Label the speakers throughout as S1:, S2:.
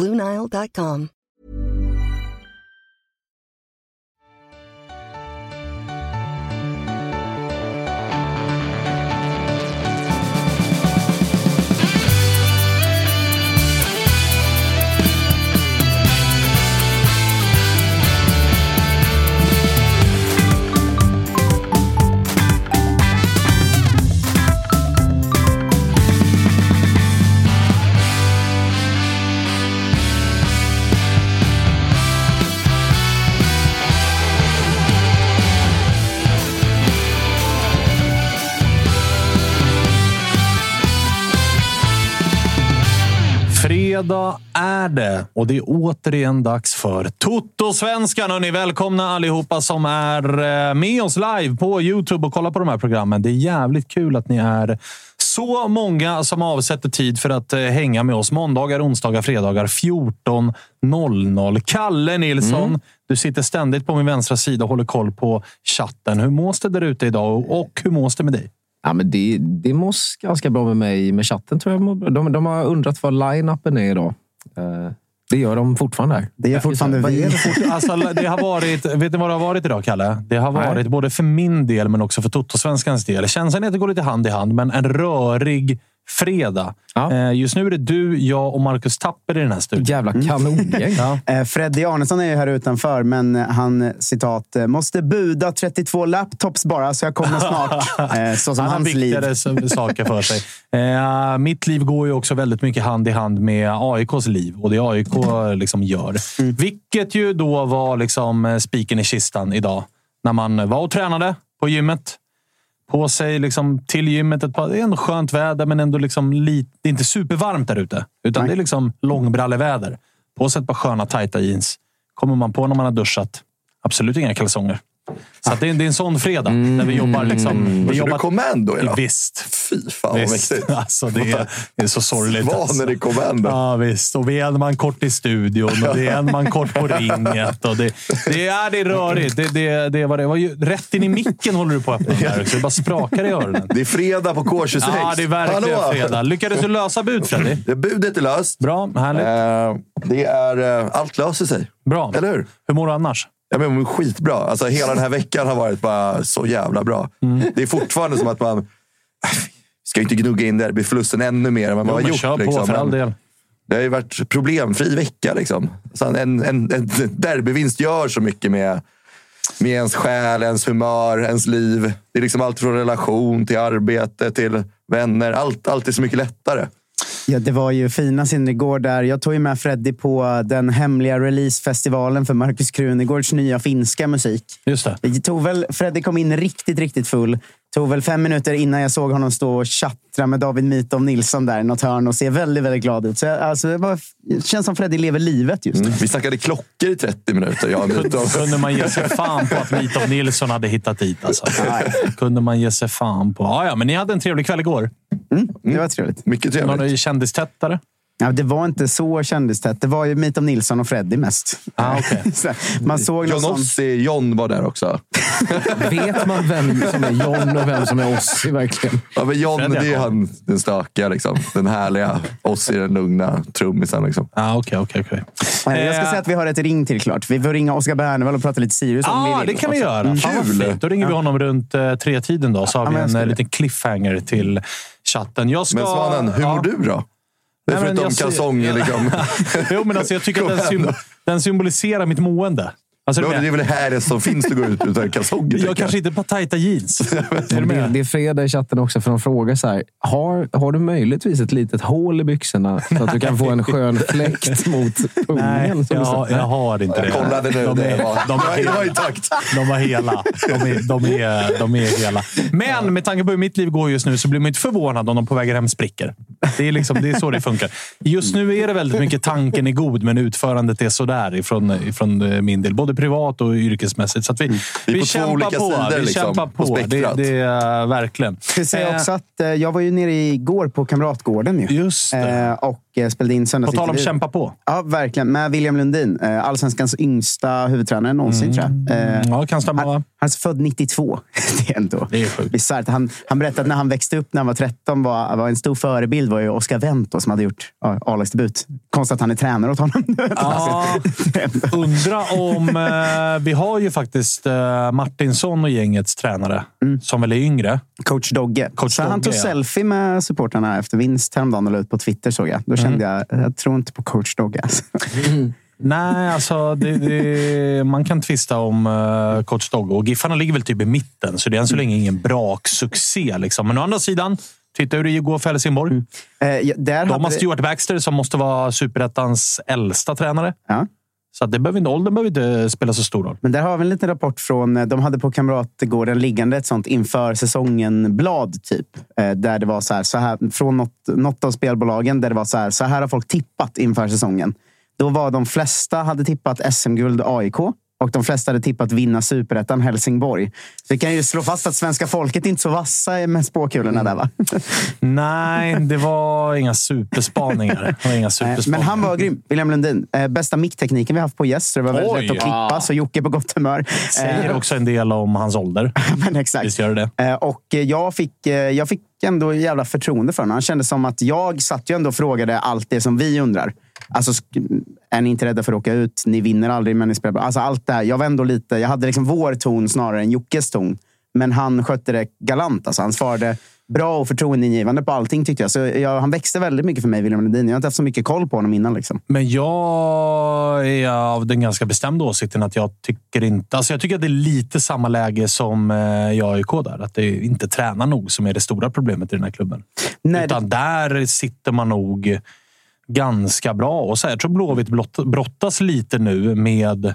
S1: BlueNile.com.
S2: Fredag är det och det är återigen dags för Toto-svenskan. Hörrni, välkomna allihopa som är eh, med oss live på Youtube och kollar på de här programmen. Det är jävligt kul att ni är så många som avsätter tid för att eh, hänga med oss måndagar, onsdagar, fredagar 14.00. Kalle Nilsson,
S3: Mm.
S2: du sitter ständigt på min vänstra sida och håller koll på chatten. Hur mås det där ute idag och hur mås det med dig?
S3: Ja, men det, det mås ganska bra med mig med chatten. tror jag. De, de har undrat vad line-upen är idag. Eh, Det gör de fortfarande. Här.
S4: Det är fortfarande
S2: Vad är
S4: vi.
S2: Alltså, det har varit, vet ni vad det har varit idag, Kalle? Det har
S3: Nej.
S2: varit både för min del, men också för Toto-svenskans del. Känslan är att det går lite hand i hand, men en rörig fredag.
S3: Ja.
S2: Eh, Just nu är det du, jag och Marcus Tapper i den här studion.
S3: Jävla kanongäng.
S2: Ja.
S4: Eh, Freddy Arnesson är ju här utanför, men han, eh, citat, eh, måste buda 32 laptops bara, så jag kommer snart. Så som
S2: Han
S4: hans liv.
S2: viktigare saker för sig. Mitt liv går ju också väldigt mycket hand i hand med AIKs liv och det AIK liksom gör.
S4: Mm.
S2: Vilket ju då var liksom spiken i kistan idag. När man var och tränade på gymmet. På sig liksom till gymmet. Ett par, det är ändå skönt väder, men ändå liksom lite, det är inte supervarmt där ute. Utan
S4: Nej.
S2: det är liksom långbralleväder. På sig ett par sköna tajta jeans. Kommer man på när man har duschat. Absolut inga kalsonger. Så det, är, det är en sån fredag när vi jobbar. Liksom, vi
S5: Kör du
S2: jobbar
S5: commando idag?
S2: Visst.
S5: Fy fan vad mäktigt.
S2: Alltså, det, är, det är så sorgligt.
S5: Svanen i commando.
S2: Ja, visst. Och vi är en man kort i studion och det är en man kort på ringet. Och det, det, är, det är rörigt. Det, det, det, var det var rätt in i micken håller du på att öppna där också. Det bara sprakar i öronen.
S5: Det är fredag på K26.
S2: Ja, det är verkligen
S5: Hallå!
S2: fredag. Lyckades du lösa bud, Freddy?
S5: Det budet är löst.
S2: Bra. Härligt.
S5: Eh, det är, eh, allt löser sig.
S2: Bra.
S5: Eller hur?
S2: Hur mår du annars?
S5: Jag mår skitbra. Alltså, hela den här veckan har varit bara så jävla bra.
S2: Mm.
S5: Det är fortfarande som att man... Ska ju inte gnugga in derbyförlusten ännu mer än vad man
S2: Jo,
S5: har gjort.
S2: kör på
S5: liksom.
S2: för all del.
S5: Det har ju varit problemfri vecka. Liksom. Så en, en, en derbyvinst gör så mycket med, med ens själ, ens humör, ens liv. Det är liksom allt från relation till arbete till vänner. Allt, allt är så mycket lättare.
S4: Ja, det var ju fina sinnen igår där. Jag tog ju med Freddy på den hemliga releasefestivalen för Markus Krunegårds nya finska musik.
S2: Just det.
S4: Det tog väl, Freddy kom in riktigt, riktigt full. Tog väl fem minuter innan jag såg honom stå och tjattra med David Mitov Nilsson där i något hörn och se väldigt, väldigt glad ut. Så jag, alltså, det, var, det känns som Freddy lever livet just nu.
S5: Vi snackade klockor i 30 minuter. Jag och Mitov.
S2: Kunde man ge sig fan på att Mitov Nilsson hade hittat dit. Alltså. Kunde man ge sig fan på. Ja, ja, men ni hade en trevlig kväll igår.
S4: Det var trevligt.
S5: Mycket trevligt.
S2: Några kändistättare.
S4: Ja, det var inte så kändistätt. Det var ju Meet of Nilsson och Freddy mest.
S2: Ah, okay.
S4: Så Man såg någon sån...
S5: John-Ossi, John var där också.
S3: Vet man vem som är John och vem som är Ossi verkligen?
S5: Ja, men John,
S2: Freddy
S5: det är han den stökiga. Liksom. Den härliga. Ossi den lugna trummisen. Liksom.
S2: Ah, Okej, okej, okej.
S4: Nej, Jag ska säga att vi har ett ring till klart. Vi får ringa Oskar Bernevall och prata lite Sirius om vi vill
S2: det kan vi
S4: också.
S2: göra. Vad
S5: Kul.
S2: Då ringer vi honom runt eh, tre tiden då, så har
S4: Ja,
S2: vi en eh, liten cliffhanger till chatten. Jag ska,
S5: Men Svanen, hur
S2: ja.
S5: mår du då?
S2: Nej,
S5: Förutom kalsonger. Liksom.
S2: Jo, men alltså, jag tycker att den, sym- den symboliserar mitt mående. Alltså,
S5: Ja, det är väl det här som finns att gå ut utan kalsonger.
S2: jag kanske inte på tajta jeans. är
S3: Det, det är fredag i chatten också, för de frågar så här. Har, har du möjligtvis ett litet hål i byxorna så att du kan få en skön fläkt mot
S2: Nej,
S3: pungen? det
S2: jag, har inte det.
S5: Jag kollade nu.
S2: De
S5: var,
S2: de
S5: i takt.
S2: De var hela. De är, de, är, de är hela. Men med tanke på hur mitt liv går just nu så blir man inte förvånad om de på väg hem spricker. Det är, liksom, det är så det funkar. Just nu är det väldigt mycket tanken är god, men utförandet är sådär ifrån, ifrån eh, min del. Både privat och yrkesmässigt. Så att vi,
S5: Mm. Vi
S2: vi, kämpar
S5: olika
S2: på.
S5: sidor,
S2: vi
S5: liksom,
S2: kämpar
S5: på
S2: på. Det, det är verkligen.
S4: Ska säga
S2: Eh,
S4: också att eh, jag var ju nere igår på Kamratgården. Ju.
S2: Just det.
S4: Eh, och eh, spelade in
S2: På tal om kämpa på.
S4: Ja, verkligen. Med William Lundin. Eh, Allsvenskans yngsta huvudtränare någonsin, tror jag. Eh,
S2: Mm. Ja, kan stämma.
S4: han, han är född 92. det är ändå
S2: Det är sjukt.
S4: bisarrt. Han, han berättade att när han växte upp när han var 13 var, var en stor förebild var ju Oscar Wendt som hade gjort A-lagsdebut. Konstigt att han är tränare åt honom.
S2: Ja, undra om... Eh, vi har ju faktiskt eh, Martinsson och gängets tränare, som väl är yngre.
S4: Coach Dogge.
S2: Coach
S4: så han tog
S2: ja.
S4: selfie med supportrarna efter vinst häromdagen och la ut på Twitter såg jag. Då kände
S2: Mm.
S4: jag, jag tror inte på coach Dogge. Alltså.
S2: Nej, alltså det, det, man kan tvista om uh, coach Dogge. Och Giffarna ligger väl typ i mitten, så det är än så länge ingen braksuccé. Liksom. Men å andra sidan, titta hur det går för Helsingborg.
S4: Eh, ja, där
S2: De har Stuart Baxter som måste vara superettans äldsta tränare.
S4: Ja.
S2: Så det behöver åldern behöver inte spela så stor roll.
S4: Men där har vi en liten rapport från... Eh, de hade på Kamratgården liggande ett sånt inför säsongen-blad. Typ, eh, där det var så här, så här, från något, något av spelbolagen där det var så här, så här har folk tippat inför säsongen. Då var de flesta hade tippat SM-guld AIK och de flesta hade tippat vinna superettan Helsingborg. Så vi kan ju slå fast att svenska folket är inte så vassa med spåkulorna där va?
S2: Nej, det var inga superspaningar. Var inga superspaningar.
S4: Men han var grym, William Lundin. Eh, Bästa micktekniken vi haft på gäst, det var väldigt
S2: Oj.
S4: lätt att klippa. Så Jocke är på gott humör.
S2: säger
S4: Eh,
S2: också en del om hans ålder.
S4: men exakt.
S2: Visst gör det det?
S4: Eh, Och jag fick, jag fick ändå jävla förtroende för honom. Han kände som att jag satt ju ändå och frågade allt det som vi undrar. Alltså, är ni inte rädda för att åka ut? Ni vinner aldrig, men ni spelar bra. Alltså, allt det här. Jag var ändå lite... Jag hade liksom vår ton snarare än Jockes ton. Men han skötte det galant. Alltså, han svarade bra och förtroendeingivande på allting tyckte jag. Så jag, han växte väldigt mycket för mig, William Lundin. Jag har inte haft så mycket koll på honom innan. Liksom.
S2: Men jag är av den ganska bestämda åsikten att jag tycker inte... Alltså jag tycker att det är lite samma läge som eh, i AIK där. Att det är inte tränar nog som är det stora problemet i den här klubben.
S4: Nej,
S2: Utan där sitter man nog ganska bra. Och så här, jag tror Blåvitt brottas lite nu med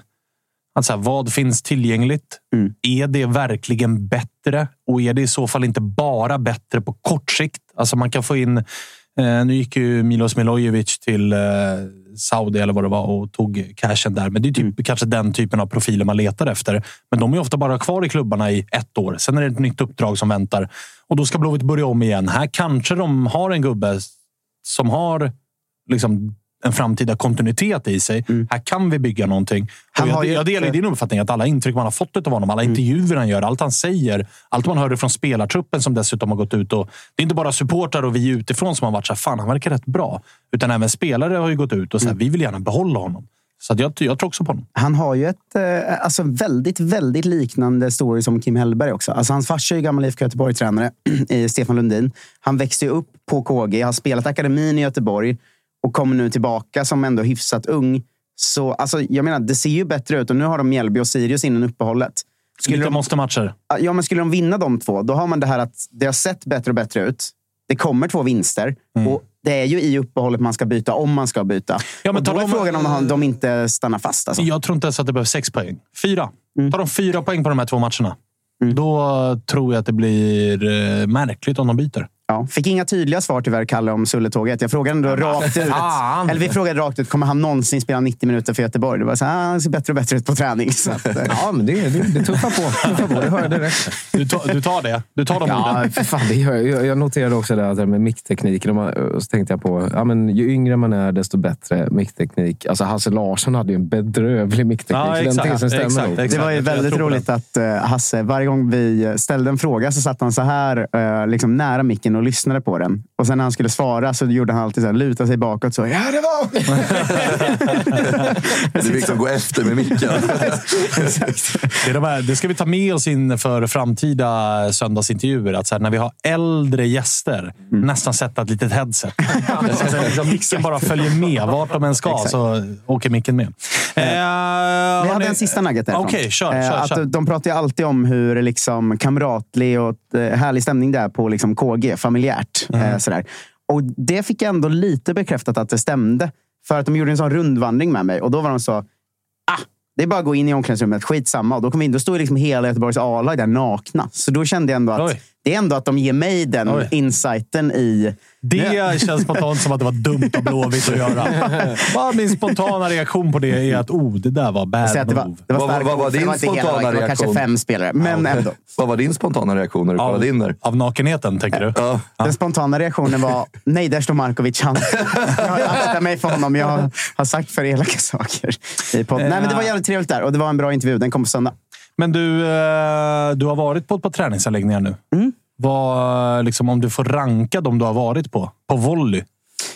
S2: att så här, vad finns tillgängligt?
S4: Mm.
S2: Är det verkligen bättre? Och är det i så fall inte bara bättre på kort sikt? Alltså man kan få in... Eh, nu gick ju Milos Milojevic till eh, Saudi eller vad det var och tog cashen där. Men det är typ
S4: Mm.
S2: kanske den typen av profiler man letar efter. Men de är ofta bara kvar i klubbarna i ett år. Sen är det ett nytt uppdrag som väntar och då ska Blåvitt börja om igen. Här kanske de har en gubbe som har liksom en framtida kontinuitet i sig. Här kan vi bygga någonting.
S4: Mm. Han
S2: jag,
S4: ju
S2: jag delar
S4: Mm.
S2: din uppfattning att alla intryck man har fått av honom, alla intervjuer han gör, allt han säger, allt man hörde från spelartruppen som dessutom har gått ut. Och, det är inte bara supportrar och vi utifrån som har varit så här, fan han verkar rätt bra. Utan även spelare har ju gått ut och
S4: Mm.
S2: sagt vi vill gärna behålla honom. Så jag, jag tror också på honom.
S4: Han har ju ett eh, alltså väldigt, väldigt liknande story som Kim Hellberg också. Alltså hans farsa är gammal IFK Göteborg-tränare, i Stefan Lundin. Han växte upp på KG, har spelat akademin i Göteborg och kommer nu tillbaka som ändå hyfsat ung. Så alltså, jag menar, det ser ju bättre ut och nu har de Mjällby och Sirius innan uppehållet. Skulle
S2: Lite
S4: de,
S2: måste-matcher.
S4: ja, men skulle de vinna de två, då har man det här att det har sett bättre och bättre ut. Det kommer två vinster. Och det är ju i uppehållet man ska byta, om man ska byta.
S2: Mm. Ja, men
S4: och då är
S2: de-
S4: frågan om de, de inte stannar fast. Alltså.
S2: Jag tror inte ens att det behövs sex poäng. Fyra.
S4: Mm.
S2: Tar de fyra poäng på de här två matcherna, då tror jag att det blir eh, märkligt om de byter.
S4: Ja, fick inga tydliga svar tyvärr, Kalle, om Sulletåget. Jag frågade ändå rakt ut. Eller vi frågade rakt ut, kommer han någonsin spela 90 minuter för Göteborg? Det var så här, ah, han ser bättre och bättre ut på träning. Så att, eh,
S3: Ja, men det, det, det tuffar på. Tuffar på. Det hör jag direkt.
S2: Du, tar- du tar det. Du tar de
S3: Ja,
S2: orden.
S3: för fan, det gör, jag. jag, noterade också det här med micktekniken. Och så tänkte jag på, ja, men ju yngre man är, desto bättre mickteknik. Alltså Hasse Larsson hade ju en bedrövlig mickteknik.
S2: Ja,
S3: den
S2: exakt,
S3: tesen stämmer
S2: exakt, exakt.
S4: det var ju väldigt roligt att uh, Hasse, varje gång vi ställde en fråga så satt han så här eh, liksom nära micken och lyssnade på den. Och sen när han skulle svara så gjorde han alltid så här, luta sig bakåt. Så, ja, det var...
S5: Du fick liksom gå efter med micken.
S2: Det, de här, det ska vi ta med oss in för framtida söndagsintervjuer. Att så här, när vi har äldre gäster, nästan sätta ett litet headset. så att liksom micken bara följer med. Vart de än ska så åker micken med. Eh,
S4: Vi
S2: hörni-
S4: hade en sista nugget därifrån.
S2: Okej, kör.
S4: Eh,
S2: kör,
S4: att
S2: kör.
S4: De pratar ju alltid om hur liksom, kamratlig och eh, härlig stämning det är på liksom, KG, familjärt.
S2: Mm.
S4: Eh, sådär. Och Det fick jag ändå lite bekräftat att det stämde. För att de gjorde en sån rundvandring med mig och då var de så ah, det är bara att gå in i omklädningsrummet, skitsamma. Och då kom vi in, då stod liksom hela Göteborgs A-lag där nakna. Så då kände jag ändå att
S2: Oj.
S4: Det är ändå att de ger mig den
S2: Oj.
S4: insighten i...
S2: Det känns spontant som att det var dumt av Blåvitt att göra. Bara min spontana reaktion på det är att oh, det där var bad
S4: att det var,
S2: move.
S4: det var
S5: Vad- var din
S4: hela
S5: spontana
S4: Det var kanske
S5: reaktion?
S4: fem spelare, men ändå.
S5: Vad var din spontana reaktion när du kollade in där?
S2: Av nakenheten, tänker du?
S5: Ja.
S4: Den spontana reaktionen var, nej, där står Markovic. Han, jag aktar mig för honom. Jag har sagt för elaka saker i podden. Nej, men det var jävligt trevligt där och det var en bra intervju. Den kom på söndag.
S2: Men du, eh, du har varit på ett par träningsanläggningar nu.
S4: Mm.
S2: Vad, liksom, om du får ranka dem du har varit på, på volley,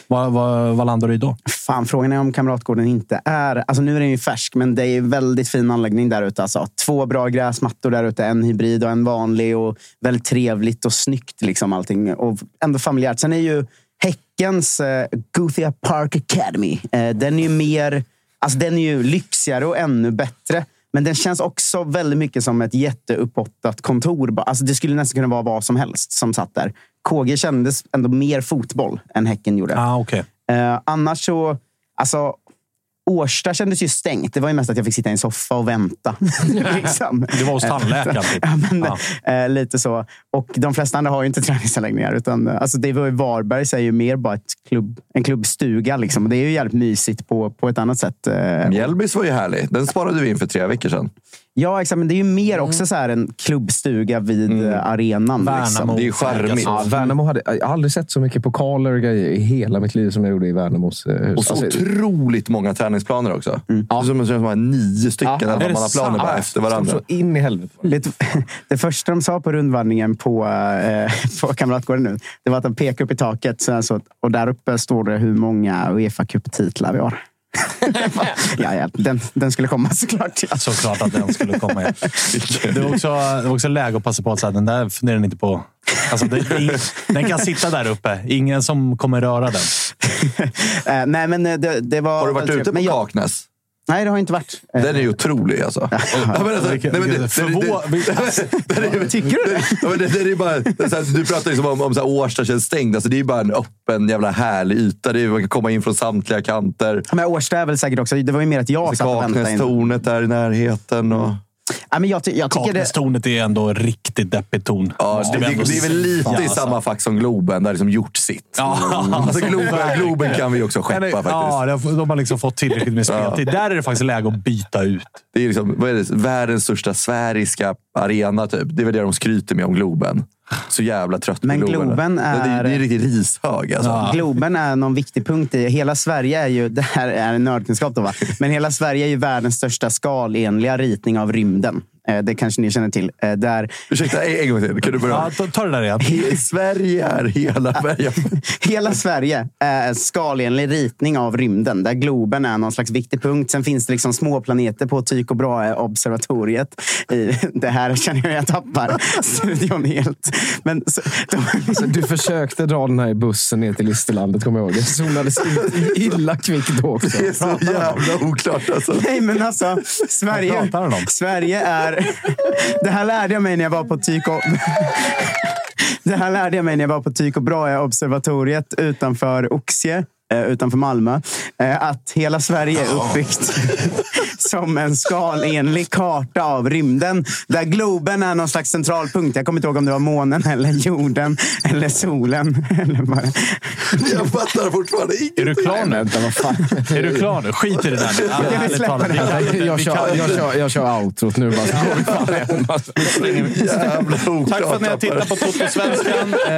S2: vad, vad, vad landar du i då?
S4: Fan, frågan är om Kamratgården inte är... Alltså nu är den ju färsk, men det är en väldigt fin anläggning där ute. Alltså. Två bra gräsmattor där ute. En hybrid och en vanlig. och Väldigt trevligt och snyggt. Liksom, allting. Och ändå familjärt. Sen är ju Häckens eh, Gothia Park Academy. Eh, den är ju mer... Alltså den är ju lyxigare och ännu bättre. Men den känns också väldigt mycket som ett jätteuppottat kontor. Alltså det skulle nästan kunna vara vad som helst som satt där. KG kändes ändå mer fotboll än Häcken gjorde.
S2: Ah, okay.
S4: Eh, annars så... Alltså, Årsta kändes ju stängt. Det var ju mest att jag fick sitta i en soffa och vänta. liksom.
S2: Du var hos tandläkaren. Typ.
S4: Ja, men, eh, lite så. Och de flesta andra har ju inte träningsanläggningar. Utan, eh, alltså, det var ju Varberg är ju mer bara ett klubb, en klubbstuga. Liksom. Det är ju jävligt mysigt på, på ett annat sätt. eh.
S5: Mjällbys var ju härlig. Den sparade vi in för tre veckor sedan.
S4: Ja, exakt. Men det är ju mer också så här en klubbstuga vid eh, arenan.
S2: Värnamo.
S4: Liksom.
S5: Det är ju charmigt.
S3: Ja, Värnamo hade, jag har aldrig sett så mycket pokaler och grejer i hela mitt liv som jag gjorde i Värnamos eh, hus.
S5: Och så
S3: Alltså,
S5: otroligt många träningsplaner också. Det är som, som att nio stycken
S3: Ja.
S5: ja,
S2: Är det
S5: planer bara efter varandra.
S3: så in i helvete.
S4: Det första de sa på rundvandringen på, eh, på Kamratgården nu, det var att de pekade upp i taket. Så, och där uppe står det hur många Uefa Cup-titlar vi har. ja, ja, den, den skulle komma såklart. Ja.
S2: Såklart att den skulle komma. igen. Det var också, det var också läge att passa på att säga den där funderar ni inte på. Alltså, det, den kan sitta där uppe. Ingen som kommer röra den.
S4: Eh, nej, men eh, det, det var...
S5: Har du varit ute på.
S4: Men jag-
S5: Kaknäs?
S4: Nej, det har inte varit. Eh,
S5: Den är ju otrolig alltså. Ja, men
S2: Vilken-
S5: nej, men det-
S2: vilken
S5: det-
S2: förvå-
S5: det- det- det-
S4: Tycker du det?
S5: Ja, men det, det är bara, du pratar liksom om, om så här, Årsta känns stängd. Alltså, det är ju bara en öppen jävla härlig yta. Det är, man kan komma in från samtliga kanter.
S4: Men Årsta är väl säkert också... Det var ju mer att jag satt och väntade.
S5: Kaknästornet där i närheten. Och,
S4: Ja, men jag, ty- jag tycker det...
S2: Kaknästornet är ändå riktigt deppigt torn.
S5: ja, det, det, det är väl lite
S2: säga,
S5: i samma fack som Globen. Där liksom gjort sitt.
S2: Ja,
S5: Alltså, Globen, Globen kan vi också skeppa faktiskt.
S2: Ja, de har- liksom fått tillräckligt med speltid. Där är det faktiskt läge att byta ut.
S5: Det är liksom, är det, världens största sfäriska arena. Typ. Det är väl det de skryter med om Globen. Så jävla trött på
S4: Men
S5: Globen.
S4: Globen
S5: Det är,
S4: är-
S5: det är en riktig rishög. Alltså.
S2: Ja.
S4: Globen är någon viktig punkt i... Hela Sverige är ju... Det här är nördkunskap då, va? Men hela Sverige är ju världens största skalenliga ritning av rymden. Eh, Det kanske ni känner till. Eh, Där
S5: Ursäkta, en gång till. Kan du börja?
S2: Ja, ta, ta det där igen.
S5: Sverige är hela Sverige.
S4: hela Sverige är en skalenlig ritning av rymden. Där Globen är någon slags viktig punkt. Sen finns det liksom små planeter på Tycho Brahe-observatoriet. I- Det här känner jag jag tappar studion helt. Men så, de,
S3: Alltså, du försökte dra den här i bussen ner till Listerlandet, kommer jag ihåg. Det zonades ut illa kvickt då också.
S5: Det är så jävla oklart alltså.
S4: Nej, men alltså. Sverige? Sverige är... Det här lärde jag mig när jag var på Tycho... Det här lärde jag mig när jag var på Tycho Brahe-observatoriet utanför Oxie eh, utanför Malmö. Eh, att hela Sverige är uppbyggt som en skalenlig karta av rymden. Där Globen är någon slags centralpunkt. Jag kommer inte ihåg om det var månen, eller jorden eller solen. Eller bara...
S5: Jag fattar fortfarande ingenting.
S2: Är du klar nu?
S3: Vänta, vad fan.
S2: Är du klar nu? Skit i det där nu. Ja,
S4: vi
S2: ärligt
S4: släpper
S2: talat, vi
S4: det.
S2: kan inte-
S3: Jag kör, jag, kör, jag kör outrot nu. Bara,
S2: Tack för att ni har tittat på Toto-svenskan. Eh, vi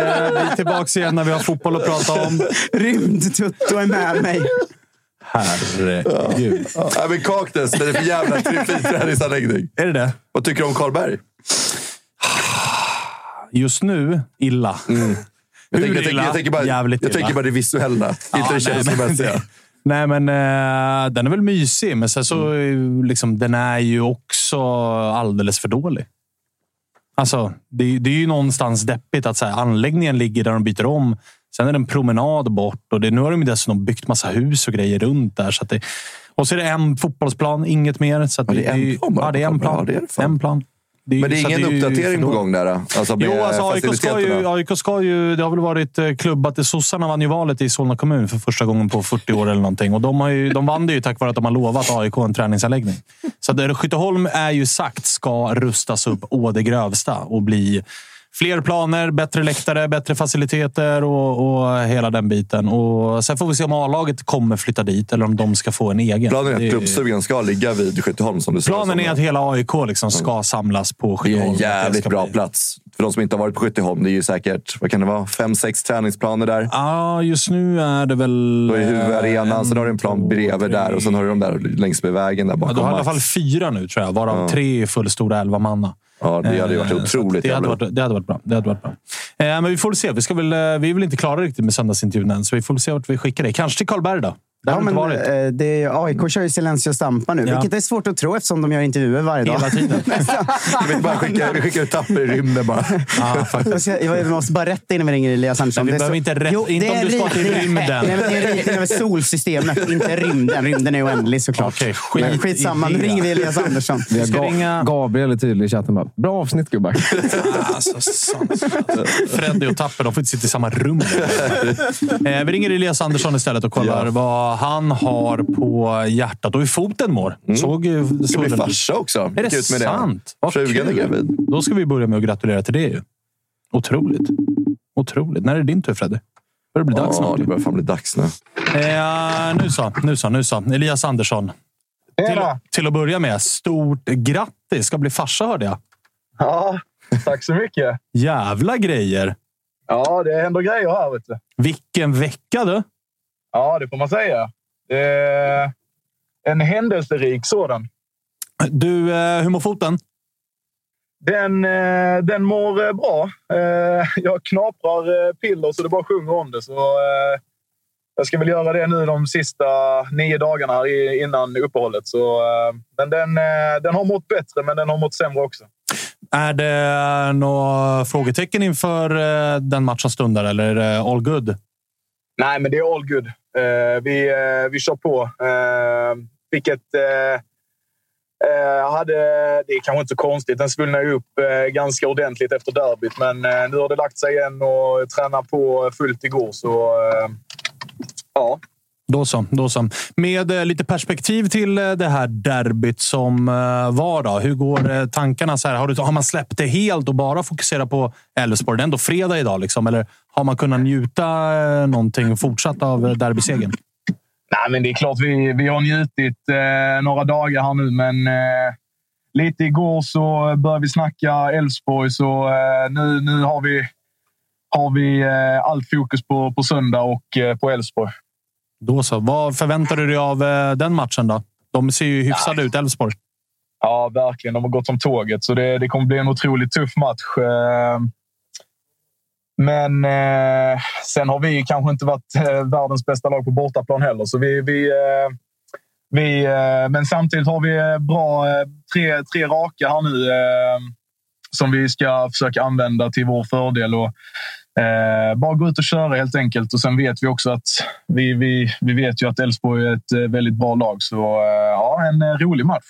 S2: är tillbaka igen när vi har fotboll att prata om.
S4: Rymdtutto är med mig.
S2: Herregud.
S5: Ja, men Kaknäs, vad är det för jävla träningsanläggning?
S2: Är det det?
S5: Vad tycker du om Karlberg?
S2: Just nu, illa.
S5: Jag
S2: Hur
S5: tänker, jag, tänker,
S2: illa?
S5: jag, tänker bara,
S2: Jävligt
S5: jag tänker bara det visuella, inte det
S2: nej, men-
S5: känslomässiga.
S2: Nej, men eh, den är väl mysig, men sen så
S5: Mm.
S2: eh, liksom, den är ju också alldeles för dålig. Alltså, det, det är ju någonstans deppigt att så här, anläggningen ligger där de byter om. Sen är det en promenad bort och det, nu har de dessutom byggt massa hus och grejer runt där. Så det, och så är det en fotbollsplan, inget mer. Så
S5: Ja, det är en plan
S2: Ja, det är en plan.
S5: Ja, det är det
S2: en plan. är ju-
S5: Men det är ingen
S2: ju
S5: uppdatering
S2: för
S5: på gång där? då? Alltså med
S2: Jo, alltså AIK ska, ju, AIK ska ju... Det har väl varit eh, klubbat. Sossarna vann ju valet i Solna kommun för första gången på 40 år eller någonting. Och de, har ju, de vann det ju tack vare att de har lovat AIK en träningsanläggning. Så att Skytteholm är ju sagt ska rustas upp å det grövsta och bli fler planer, bättre läktare, bättre faciliteter och, och hela den biten. Och sen får vi se om A-laget kommer flytta dit eller om de ska få en egen.
S5: Planen är att klubbstugan ska ligga vid Skytteholm som du.
S2: Planen
S5: som-
S2: är att hela AIK liksom ska samlas på
S5: Det är
S2: Skytteholm.
S5: en jävligt bra
S2: bli-
S5: plats. För de som inte har varit på Skytteholm, det är ju säkert vad kan det vara, fem, sex träningsplaner där.
S2: Ja, just nu är det väl...
S5: Då är huvudarenan,
S2: eh,
S5: sen har du en plan bredvid där och sen har du de där längs med vägen där
S2: Ja,
S5: bakom.
S2: du har i alla fall fyra nu, tror jag. Varav tre är fullstora elva manna.
S5: Ja, det hade varit
S2: Eh,
S5: otroligt
S2: det hade, varit, det hade varit bra. Det hade varit bra. Eh, men vi får väl se. Vi, ska väl, eh, vi är väl inte klara riktigt med söndagsintervjun än, så vi får väl se vart vi skickar det. Kanske till Karlberg då.
S4: Ja,
S2: har vi
S4: men,
S2: inte varit.
S4: eh, det är, AIK kör ju Silencio Stampa nu,
S2: Ja.
S4: vilket är svårt att tro eftersom de gör intervjuer varje dag.
S2: Hela tiden.
S5: Vi bara skicka, vi skickar ut tapper i rymden bara.
S2: Ja.
S4: Jag, ska, jag måste bara rätta innan vi ringer Elias Andersson.
S2: Men vi
S4: Det
S2: behöver inte rätta- inte
S4: det
S2: om du ska till rymden.
S4: Nej, men det är en ritning över solsystemet, inte rymden. Rymden är oändlig såklart.
S2: Okej, skit
S4: Men skitsamma, nu
S2: det.
S4: ringer vi Elias Andersson.
S3: Vi har
S2: ska
S3: Ga-
S2: ringa-
S3: Gabriel är tydlig i chatten. Bara, Bra avsnitt gubbar.
S2: Alltså, sant. Freddy och Tapper, de får inte sitta i samma rum. eh, vi ringer Elias Andersson istället och kollar
S5: Ja.
S2: vad han har på hjärtat och hur foten mår. Såg ju
S5: Ska bli farsa också.
S2: Är det
S5: med
S2: sant?
S5: Frugan är gravid.
S2: Då ska vi börja med att gratulera till det. Ju. Otroligt. Otroligt. När är det din tur, Fredde? Börjar det bli dags
S5: Ja,
S2: snart?
S5: det börjar fan bli dags nu.
S2: Eh, nu så, nu så, nu så. Elias Andersson. Till, till att börja med, stort grattis! Ska bli farsa hörde jag.
S6: Ja, tack så mycket.
S2: Jävla grejer!
S6: Ja, det händer grejer här. Vet du.
S2: Vilken vecka du!
S6: Ja, det får man säga. Är en händelserik sådan.
S2: Du, eh, hur mår foten?
S6: Den, eh, den mår eh, bra. Eh, Jag knaprar eh, piller så det bara sjunger om det. Så eh, jag ska väl göra det nu de sista nio dagarna här innan uppehållet. Så, eh, men den, eh, den har mått bättre, men den har mått sämre också.
S2: Är det några frågetecken inför eh, den match som stundar eller är det all good?
S6: Nej, men det är all good. Eh, vi, eh, vi kör på. Eh, vilket eh, eh, hade... Det är kanske inte så konstigt. Den svullnade ju upp eh, ganska ordentligt efter derbyt. Men eh, nu har det lagt sig igen och tränar på fullt igår. Så eh, ja,
S2: då så, då så. Med eh, lite perspektiv till eh, det här derbyt som eh, var. Då. Hur går eh, tankarna? Så här, har, du, har man släppt det helt och bara fokuserat på Elfsborg? Det är ändå fredag idag. Liksom, eller har man kunnat njuta eh, någonting fortsatt av eh, derbysegern?
S6: Nej, men det är klart vi, vi har njutit eh, några dagar här nu, men eh, lite igår så började vi snacka Elfsborg, så eh, nu, nu har vi, har vi eh, allt fokus på, på söndag och eh, på Elfsborg.
S2: Då så. Vad förväntar du dig av eh, den matchen? då? De ser ju hyfsade ut, Elfsborg.
S6: Ja, verkligen. De har gått som tåget, så det, det kommer bli en otroligt tuff match. Eh, Men eh, sen har vi kanske inte varit eh, världens bästa lag på bortaplan heller. Så vi, vi, eh, vi, eh, men samtidigt har vi bra tre, tre raka här nu som vi ska försöka använda till vår fördel. Och, eh, bara gå ut och köra helt enkelt. Och Sen vet vi också att vi, vi, vi vet ju att Elfsborg är ett eh, väldigt bra lag. Så eh, ja, en eh, rolig match.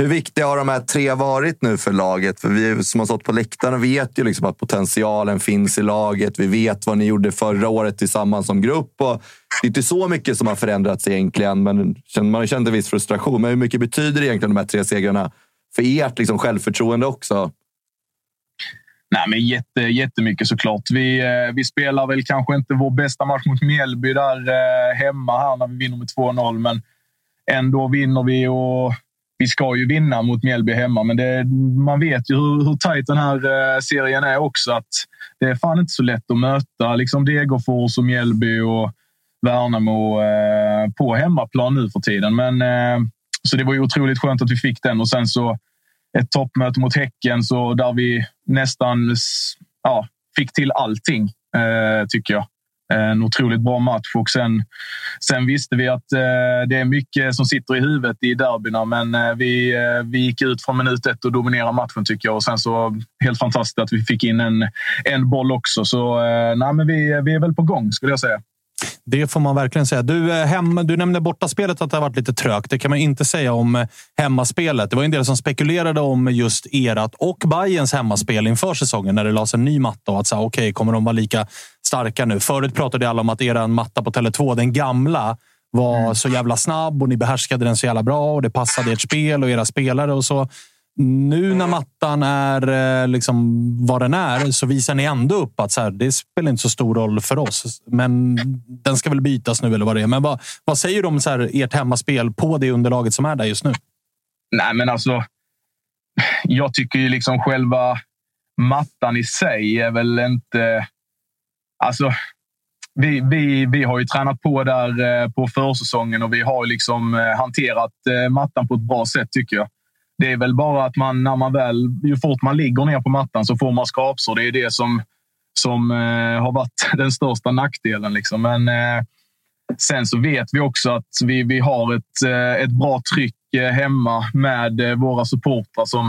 S5: Hur viktiga har de här tre varit nu för laget? För vi som har stått på läktaren vet ju liksom att potentialen finns i laget. Vi vet vad ni gjorde förra året tillsammans som grupp. Och det är inte så mycket som har förändrats egentligen, men man har känt en viss frustration. Men hur mycket betyder egentligen de här tre segrarna för ert liksom självförtroende också?
S6: Nej, men jätte, jättemycket såklart. Vi, eh, vi spelar väl kanske inte vår bästa match mot Mjällby där eh, hemma här när vi vinner med 2-0, men ändå vinner vi och vi ska ju vinna mot Mjällby hemma, men det, man vet ju hur, hur tajt den här eh, serien är också. Att det är fan inte så lätt att möta liksom Degerfors och Mjällby och Värnamo på hemmaplan nu för tiden. Men, så det var ju otroligt skönt att vi fick den och sen så ett toppmöte mot Häcken så där vi nästan ja, fick till allting, eh, tycker jag. Eh, en otroligt bra match och sen, sen visste vi att eh, det är mycket som sitter i huvudet i derbyna, men eh, vi, eh, vi gick ut från minut ett och dominerade matchen tycker jag. Och sen så helt fantastiskt att vi fick in en, en boll också. Så eh, nej, men vi, vi är väl på gång skulle jag säga.
S2: Det får man verkligen säga. Du, eh, hem, du nämnde bortaspelet att det har varit lite trögt. Det kan man inte säga om eh, hemmaspelet. Det var en del som spekulerade om just erat och Bayerns hemmaspel inför säsongen när det lades en ny matta. Och att säga, okay, kommer de vara lika starka nu? Förut pratade alla om att er matta på Tele2, den gamla, var mm. så jävla snabb och ni behärskade den så jävla bra och det passade ert spel och era spelare och så. Nu när mattan är eh, liksom vad den är så visar ni ändå upp att så här, det spelar inte så stor roll för oss. Men den ska väl bytas nu eller vad det är. Men vad, vad säger du om så här, ert hemmaspel på det underlaget som är där just nu?
S6: Nej, men alltså. Jag tycker ju liksom själva mattan i sig är väl inte... Alltså, vi, vi, vi har ju tränat på där eh, på försäsongen och vi har liksom eh, hanterat mattan på ett bra sätt tycker jag. Det är väl bara att man när man väl, ju fort man ligger ner på mattan så får man skrapsår. Det är det som, som eh, har varit den största nackdelen. Liksom. Men eh, sen så vet vi också att vi, vi har ett, eh, ett bra tryck eh, hemma med eh, våra supportrar som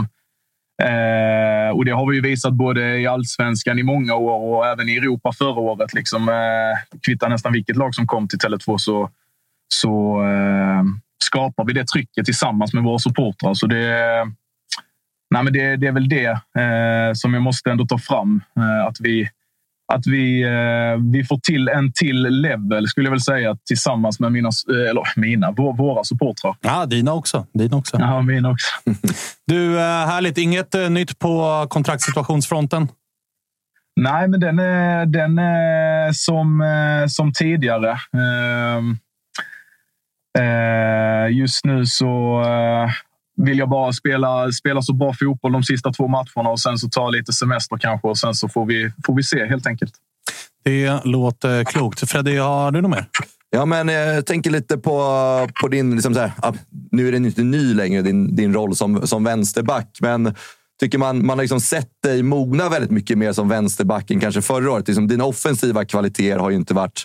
S6: eh, och det har vi visat både i allsvenskan i många år och även i Europa förra året. Liksom, eh, kvittar nästan vilket lag som kom till Tele2 så, så eh, skapar vi det trycket tillsammans med våra supportrar. Så det, nej men det, det är väl det eh, som jag måste ändå ta fram. Eh, att vi, att vi, eh, vi får till en till level, skulle jag väl säga, tillsammans med mina, eh, eller mina, våra supportrar.
S2: Ja, dina också. Dina också.
S6: Ja, mina också.
S2: du, eh, härligt. Inget eh, nytt på kontraktssituationsfronten?
S6: Nej, men den är, den är som, som tidigare. Eh, just nu så eh, vill jag bara spela, spela så bra fotboll de sista två matcherna och sen så ta lite semester kanske och sen så får vi, får vi se helt enkelt.
S2: Det låter klokt. Freddy, har du något mer?
S5: Ja, men jag tänker lite på, på din... Liksom så här, nu är det inte ny längre, din, din roll som, som vänsterback. Men tycker man, man har liksom sett dig mogna väldigt mycket mer som vänsterback än kanske förra året. Liksom, dina offensiva kvaliteter har ju inte varit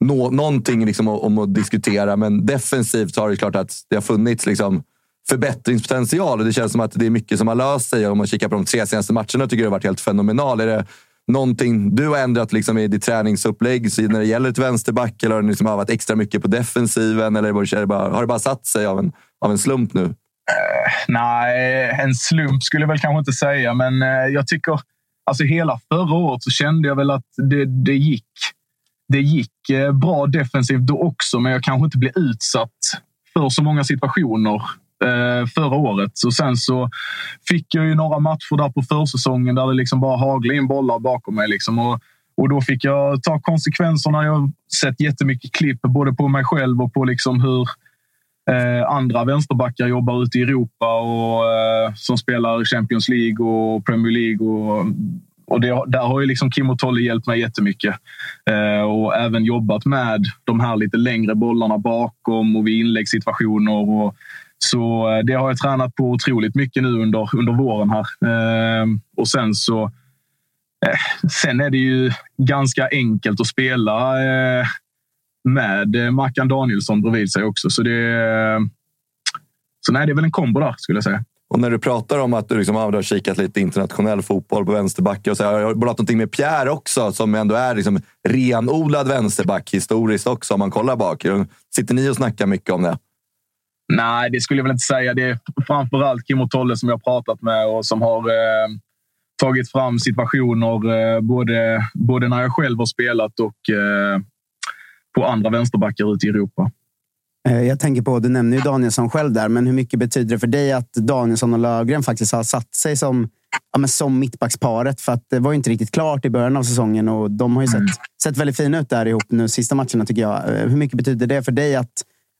S5: nå, någonting liksom om att diskutera, men defensivt har det klart att det har funnits liksom förbättringspotential. Och det känns som att det är mycket som har löst sig. Om man kikar på de tre senaste matcherna tycker jag det har varit helt fenomenal. Är det någonting du har ändrat liksom i ditt träningsupplägg när det gäller ett vänsterback? Eller har du liksom övat extra mycket på defensiven? Eller det bara, har det bara satt sig av en, av en slump nu? Uh,
S6: nej, en slump skulle jag väl kanske inte säga, men uh, jag tycker... Alltså hela förra året så kände jag väl att det, det gick det gick eh, bra defensivt då också, men jag kanske inte blev utsatt för så många situationer eh, förra året. Så sen så fick jag ju några matcher där på försäsongen där det liksom bara haglade in bollar bakom mig. Liksom. Och, och då fick jag ta konsekvenserna. Jag har sett jättemycket klipp både på mig själv och på liksom hur eh, andra vänsterbackar jobbar ute i Europa och eh, som spelar Champions League och Premier League och och det, där har ju liksom Kim och Tolle hjälpt mig jättemycket. Eh, och även jobbat med de här lite längre bollarna bakom och vid inläggssituationer. Och, så eh, det har jag tränat på otroligt mycket nu under, under våren här. Eh, och sen så eh, Sen är det ju ganska enkelt att spela eh, med eh, Mackan Danielsson bredvid sig också. Så det, eh, så nej, det är väl en kombo där skulle jag säga.
S5: Och när du pratar om att du, liksom, ah, har kikat lite internationell fotboll på vänsterbacke och så har jag bollat någonting med Pierre också som ändå är liksom renodlad vänsterback historiskt också om man kollar bak. Sitter ni och snackar mycket om det?
S6: Nej, det skulle jag väl inte säga. Det är framförallt Kim och Tolle som jag har pratat med och som har eh, tagit fram situationer eh, både, både när jag själv har spelat och eh, på andra vänsterbackar ute i Europa.
S4: Eh, Jag tänker på, du nämner ju Danielsson själv där, men hur mycket betyder det för dig att Danielsson och Löfgren faktiskt har satt sig som, ja, men som mittbacksparet? För att det var ju inte riktigt klart i början av säsongen och de har ju sett, sett väldigt fina ut där ihop nu sista matcherna tycker jag. Eh, Hur mycket betyder det för dig att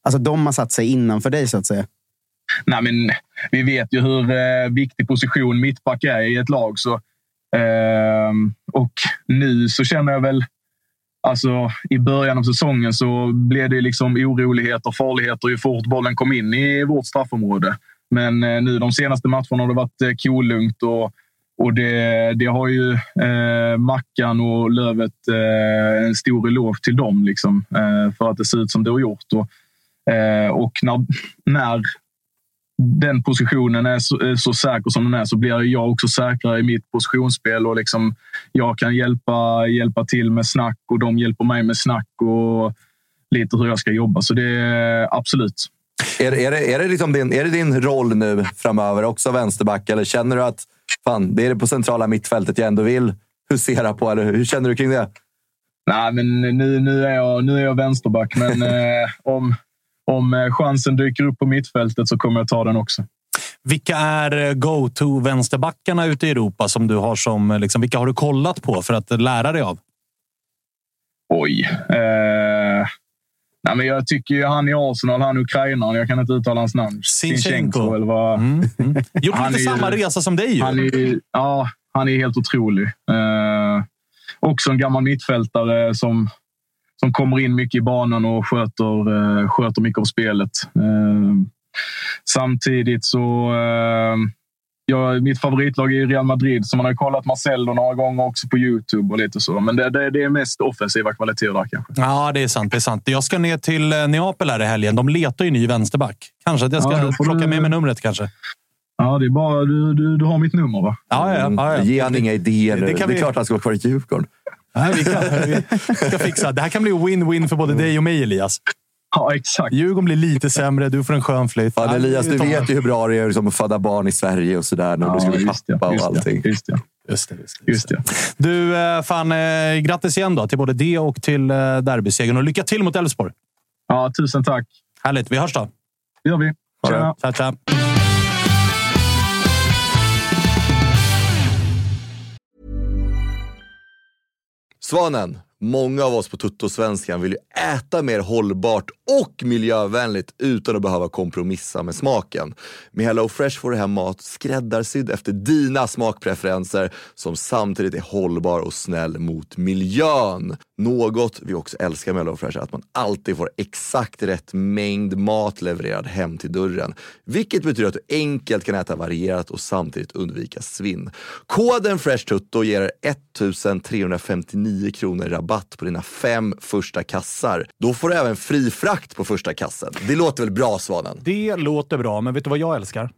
S4: alltså, de har satt sig innanför dig så att säga?
S6: Nej, men vi vet ju hur eh, viktig position mittback är i ett lag. Så, eh, och nu så känner jag väl... Alltså, I början av säsongen så blev det liksom oroligheter, farligheter ju fort bollen kom in i vårt straffområde. Men eh, nu de senaste matcherna har det varit eh, kolugnt och, och det, det har ju eh, Mackan och Lövet eh, en stor eloge till dem liksom, eh, för att det ser ut som det har gjort. Och, eh, och när, när den positionen är så, är så säker som den är så blir jag också säkrare i mitt positionsspel och liksom jag kan hjälpa, hjälpa till med snack och de hjälper mig med snack och lite hur jag ska jobba. Så det är absolut.
S5: Är, är, det, är, det liksom din, är det din roll nu framöver, också vänsterback? Eller känner du att fan, det är det på centrala mittfältet jag ändå vill husera på? Eller hur känner du kring det?
S6: Nej, men nu, nu, är, jag, nu är jag vänsterback, men eh, om, om eh, chansen dyker upp på mittfältet så kommer jag ta den också.
S2: Vilka är eh, go-to-vänsterbackarna ute i Europa som du har som... eh, Liksom, vilka har du kollat på för att lära dig av?
S6: Oj. Eh, nej, men jag tycker ju han i Arsenal, han ukrainaren, jag kan inte uttala hans namn.
S2: Sinchenko.
S6: eller vad...
S2: Mm, mm. Gjort lite samma resa som dig ju.
S6: Han är, ja, han är helt otrolig. Eh, också en gammal mittfältare som, som kommer in mycket i banan och sköter, eh, sköter mycket av spelet. Eh, samtidigt så... Eh, ja, mitt favoritlag är Real Madrid, så man har kollat Marcelo några gånger också på Youtube och lite så. Men det, det, det är mest offensiva kvaliteter där kanske.
S2: Ja, det är sant. Det är sant. Jag ska ner till eh, Neapel här i helgen. De letar ju ny vänsterback. Kanske att jag ska
S6: Ja,
S2: plocka
S6: du-
S2: med mig numret kanske.
S6: Ja, det är bara... Du, du, du har mitt nummer, va?
S2: Ja, ja, ja, ja.
S5: Ge han inga idéer
S2: Det
S5: nu. Det,
S2: kan
S5: är
S2: vi-
S5: klart han ska vara kvar i Djurgården.
S2: Nej, vi, kan, vi ska fixa. Det här kan bli win-win för både dig och mig, Elias.
S6: Ja, exakt.
S2: Djurgården blir lite sämre. Du får en skön flytt.
S5: Fan,
S2: Ja,
S5: Elias, du vet ju hur bra det är liksom, att föda barn i Sverige och sådär. När du ska bli pappa och
S6: just det,
S5: allting.
S6: Just det.
S2: Just det, just det,
S6: Just det.
S2: Du, eh, fan, eh, grattis igen då till både det och till eh, derbysegern. Och lycka till mot Elfsborg.
S6: Ja, tusen tack.
S2: Härligt. Vi hörs då.
S6: Det gör vi. Tjena.
S2: Tja, tja.
S5: Svanen. Många av oss på Tuttosvenskan vill ju äta mer hållbart och miljövänligt utan att behöva kompromissa med smaken. Med HelloFresh får du hem mat skräddarsydd efter dina smakpreferenser som samtidigt är hållbar och snäll mot miljön. Något vi också älskar med HelloFresh är att man alltid får exakt rätt mängd mat levererad hem till dörren. Vilket betyder att du enkelt kan äta varierat och samtidigt undvika svinn. Koden FreshTutto ger er 1359 kronor i rabatt på dina fem första kassar. Då får du även fri frakt på första kassen. Det låter väl bra Svanen?
S2: Det låter bra, men vet du vad jag älskar?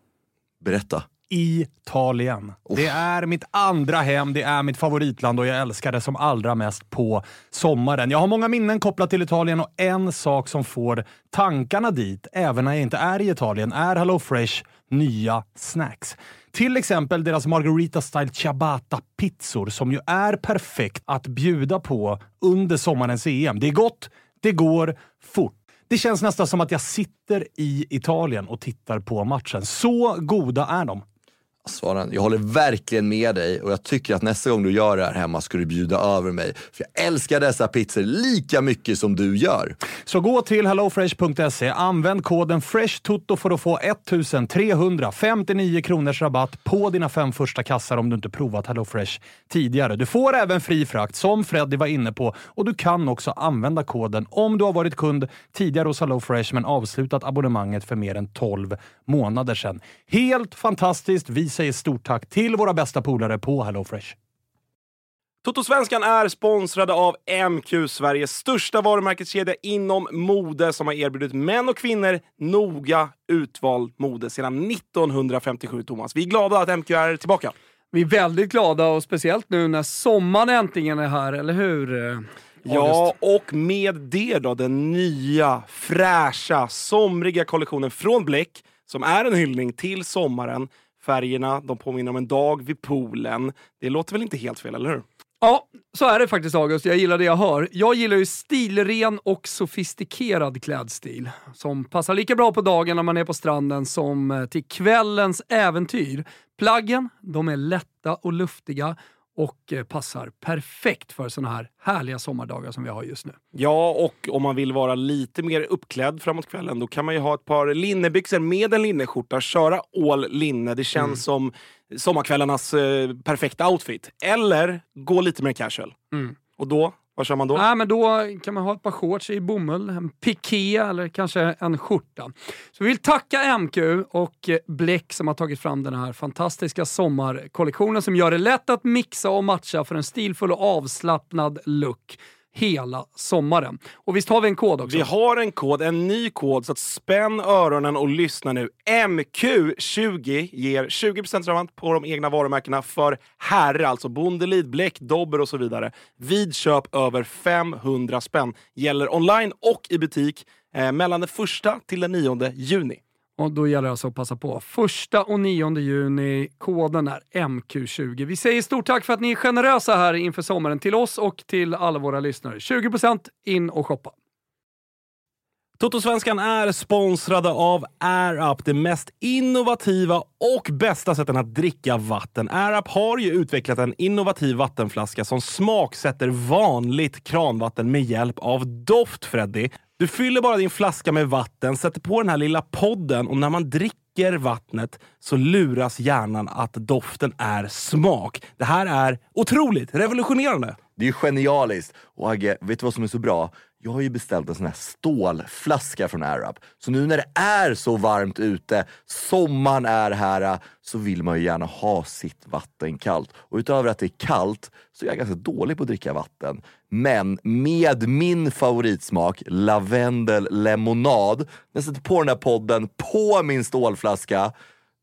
S5: Berätta.
S2: Italien. Det är mitt andra hem, det är mitt favoritland och jag älskar det som allra mest på sommaren. Jag har många minnen kopplat till Italien och en sak som får tankarna dit, även när jag inte är i Italien, är HelloFresh nya snacks. Till exempel deras Margarita Style Ciabatta-pizzor som ju är perfekt att bjuda på under sommarens EM. Det är gott, det går fort. Det känns nästan som att jag sitter i Italien och tittar på matchen. Så goda är de.
S5: Svaren, jag håller verkligen med dig och jag tycker att nästa gång du gör det här hemma ska du bjuda över mig. För jag älskar dessa pizzor lika mycket som du gör.
S2: Så gå till hellofresh.se, använd koden FRESHTOTO för att få 1359 kronors rabatt på dina fem första kassar om du inte provat HelloFresh tidigare. Du får även fri frakt, som Freddy var inne på, och du kan också använda koden om du har varit kund tidigare hos HelloFresh men avslutat abonnemanget för mer än 12 månader sedan. Helt fantastiskt! Vi säger stort tack till våra bästa polare på HelloFresh.
S7: Totosvenskan är sponsrade av MQ, Sveriges största varumärkeskedja inom mode som har erbjudit män och kvinnor noga utvald mode sedan 1957, Thomas. Vi är glada att MQ är tillbaka.
S8: Vi är väldigt glada och speciellt nu när sommaren äntligen är här, eller hur?
S7: Ja, och med det då den nya, fräscha, somriga kollektionen från Bleck som är en hyllning till sommaren. Färgerna de påminner om en dag vid poolen. Det låter väl inte helt fel, eller hur?
S8: Ja, så är det faktiskt August. Jag gillar det jag hör. Jag gillar ju stilren och sofistikerad klädstil som passar lika bra på dagen när man är på stranden som till kvällens äventyr. Plaggen, de är lätta och luftiga och eh, passar perfekt för såna här härliga sommardagar som vi har just nu.
S7: Ja, och om man vill vara lite mer uppklädd framåt kvällen då kan man ju ha ett par linnebyxor med en linneskjorta, köra all linne. Det känns
S8: Mm.
S7: som sommarkvällarnas eh, perfekta outfit. Eller gå lite mer casual.
S8: Mm.
S7: Och då, vad kör man då?
S8: Nej, men då kan man ha ett par shorts i bomull, en piké eller kanske en skjorta. Så vi vill tacka MQ och Bleck som har tagit fram den här fantastiska sommarkollektionen som gör det lätt att mixa och matcha för en stilfull och avslappnad look hela sommaren. Och visst har vi en kod också?
S7: Vi har en kod, en ny kod, så att spänn öronen och lyssna nu. MQ20 ger 20% rabatt på de egna varumärkena för herre, alltså Bondelid, Bleck, Dobber och så vidare. Vid köp över 500 spänn. Gäller online och i butik eh, mellan den första till den 9 juni.
S8: Och då gäller det alltså att passa på. Första och 9 juni, koden är MQ20. Vi säger stort tack för att ni är generösa här inför sommaren till oss och till alla våra lyssnare. 20% in och shoppa.
S7: Totosvenskan är sponsrade av AirUp, det mest innovativa och bästa sätten att dricka vatten. AirUp har ju utvecklat en innovativ vattenflaska som smaksätter vanligt kranvatten med hjälp av doft, Freddy. Du fyller bara din flaska med vatten, sätter på den här lilla podden och när man dricker vattnet så luras hjärnan att doften är smak. Det här är otroligt revolutionerande.
S5: Det är ju genialiskt. Och Agge, vet du vad som är så bra? Jag har ju beställt en sån här stålflaska från AirUp. Så nu när det är så varmt ute, sommaren är här, så vill man ju gärna ha sitt vatten kallt. Och utöver att det är kallt så är jag ganska dålig på att dricka vatten. Men med min favoritsmak, lavendel lemonad, när jag sätter på den här podden på min stålflaska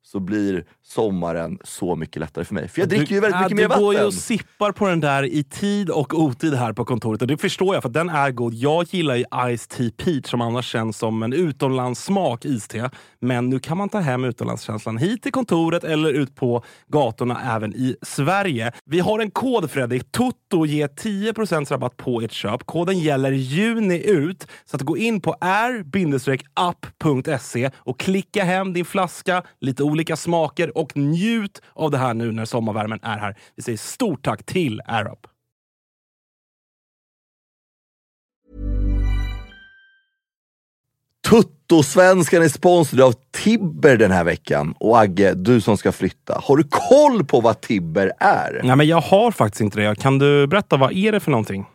S5: så blir sommaren så mycket lättare för mig. För jag dricker ju väldigt mycket mer
S7: Du
S5: vatten.
S7: går ju och sippar på den där i tid och otid här på kontoret och det förstår jag för att den är god. Jag gillar ju Ice Tea Peach som annars känns som en utomlandssmak iste. Men nu kan man ta hem utomlandskänslan hit till kontoret eller ut på gatorna även i Sverige. Vi har en kod Fredrik. Toto ger 10% rabatt på ert köp. Koden gäller juni ut. Så att gå in på r-up.se och klicka hem din flaska, lite olika smaker och njut av det här nu när sommarvärmen är här. Vi säger stort tack till AirUp.
S5: Tuttosvenskan är sponsrad av Tibber den här veckan. Och Agge, du som ska flytta, har du koll på vad Tibber är?
S7: Nej, men jag har faktiskt inte det. Kan du berätta, vad är det för någonting?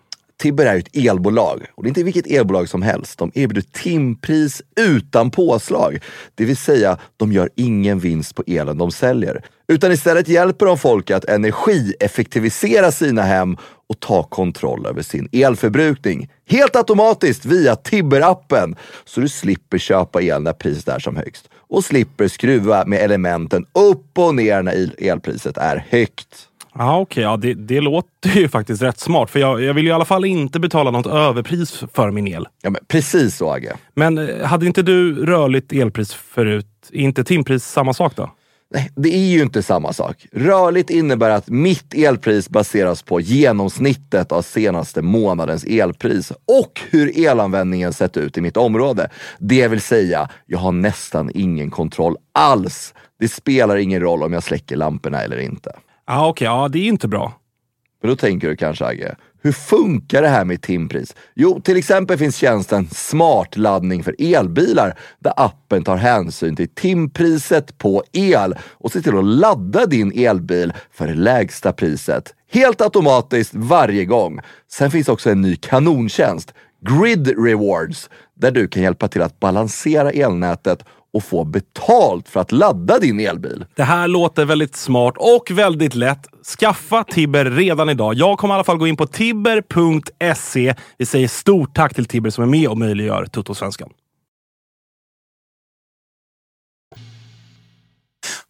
S5: Tibber är ju ett elbolag och det är inte vilket elbolag som helst. De erbjuder timpris utan påslag. Det vill säga, de gör ingen vinst på elen de säljer. Utan istället hjälper de folk att energieffektivisera sina hem och ta kontroll över sin elförbrukning. Helt automatiskt via Tibber-appen. Så du slipper köpa el när priset är som högst. Och slipper skruva med elementen upp och ner när elpriset är högt.
S7: Ja, okej. Ja, det, det låter ju faktiskt rätt smart. För jag, jag vill ju i alla fall inte betala något överpris för min el.
S5: Ja, men precis så Agge.
S7: Men eh, hade inte du rörligt elpris förut? Är inte timpris samma sak då?
S5: Nej, det är ju inte samma sak. Rörligt innebär att mitt elpris baseras på genomsnittet av senaste månadens elpris och hur elanvändningen sett ut i mitt område. Det vill säga, jag har nästan ingen kontroll alls. Det spelar ingen roll om jag släcker lamporna eller inte.
S7: Ja, okej. Ja, det är inte bra.
S5: Men då tänker du kanske Agge, hur funkar det här med timpris? Jo, till exempel finns tjänsten Smart laddning för elbilar där appen tar hänsyn till timpriset på el och ser till att ladda din elbil för det lägsta priset. Helt automatiskt varje gång. Sen finns också en ny kanontjänst, Grid Rewards, där du kan hjälpa till att balansera elnätet och få betalt för att ladda din elbil.
S7: Det här låter väldigt smart och väldigt lätt. Skaffa Tibber redan idag. Jag kommer i alla fall gå in på tibber.se. Vi säger stort tack till Tibber som är med och möjliggör Tuttosvenskan.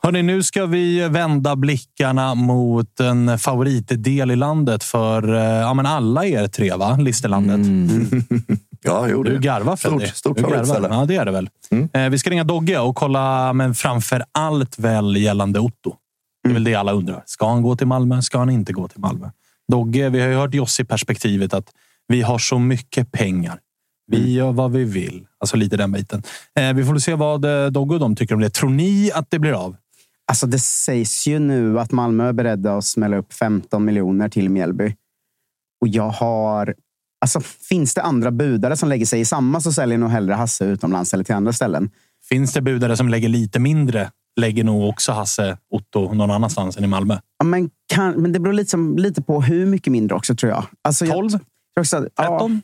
S2: Hörrni, nu ska vi vända blickarna mot en favoritdel i landet för eh, ja, men alla er tre, va? Listerlandet.
S5: Ja, jo,
S2: Du
S5: det.
S2: garvar Freddy.
S5: Stort, stort
S2: Du garvar. Ja, det är det väl. Eh, vi ska ringa Dogge och kolla, men framför allt väl gällande Otto. Det är väl det alla undrar. Ska han gå till Malmö? Ska han inte gå till Malmö? Dogge, vi har ju hört Jossi perspektivet att vi har så mycket pengar. Vi gör vad vi vill. Alltså lite den biten. Eh, vi får väl se vad eh, Dogge och de tycker om det. Tror ni att det blir av?
S4: Alltså det sägs ju nu att Malmö är beredda att smälla upp 15 miljoner till Mjällby. Och jag har... Alltså, finns det andra budare som lägger sig i samma så säljer nog hellre Hasse utomlands eller till andra ställen.
S2: Finns det budare som lägger lite mindre lägger nog också Hasse Otto någon annanstans än i Malmö.
S4: Ja, men, kan, men det beror lite, som, lite på hur mycket mindre också tror jag. Alltså,
S2: 12?
S4: Jag, också, att- ja,
S2: 13?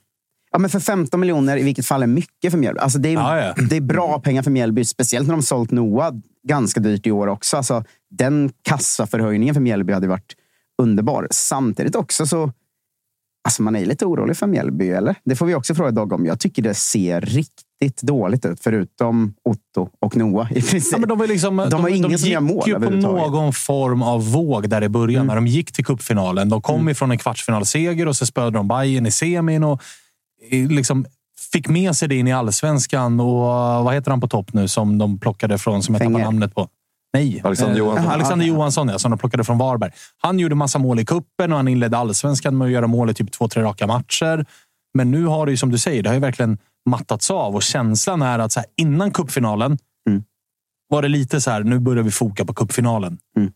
S4: Ja, men för 15 miljoner i vilket fall är mycket för Mjällby. Alltså det, är,
S2: Ja, ja.
S4: det är bra pengar för Mjällby, speciellt när de sålt Noah ganska dyrt i år också. Alltså, den kassaförhöjningen för Mjällby hade varit underbar. Samtidigt också så... Alltså man är lite orolig för Mjällby, eller? Det får vi också fråga Dogge om. Jag tycker det ser riktigt dåligt ut, förutom Otto och Noah. I princip.
S2: Ja, men de, var liksom,
S4: De har ingen som
S2: gick
S4: gör mål
S2: ju på
S4: överhuvudtaget. Mm.
S2: någon form av våg där i början. När de gick till cupfinalen. De kom ifrån en kvartsfinalseger och så spöade de Bayern i semin. Och eh, liksom fick med sig det in i allsvenskan. Och eh, vad heter han på topp nu som de plockade från, som jag tappar
S4: Fenger.
S2: namnet på? Nej.
S5: Alexander
S2: Eh,
S5: Johansson.
S2: Alexander
S4: Jaha,
S2: Johansson, ja, som de plockade från Varberg. Han gjorde massa mål i kuppen och han inledde allsvenskan med att göra mål i typ två, tre raka matcher. Men nu har det ju, som du säger, det har ju verkligen mattats av och känslan är att så här, innan cupfinalen
S4: Mm.
S2: var det lite så här, nu börjar vi foka på cupfinalen.
S4: Mm.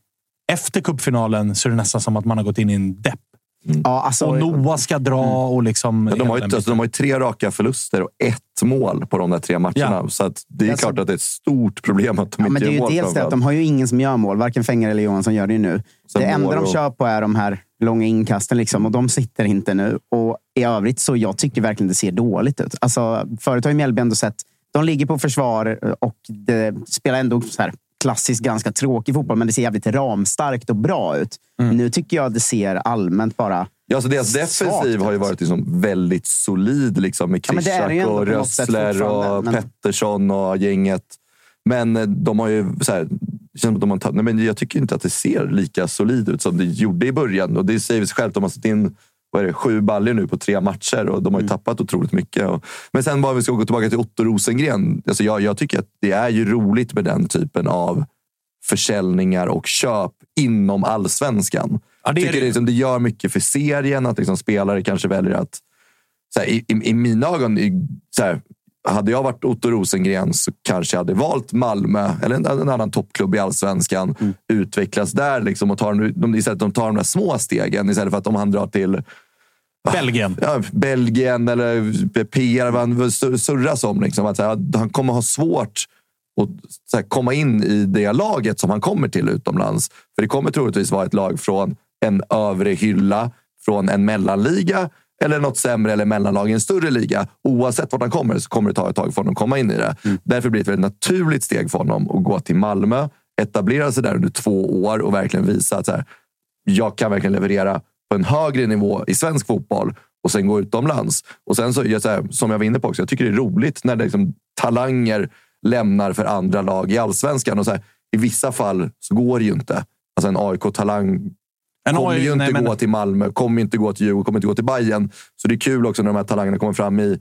S2: Efter cupfinalen så är det nästan som att man har gått in i en depp.
S4: Ja, alltså,
S2: Och Noah ska dra och liksom...
S5: Ja, de, har ju, alltså, de har ju tre raka förluster och ett mål på de där tre matcherna.
S2: Ja.
S5: Så att det är
S4: Alltså-
S5: klart att det är ett stort problem att de
S4: Ja,
S5: inte
S4: men det är
S5: gör
S4: ju
S5: mål.
S4: dels det att de har ju ingen som gör mål. Varken Fenger eller Johansson gör det ju nu.
S5: Sen
S4: det enda
S5: mål
S4: de
S5: och-
S4: kör på är de här långa inkasten liksom, och de sitter inte nu. Och I övrigt så jag tycker verkligen det ser dåligt ut. Alltså, förut har ju Mjällby ändå sett... De ligger på försvar och det spelar ändå så här klassiskt ganska tråkig fotboll, men det ser jävligt ramstarkt och bra ut.
S5: Mm.
S4: Nu tycker jag det ser allmänt bara...
S5: Ja, alltså deras defensiv har ju varit liksom väldigt solid liksom, med
S4: Ja,
S5: Krishak
S4: ändå
S5: och Rössler och
S4: men-
S5: Pettersson och gänget. Men eh, de har ju... Så här, känns de har nej, men jag tycker inte att det ser lika solid ut som det gjorde i början. Och Det säger sig självt. De har satt in vad är det, sju baller nu på tre matcher och de har ju tappat otroligt mycket. Och, men sen bara vi ska gå tillbaka till Otto Rosengren. Alltså jag, jag tycker att det är ju roligt med den typen av försäljningar och köp inom allsvenskan.
S2: Ja, det
S5: tycker
S2: det.
S5: liksom, det gör mycket för serien att liksom, spelare kanske väljer att... Här, i, i, I mina ögon, i, så här, hade jag varit Otto Rosengren så kanske jag hade valt Malmö eller en, en annan toppklubb i allsvenskan.
S2: Mm.
S5: Utvecklas där liksom, och tar, de, istället de tar de där små stegen istället för att om han drar till
S2: Belgien.
S5: ja, Belgien eller PR, vad han sur- surras om. Liksom, att, här, han kommer ha svårt att här, komma in i det laget som han kommer till utomlands. För det kommer troligtvis vara ett lag från en övre hylla, från en mellanliga eller något sämre eller mellanlag i en större liga. Oavsett vart han kommer så kommer det ta ett tag för honom att komma in i det. Därför blir det ett väldigt naturligt steg för honom att gå till Malmö, etablera sig där under två år och verkligen visa att så här, jag kan verkligen leverera på en högre nivå i svensk fotboll och sen gå utomlands. Och sen så, jag, så här, som jag var inne på också, jag tycker det är roligt när det liksom, talanger lämnar för andra lag i allsvenskan. Och så här, I vissa fall så går det ju inte. Alltså en AIK-talang
S2: En
S5: kommer
S2: AI
S5: ju inte
S2: nej, men-
S5: gå till Malmö, kommer inte gå till Djurgården, kommer inte gå till Bayern. Så det är kul också när de här talangerna kommer fram i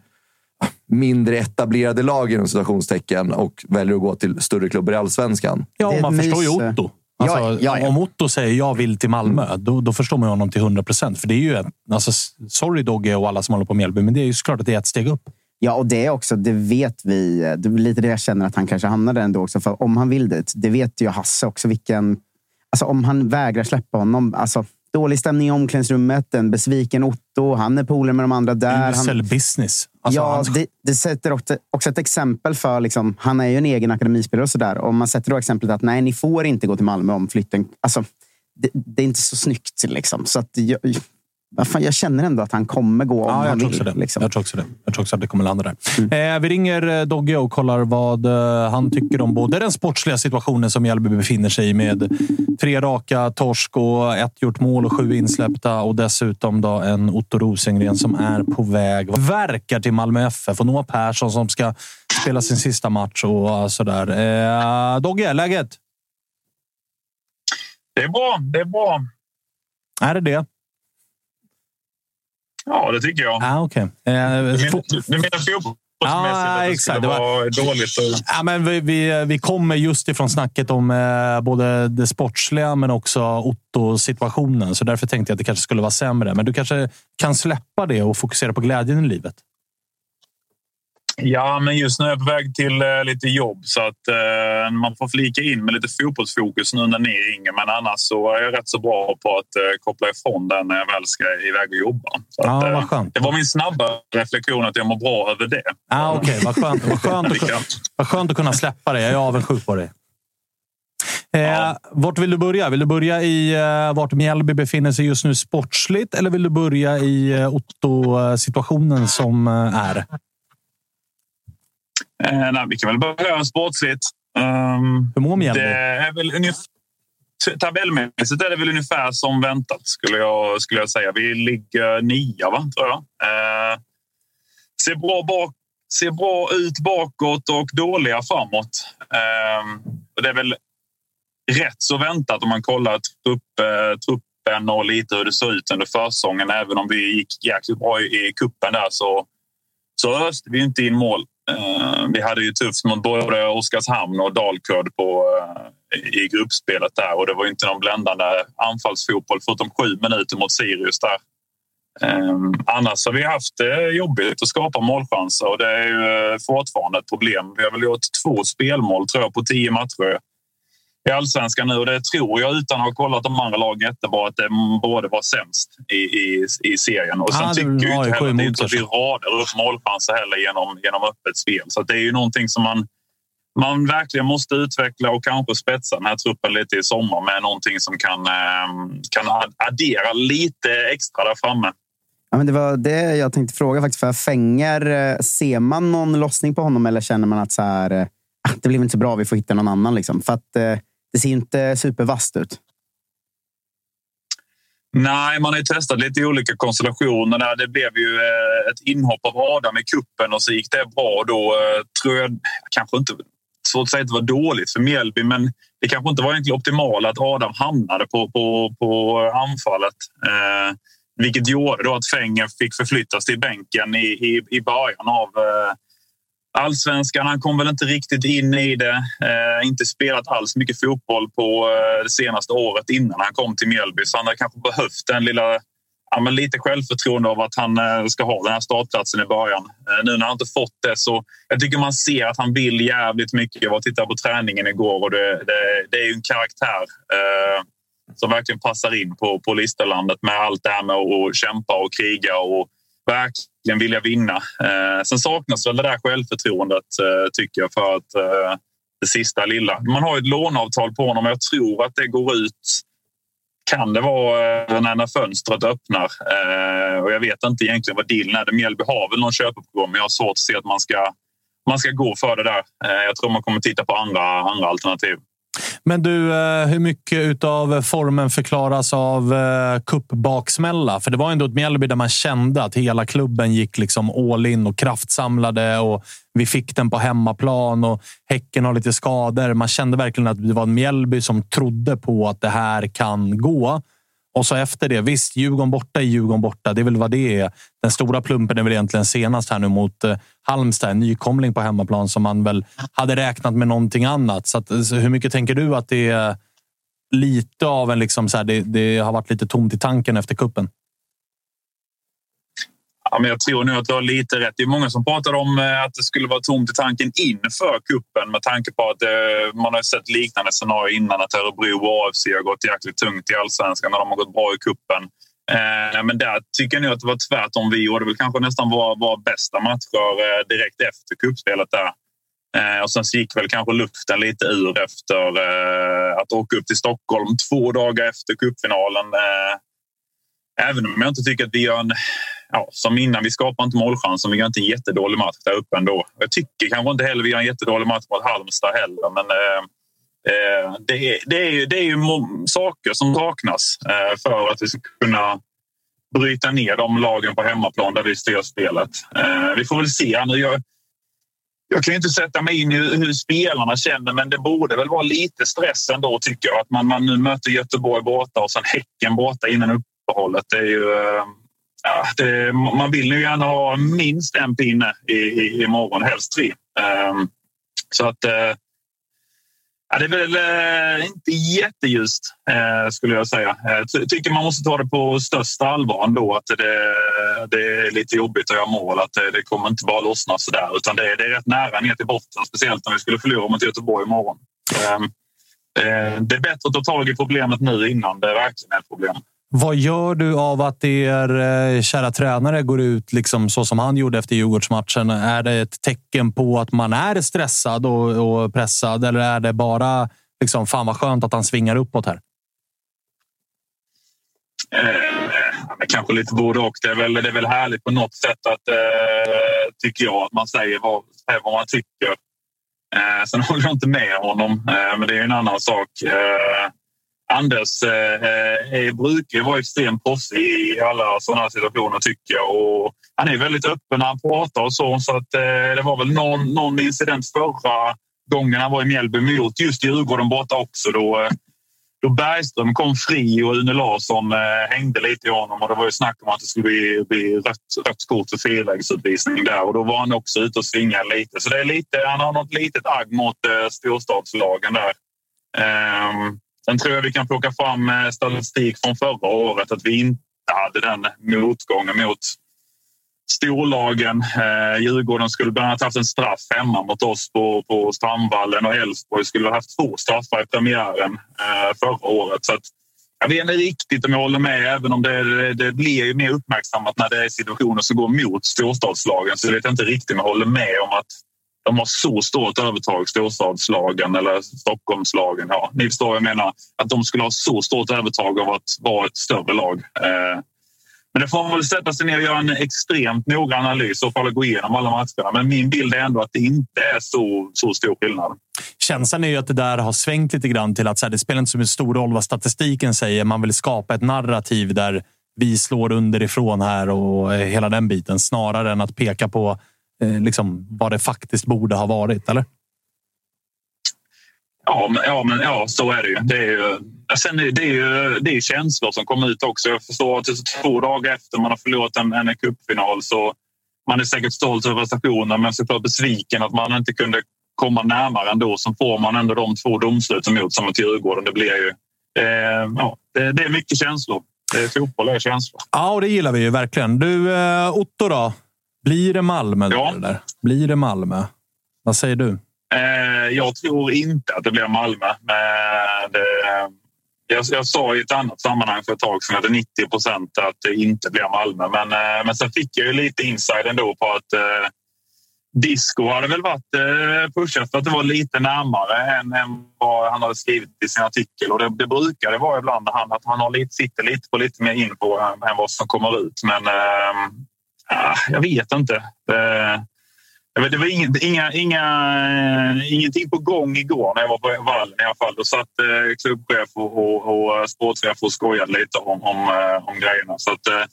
S5: mindre etablerade lag inom citationstecken och väljer att gå till större klubbar i allsvenskan.
S2: Ja, man förstår ju Otto. Alltså,
S4: Ja, ja.
S2: Om Otto säger jag vill till Malmö, då, då förstår man honom till 100 procent. För det är ju ett, alltså, sorry Dogge och alla som håller på Mjällby, men det är ju såklart att det är ett steg upp.
S4: Ja, och det är också, det vet vi. Det är lite det jag känner att han kanske hamnar där ändå också. För om han vill dit, det vet ju Hasse också vilken... Alltså om han vägrar släppa honom. Alltså, dålig stämning i omklädningsrummet, en besviken Otto, han är polare med de andra där.
S2: Usel
S4: Han,
S2: business. Alltså,
S4: ja,
S2: han,
S4: det, det sätter också, ett exempel för... Liksom, han är ju en egen akademispelare och sådär. Om man sätter då exemplet att nej, ni får inte gå till Malmö om flytten... Alltså, det, det är inte så snyggt. Liksom. Så att jag, fan, jag känner ändå att han kommer gå om
S2: Ja,
S4: han
S2: jag tror,
S4: vill.
S2: också det.
S4: Liksom.
S2: jag tror också det. Jag tror också att det kommer landa där. Eh, vi ringer eh, Dogge och kollar vad eh, han tycker om både den sportsliga situationen som Mjällby befinner sig i med tre raka torsk och ett gjort mål och sju insläppta och dessutom då en Otto Rosengren som är på väg, verkar till Malmö FF och Noah Persson som ska spela sin sista match och sådär. Eh, Dogge, läget?
S9: Det är bra. Det är bra.
S2: Är det det?
S9: Ja, det tycker jag.
S2: Ah, okay. eh,
S9: du, du menar att det
S2: exakt. Det var-
S9: dåligt? Och...
S2: Ja, men vi, vi, vi kommer just ifrån snacket om eh, både det sportsliga men också Otto-situationen. Så därför tänkte jag att det kanske skulle vara sämre. Men du kanske kan släppa det och fokusera på glädjen i livet?
S9: Ja, men just nu är jag på väg till eh, lite jobb så att eh, man får flika in med lite fotbollsfokus nu när ni ringer. Men annars så är jag rätt så bra på att eh, koppla ifrån den när jag väl ska iväg och jobba. Så
S2: Ja,
S9: att, eh, det var min snabba reflektion att jag mår bra över det.
S2: Ah, Okej, vad, skönt, vad, skönt att, vad skönt att kunna släppa det. Jag är avundsjuk på dig. Eh, Vart vill du börja? Vill du börja i eh, vart Mjällby befinner sig just nu sportsligt eller vill du börja i eh, Otto-situationen som eh, är?
S9: Eh, nej, vi kan väl börja sportsligt. Um,
S2: Hur mår Mjällby?
S9: Det är väl ungefär, tabellmässigt är det väl ungefär som väntat skulle jag, skulle jag säga. Vi ligger nia, va, tror jag. Eh, ser, bra bak, ser bra ut bakåt och dåliga framåt. Eh, och det är väl rätt så väntat om man kollar trupp, eh, truppen och lite hur det såg ut under försäsongen. Även om vi gick jäkligt bra i, i kuppen där så, så öste vi inte in mål. Eh, vi hade ju tufft mot både Oskarshamn och Dalkurd på, eh, i gruppspelet där och det var ju inte någon bländande anfallsfotboll förutom sju minuter mot Sirius där. Ehm, annars har vi haft det jobbigt att skapa målchanser och det är ju eh, fortfarande ett problem. Vi har väl gjort två spelmål tror jag på tio matcher i allsvenskan nu och det tror jag utan att ha kollat de andra lagen jättebra att det borde vara sämst i, i, i serien. Och sen
S2: Ah,
S9: tycker
S2: var
S9: jag inte heller så att vi radar upp målchanser heller genom, genom öppet spel. Så att det är ju någonting som man, man verkligen måste utveckla och kanske spetsa den här truppen lite i sommar med någonting som kan, eh, kan addera lite extra där framme.
S4: Ja, men det var det jag tänkte fråga faktiskt. För Fenger, eh, ser man någon lossning på honom eller känner man att så här, eh, ah, det blev inte så bra, vi får hitta någon annan? Liksom? För att eh, det ser inte supervast ut.
S9: Nej, man har ju testat lite olika konstellationer. Det blev ju eh, ett inhopp av Adam i kuppen och så gick det bra. Då eh, tror jag kanske inte svårt att säga att det var dåligt för Mjällby, men det kanske inte var egentligen optimalt att Adam hamnade på, på, på anfallet. Eh, vilket gjorde då att Fenger fick förflyttas till bänken i, i, i början av eh, allsvenskan. Han kom väl inte riktigt in i det. Eh, inte spelat alls mycket fotboll på eh, det senaste året innan han kom till Mjällby. Så han har kanske behövt den lilla, ja, men lite självförtroende av att han eh, ska ha den här startplatsen i början. Eh, nu när han inte fått det så jag tycker man ser att han vill jävligt mycket. Jag var och tittade på träningen igår och det, det, det är ju en karaktär eh, som verkligen passar in på, på Listerlandet med allt det här med att kämpa och kriga och verkligen verkligen vilja vinna. Eh, sen saknas väl det där självförtroendet eh, tycker jag för att eh, det sista lilla. Man har ju ett låneavtal på honom och jag tror att det går ut kan det vara eh, när, när fönstret öppnar. Eh, och jag vet inte egentligen vad dealen är. Mjällby har väl någon köpuppgång men jag har svårt att se att man ska, man ska gå för det där. Eh, jag tror man kommer titta på andra, andra alternativ.
S2: Men du, eh, hur mycket av formen förklaras av eh, kuppbaksmälla? För det var ändå ett Mjällby där man kände att hela klubben gick liksom all in och kraftsamlade och vi fick den på hemmaplan och Häcken har lite skador. Man kände verkligen att det var en Mjällby som trodde på att det här kan gå. Och så efter det, visst, Djurgården borta är Djurgården borta. Det är väl vad det är. Den stora plumpen är väl egentligen senast här nu mot eh, Halmstad. En nykomling på hemmaplan som man väl hade räknat med någonting annat. Så, att, eh, så hur mycket tänker du att det är lite av en... Liksom så här, det, det har varit lite tomt i tanken efter kuppen?
S9: Ja, men jag tror nu att du har lite rätt. Det är många som pratar om eh, att det skulle vara tomt i tanken inför kuppen med tanke på att eh, man har sett liknande scenarier innan att Örebro och AFC har gått jäkligt tungt i allsvenskan när de har gått bra i kuppen. Eh, men där tycker jag nu att det var tvärtom. Vi gjorde väl kanske nästan våra, våra bästa matcher direkt efter kuppspelet där. Och sen så gick väl kanske luften lite ur efter att åka upp till Stockholm två dagar efter cupfinalen. Även om jag inte tycker att vi gör en... Ja, som innan, vi skapar inte målchanser, vi gör inte en jättedålig match där uppe ändå. Jag tycker kanske inte heller vi gör en jättedålig match mot Halmstad heller, men eh, eh, det, är, det, är ju, det är ju saker som saknas eh, för att vi ska kunna bryta ner de lagen på hemmaplan där vi styr spelet. Eh, vi får väl se. Nu, jag, jag kan inte sätta mig in i hur spelarna känner, men det borde väl vara lite stress ändå tycker jag. Att man, man nu möter Göteborg borta och sen Häcken borta innan uppehållet. Det är ju, eh, ja, det, man vill ju gärna ha minst en pinne i, i, imorgon, helst tre. Um, så att eh, Ja, det är väl eh, inte jätteljust skulle jag säga. Jag tycker man måste ta det på största allvar ändå. Att det, det är lite jobbigt att göra mål. Att det, det kommer inte bara lossna så där. Utan det, det är rätt nära ner till botten. Speciellt om vi skulle förlora mot Göteborg imorgon. Um, det är bättre att ta tag i problemet nu innan det verkligen är ett problem.
S2: Vad gör du av att er eh, kära tränare går ut liksom så som han gjorde efter Djurgårdsmatchen? Är det ett tecken på att man är stressad och, och pressad eller är det bara liksom, fan vad skönt att han svingar uppåt här?
S9: Eh, kanske lite både och. Det är, väl, det är väl härligt på något sätt att eh, tycker jag att man säger vad, vad man tycker. Eh, sen håller jag inte med honom, eh, men det är en annan sak. Eh, Anders eh, eh brukar vara extremt proffsig i alla sådana situationer tycker jag. Och han är väldigt öppen när han pratar och så. så att, eh, det var väl någon, någon incident förra gången han var i Mjällby mot just Djurgården borta också. Då, eh, då Bergström kom fri och Une Larsson eh, hängde lite i honom och det var ju snack om att det skulle bli, bli rött, rött kort för felvägsutvisning där och då var han också ute och svingade lite. Så det är lite, han har något litet agg mot eh, storstadslagen där. Um, Sen tror jag vi kan plocka fram eh, statistik från förra året att vi inte hade den motgången mot storlagen. Eh, Djurgården skulle bland annat haft en straff hemma mot oss på, på Strandvallen och Elfsborg skulle ha haft två straffar i premiären eh, förra året. Så att, jag vet inte riktigt om jag håller med, även om det, det blir ju mer uppmärksammat när det är situationer som går mot storstadslagen. Så jag vet inte riktigt om jag håller med om att de har så stort övertag, storstadslagen eller Stockholmslagen. Ja, ni förstår vad jag menar. Att de skulle ha så stort övertag av att vara ett större lag. Eh, men det får man väl sätta sig ner och göra en extremt noggrann analys och gå igenom alla matcherna. Men min bild är ändå att det inte är så, så stor skillnad.
S2: Känslan är ju att det där har svängt lite grann till att så här, det spelar inte så stor roll vad statistiken säger. Man vill skapa ett narrativ där vi slår underifrån här och eh, hela den biten snarare än att peka på liksom, vad det faktiskt borde ha varit, eller?
S9: Ja, men, ja, men, ja så är det ju. Det är ju, sen är det, är ju, det är känslor som kommer ut också. Jag förstår att två dagar efter man har förlorat en, en cupfinal så man är säkert stolt över prestationen men såklart besviken att man inte kunde komma närmare ändå. Så får man ändå de två domslut som gjorts mot Djurgården. Det blir ju eh, ja, det, det, är mycket känslor. Det är fotboll är känslor.
S2: Ja, och det gillar vi ju verkligen. Du, eh, Otto då? Blir det Malmö? Ja. Där? Blir det Malmö? Vad säger du?
S9: Eh, jag tror inte att det blir Malmö. Men det, jag, jag, sa i ett annat sammanhang för ett tag sedan att det är 90 procent att det inte blir Malmö. Men, eh, men sen fick jag ju lite inside ändå på att eh, Disco hade väl varit eh, pushat för att det var lite närmare än, än vad han hade skrivit i sin artikel. Och det, det brukar det vara ibland han, att han har lite, sitter lite på lite mer info än, än vad som kommer ut. Men eh, Ah, jag vet inte. Det, var inga, inga, eh, ingenting på gång igår när jag var på vallen i alla fall. Då satt eh, klubbchef och, och, och sportchef och skojade lite om, om, eh, om grejerna. Så att, eh,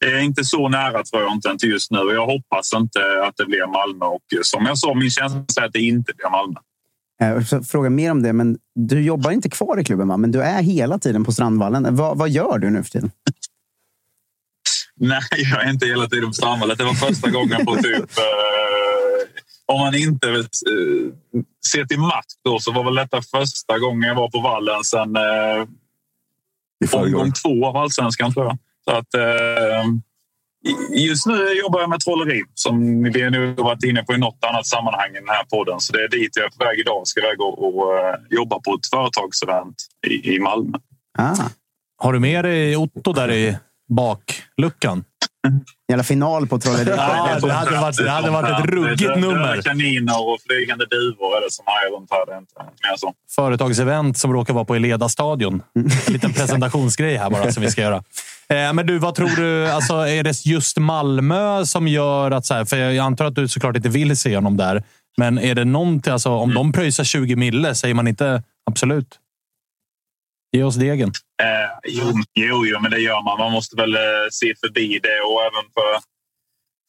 S9: det är inte så nära tror jag inte inte just nu. Jag hoppas inte att det blir Malmö och eh, som jag sa, min känsla är att det inte blir Malmö.
S4: Jag fråga mer om det, men du jobbar inte kvar i klubben, va? men du är hela tiden på Strandvallen. Vad, vad gör du nu för tiden?
S9: Nej, jag är inte hela tiden på samhället. Det var första gången på typ... Eh, om man inte eh, ser till match då så var väl detta första gången jag var på vallen sen eh, omgång två av allsvenskan tror jag. Så att, eh, just nu jobbar jag med trolleri som vi nu varit inne på i något annat sammanhang i den här podden. Så det är dit jag är på väg idag. Jag ska iväg och, och jobba på ett företagsevent i, i Malmö.
S2: Ah. Har du med dig Otto där i bakluckan.
S4: Jävla final på trolleri.
S2: ja, det hade varit, det hade varit ett ruggigt nummer.
S9: Kaniner och flygande duvor eller som. Det är inte mer så.
S2: Företagsevent som råkar vara på Eleda stadion. En liten presentationsgrej här bara som vi ska göra. Eh, men du, vad tror du? Alltså, är det just Malmö som gör att... Så här, för jag antar att du såklart inte vill se honom där. Men är det någonting... Alltså, om mm. de pröjsar 20 mille, säger man inte absolut? Ge oss degen.
S9: Eh, jo, jo, jo, men det gör man. Man måste väl eh, se förbi det och även för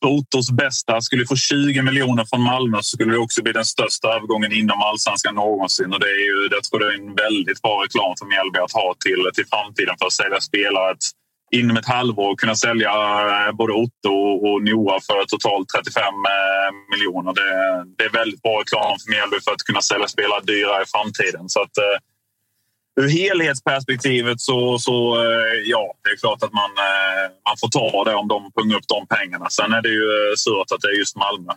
S9: för Ottos bästa. Skulle vi få 20 miljoner från Malmö så skulle det också bli den största övergången inom allsvenskan någonsin. Och det är ju, jag tror det är en väldigt bra reklam för Mjällby att ha till, till framtiden för att sälja spelare. Att inom ett halvår kunna sälja eh, både Otto och Noah för totalt 35 eh, miljoner. Det, det är väldigt bra reklam för Mjällby för att kunna sälja spelare dyrare i framtiden. Så att, eh, ur helhetsperspektivet så, så eh, ja, det är klart att man, eh, man får ta det om de pungar upp de pengarna. Sen är det ju eh, surt att det är just Malmö.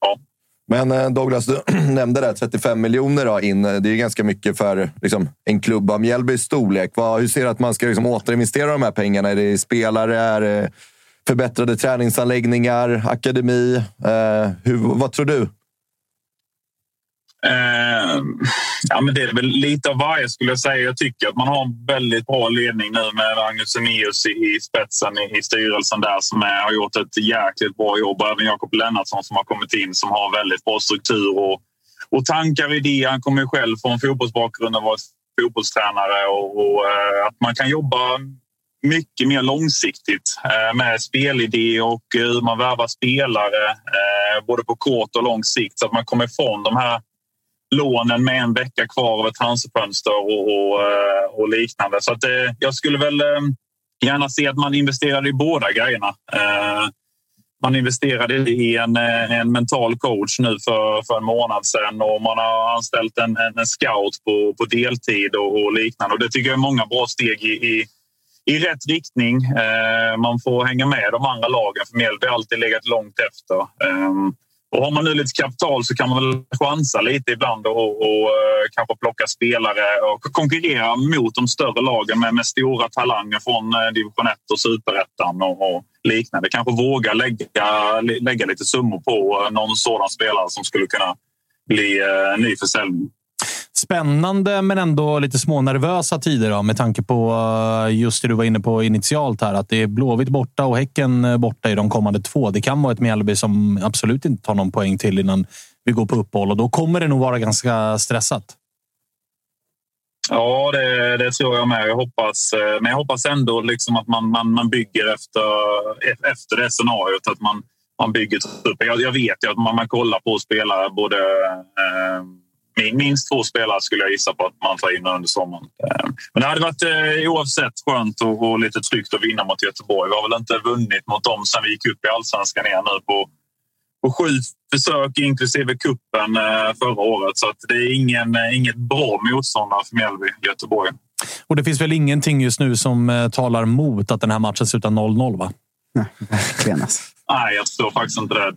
S9: Ja.
S5: Men Douglas, du nämnde det, 35 miljoner då in. Det är ganska mycket för liksom, en klubb av Mjällbys storlek. Vad, hur ser du att man ska liksom, återinvestera de här pengarna? Är det spelare? Är det förbättrade träningsanläggningar? Akademi? Eh, hur, vad tror du?
S9: Eh, ja, men det är väl lite av varje skulle jag säga. Jag tycker att man har en väldigt bra ledning nu med Magnus Emeus i, i spetsen i, i styrelsen där som är, har gjort ett jäkligt bra jobb. Även Jakob Lennartsson som har kommit in som har väldigt bra struktur och, och tankar och idéer. Han kommer ju själv från fotbollsbakgrund och varit fotbollstränare och, och eh, att man kan jobba mycket mer långsiktigt eh, med spelidé och hur man värvar spelare eh, både på kort och lång sikt så att man kommer ifrån de här lånen med en vecka kvar av ett transferfönster och, och, eh, och, liknande. Så att, eh, jag skulle väl eh, gärna se att man investerade i båda grejerna. Eh, man investerade i en, en mental coach nu för, för en månad sedan och man har anställt en, en, scout på, på deltid och, och, liknande. Och det tycker jag är många bra steg i, i, i rätt riktning. Man får hänga med de andra lagen för Mjällby har alltid legat långt efter. Ehm, och har man nu lite kapital så kan man väl chansa lite ibland och, och och kanske plocka spelare och konkurrera mot de större lagen med, med stora talanger från eh, division 1 och superettan och, och, liknande. Kanske våga lägga, lägga lite summor på eh, någon sådan spelare som skulle kunna bli eh, ny försäljning.
S2: Spännande men ändå lite smånervösa tider då, med tanke på eh, just det du var inne på initialt här. Att det är Blåvitt borta och Häcken eh, borta i de kommande två. Det kan vara ett Mjällby som absolut inte tar någon poäng till innan vi går på uppehåll och då kommer det nog vara ganska stressat.
S9: Ja, det, det, tror jag med. Jag hoppas, eh, men jag hoppas ändå liksom att man, man, man bygger efter, efter det scenariot. Att man, man bygger upp. Jag, jag vet ju att man, man kollar på spelare både eh, minst två spelare skulle jag gissa på att man tar in under sommaren. Eh, men det hade varit eh, oavsett skönt och, och lite tryggt att vinna mot Göteborg. Vi har väl inte vunnit mot dem sen vi gick upp i allsvenskan igen nu på, på sju försök inklusive kuppen eh, förra året. Så att det är ingen, inget bra motståndare för Mjällby, Göteborg.
S2: Och det finns väl ingenting just nu som talar mot att den här matchen slutar 0-0? va?
S4: Nej, verkligen. Alltså.
S9: Nej, jag tror faktiskt inte det.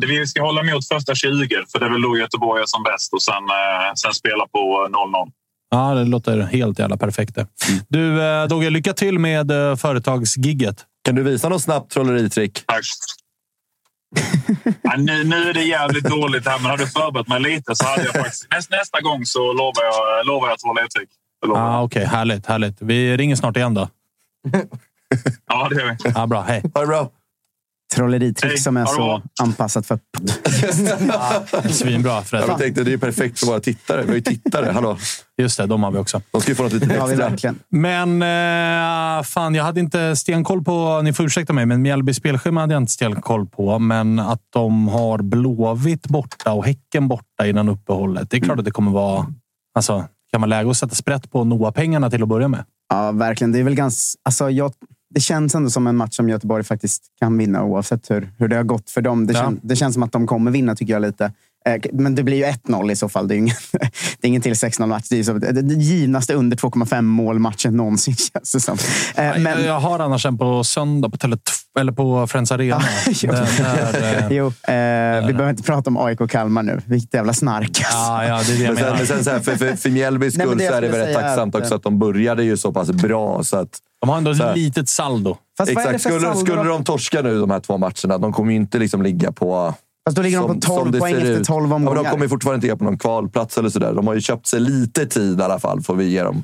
S9: det. Vi ska hålla emot första 20, för det är väl då Göteborg är som bäst och sen, eh, sen spela på 0-0.
S2: Ja, det låter helt jävla perfekt. Det. Du, eh, Dogge, lycka till med eh, företagsgigget.
S5: Kan du visa något snabbt trolleritrick?
S9: Tack. ja, nu, nu är det jävligt dåligt här, men hade du förberett mig lite så hade jag faktiskt... Nästa, nästa gång så lovar jag, lovar jag trolleritrick.
S2: Ah, Okej, okay. härligt, härligt. Vi ringer snart igen då.
S9: ja, det gör vi.
S2: Ja, bra. Hej.
S5: Ha det bra.
S4: Trolleritrick
S9: Hej,
S4: som är så
S9: bra.
S4: anpassat för...
S2: ja, svinbra förresten.
S5: jag tänkte, det är ju perfekt för våra tittare. Vi har ju tittare. Hallå.
S2: Just det, de har vi också.
S5: De ska ju få något lite extra.
S4: verkligen.
S2: Men eh, fan, jag hade inte stenkoll på... Ni får ursäkta mig, men Mjällby spelschema hade jag inte stenkoll på. Men att de har Blåvitt borta och Häcken borta innan uppehållet. Det är klart att det kommer vara... Alltså, kan man läge att sätta sprätt på Noah-pengarna till att börja med?
S4: Ja, verkligen. Det är väl ganska... Alltså, jag, det känns ändå som en match som Göteborg faktiskt kan vinna oavsett hur, hur det har gått för dem. Det,
S2: Ja.
S4: kän, det känns som att de kommer vinna, tycker jag lite. Eh, Men det blir ju 1-0 i så fall. Det är, ju ingen, det är ingen till 6-0-match. Det är så, det givnaste under 2,5 mål-matchen någonsin, känns det som. Eh,
S2: Jag,
S4: Men,
S2: jag har annars en på söndag på, Tele2 eller på Friends Arena.
S4: jo.
S2: Den är, eh,
S4: jo, eh, vi behöver inte prata om AIK och Kalmar nu. Vilket jävla snark.
S2: ja, ja, det är det jag
S5: Men sen,
S2: menar.
S5: men sen så här, för, för, för Mjällbys skull så är det väl rätt tacksamt
S4: att-
S5: också att de började ju så pass bra. Så att,
S2: De har ändå ett litet saldo.
S4: Fast vad är det
S5: exakt,
S4: för
S5: skulle,
S4: saldo
S5: skulle de torska nu de här två matcherna, de kommer ju inte liksom ligga på...
S4: Fast då ligger de
S5: som-
S4: på
S5: som
S4: 12
S5: det
S4: poäng efter
S5: ut.
S4: 12
S5: Ja, men
S4: omgångar.
S5: de kommer fortfarande inte ligga på någon kvalplats eller sådär. De har ju köpt sig lite tid i alla fall, får vi ge dem.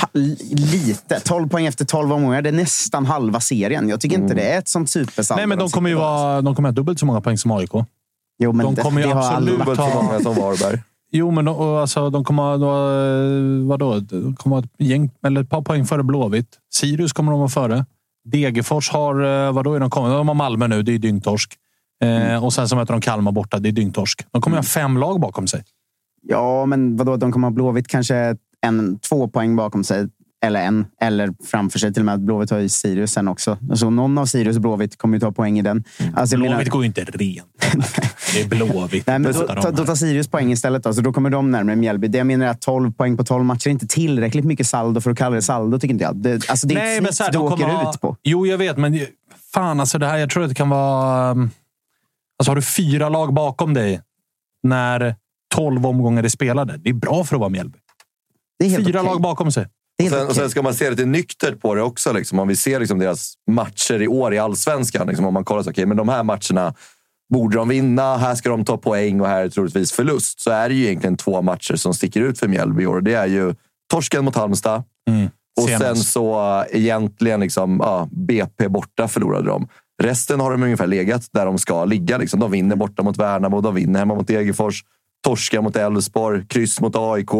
S4: Ha, lite. 12 poäng efter 12 omgångar. Det är nästan halva serien. Jag tycker inte det är ett sånt supersaldo.
S2: Nej, men de kommer ju
S4: på.
S2: vara, de kommer ha dubbelt så många poäng som AIK.
S4: Jo, men
S2: de
S4: det,
S2: kommer ju
S4: det
S2: absolut
S5: Dubbelt så många som Varberg.
S2: Jo, men de, och alltså, de kommer ha då, vadå? De kommer ett, gäng, eller ett par poäng före Blåvitt. Sirius kommer de vara före. Degerfors har, eh, vadå är de? De har Malmö nu, det är dyngtorsk. Eh, och sen så möter de Kalmar borta, det är dyngtorsk. De kommer mm. ha fem lag bakom sig.
S4: Ja, men vadå? De kommer ha Blåvitt kanske en, två poäng bakom sig. Eller en. Eller framför sig. Till och med att Blåvitt har ju Sirius sen också. Så någon av Sirius och Blåvitt kommer ju ta poäng i den.
S2: Alltså, Blåvitt menar... går ju inte rent. det är Blåvitt.
S4: Nej, men då, ta, då tar Sirius poäng istället. Då, så då kommer de närmare Mjällby. Det jag menar är att 12 poäng på 12 matcher är inte tillräckligt mycket saldo för att kalla det saldo, tycker inte jag. Det, alltså, det är Nej, ett snitt du åker ha... ut på.
S2: Jo, jag vet, men fan alltså det här. Jag tror att det kan vara... Um, alltså har du fyra lag bakom dig när 12 omgångar är spelade. Det är bra för att vara Mjällby. Fyra okay. lag bakom sig.
S5: Och sen, och sen, ska man se lite nyktert på det också. Liksom. Om vi ser liksom deras matcher i år i allsvenskan. Liksom, om man kollar så, okay, men de här matcherna borde de vinna. Här ska de ta poäng och här är troligtvis förlust. Så är det ju egentligen två matcher som sticker ut för Mjällby i år. Det är ju torsken mot Halmstad. Mm. Och sen så egentligen liksom, uh, BP borta förlorade de. Resten har de ungefär legat där de ska ligga. Liksom. De vinner borta mot Värnamo, de vinner hemma mot Degerfors, torskar mot Elfsborg, kryss mot AIK,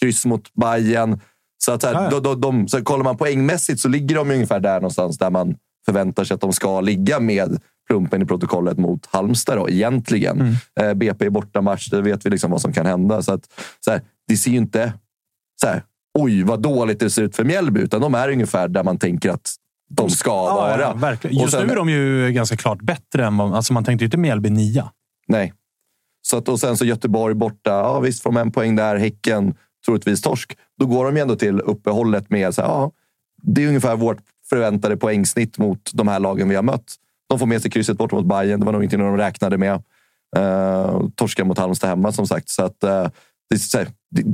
S5: kryss mot Bayern. Så, att, här, de, de, de, så kollar man poängmässigt så ligger de ungefär där någonstans där man förväntar sig att de ska ligga med plumpen i protokollet mot Halmstad då, egentligen. Mm. Eh, BP är bortamatch, det vet vi liksom vad som kan hända. Så, att, så här, det ser ju inte så här, oj vad dåligt det ser ut för Mjällby, utan de är ungefär där man tänker att de ska ja, vara. Ja,
S2: verkligen. Just sen, nu är de ju ganska klart bättre än vad... Alltså man tänkte ju inte Mjällby nia.
S5: Nej. Så att, och sen så Göteborg borta. Ja, visst, får de en poäng där. Häcken troligtvis torsk. Då går de ju ändå till uppehållet med så här, ja, det är ungefär vårt förväntade poängsnitt mot de här lagen vi har mött. De får med sig krysset bort mot Bayern. Det var nog inte de räknade med. Uh, torska mot Halmstad hemma som sagt. Så att, uh, det, så här, det,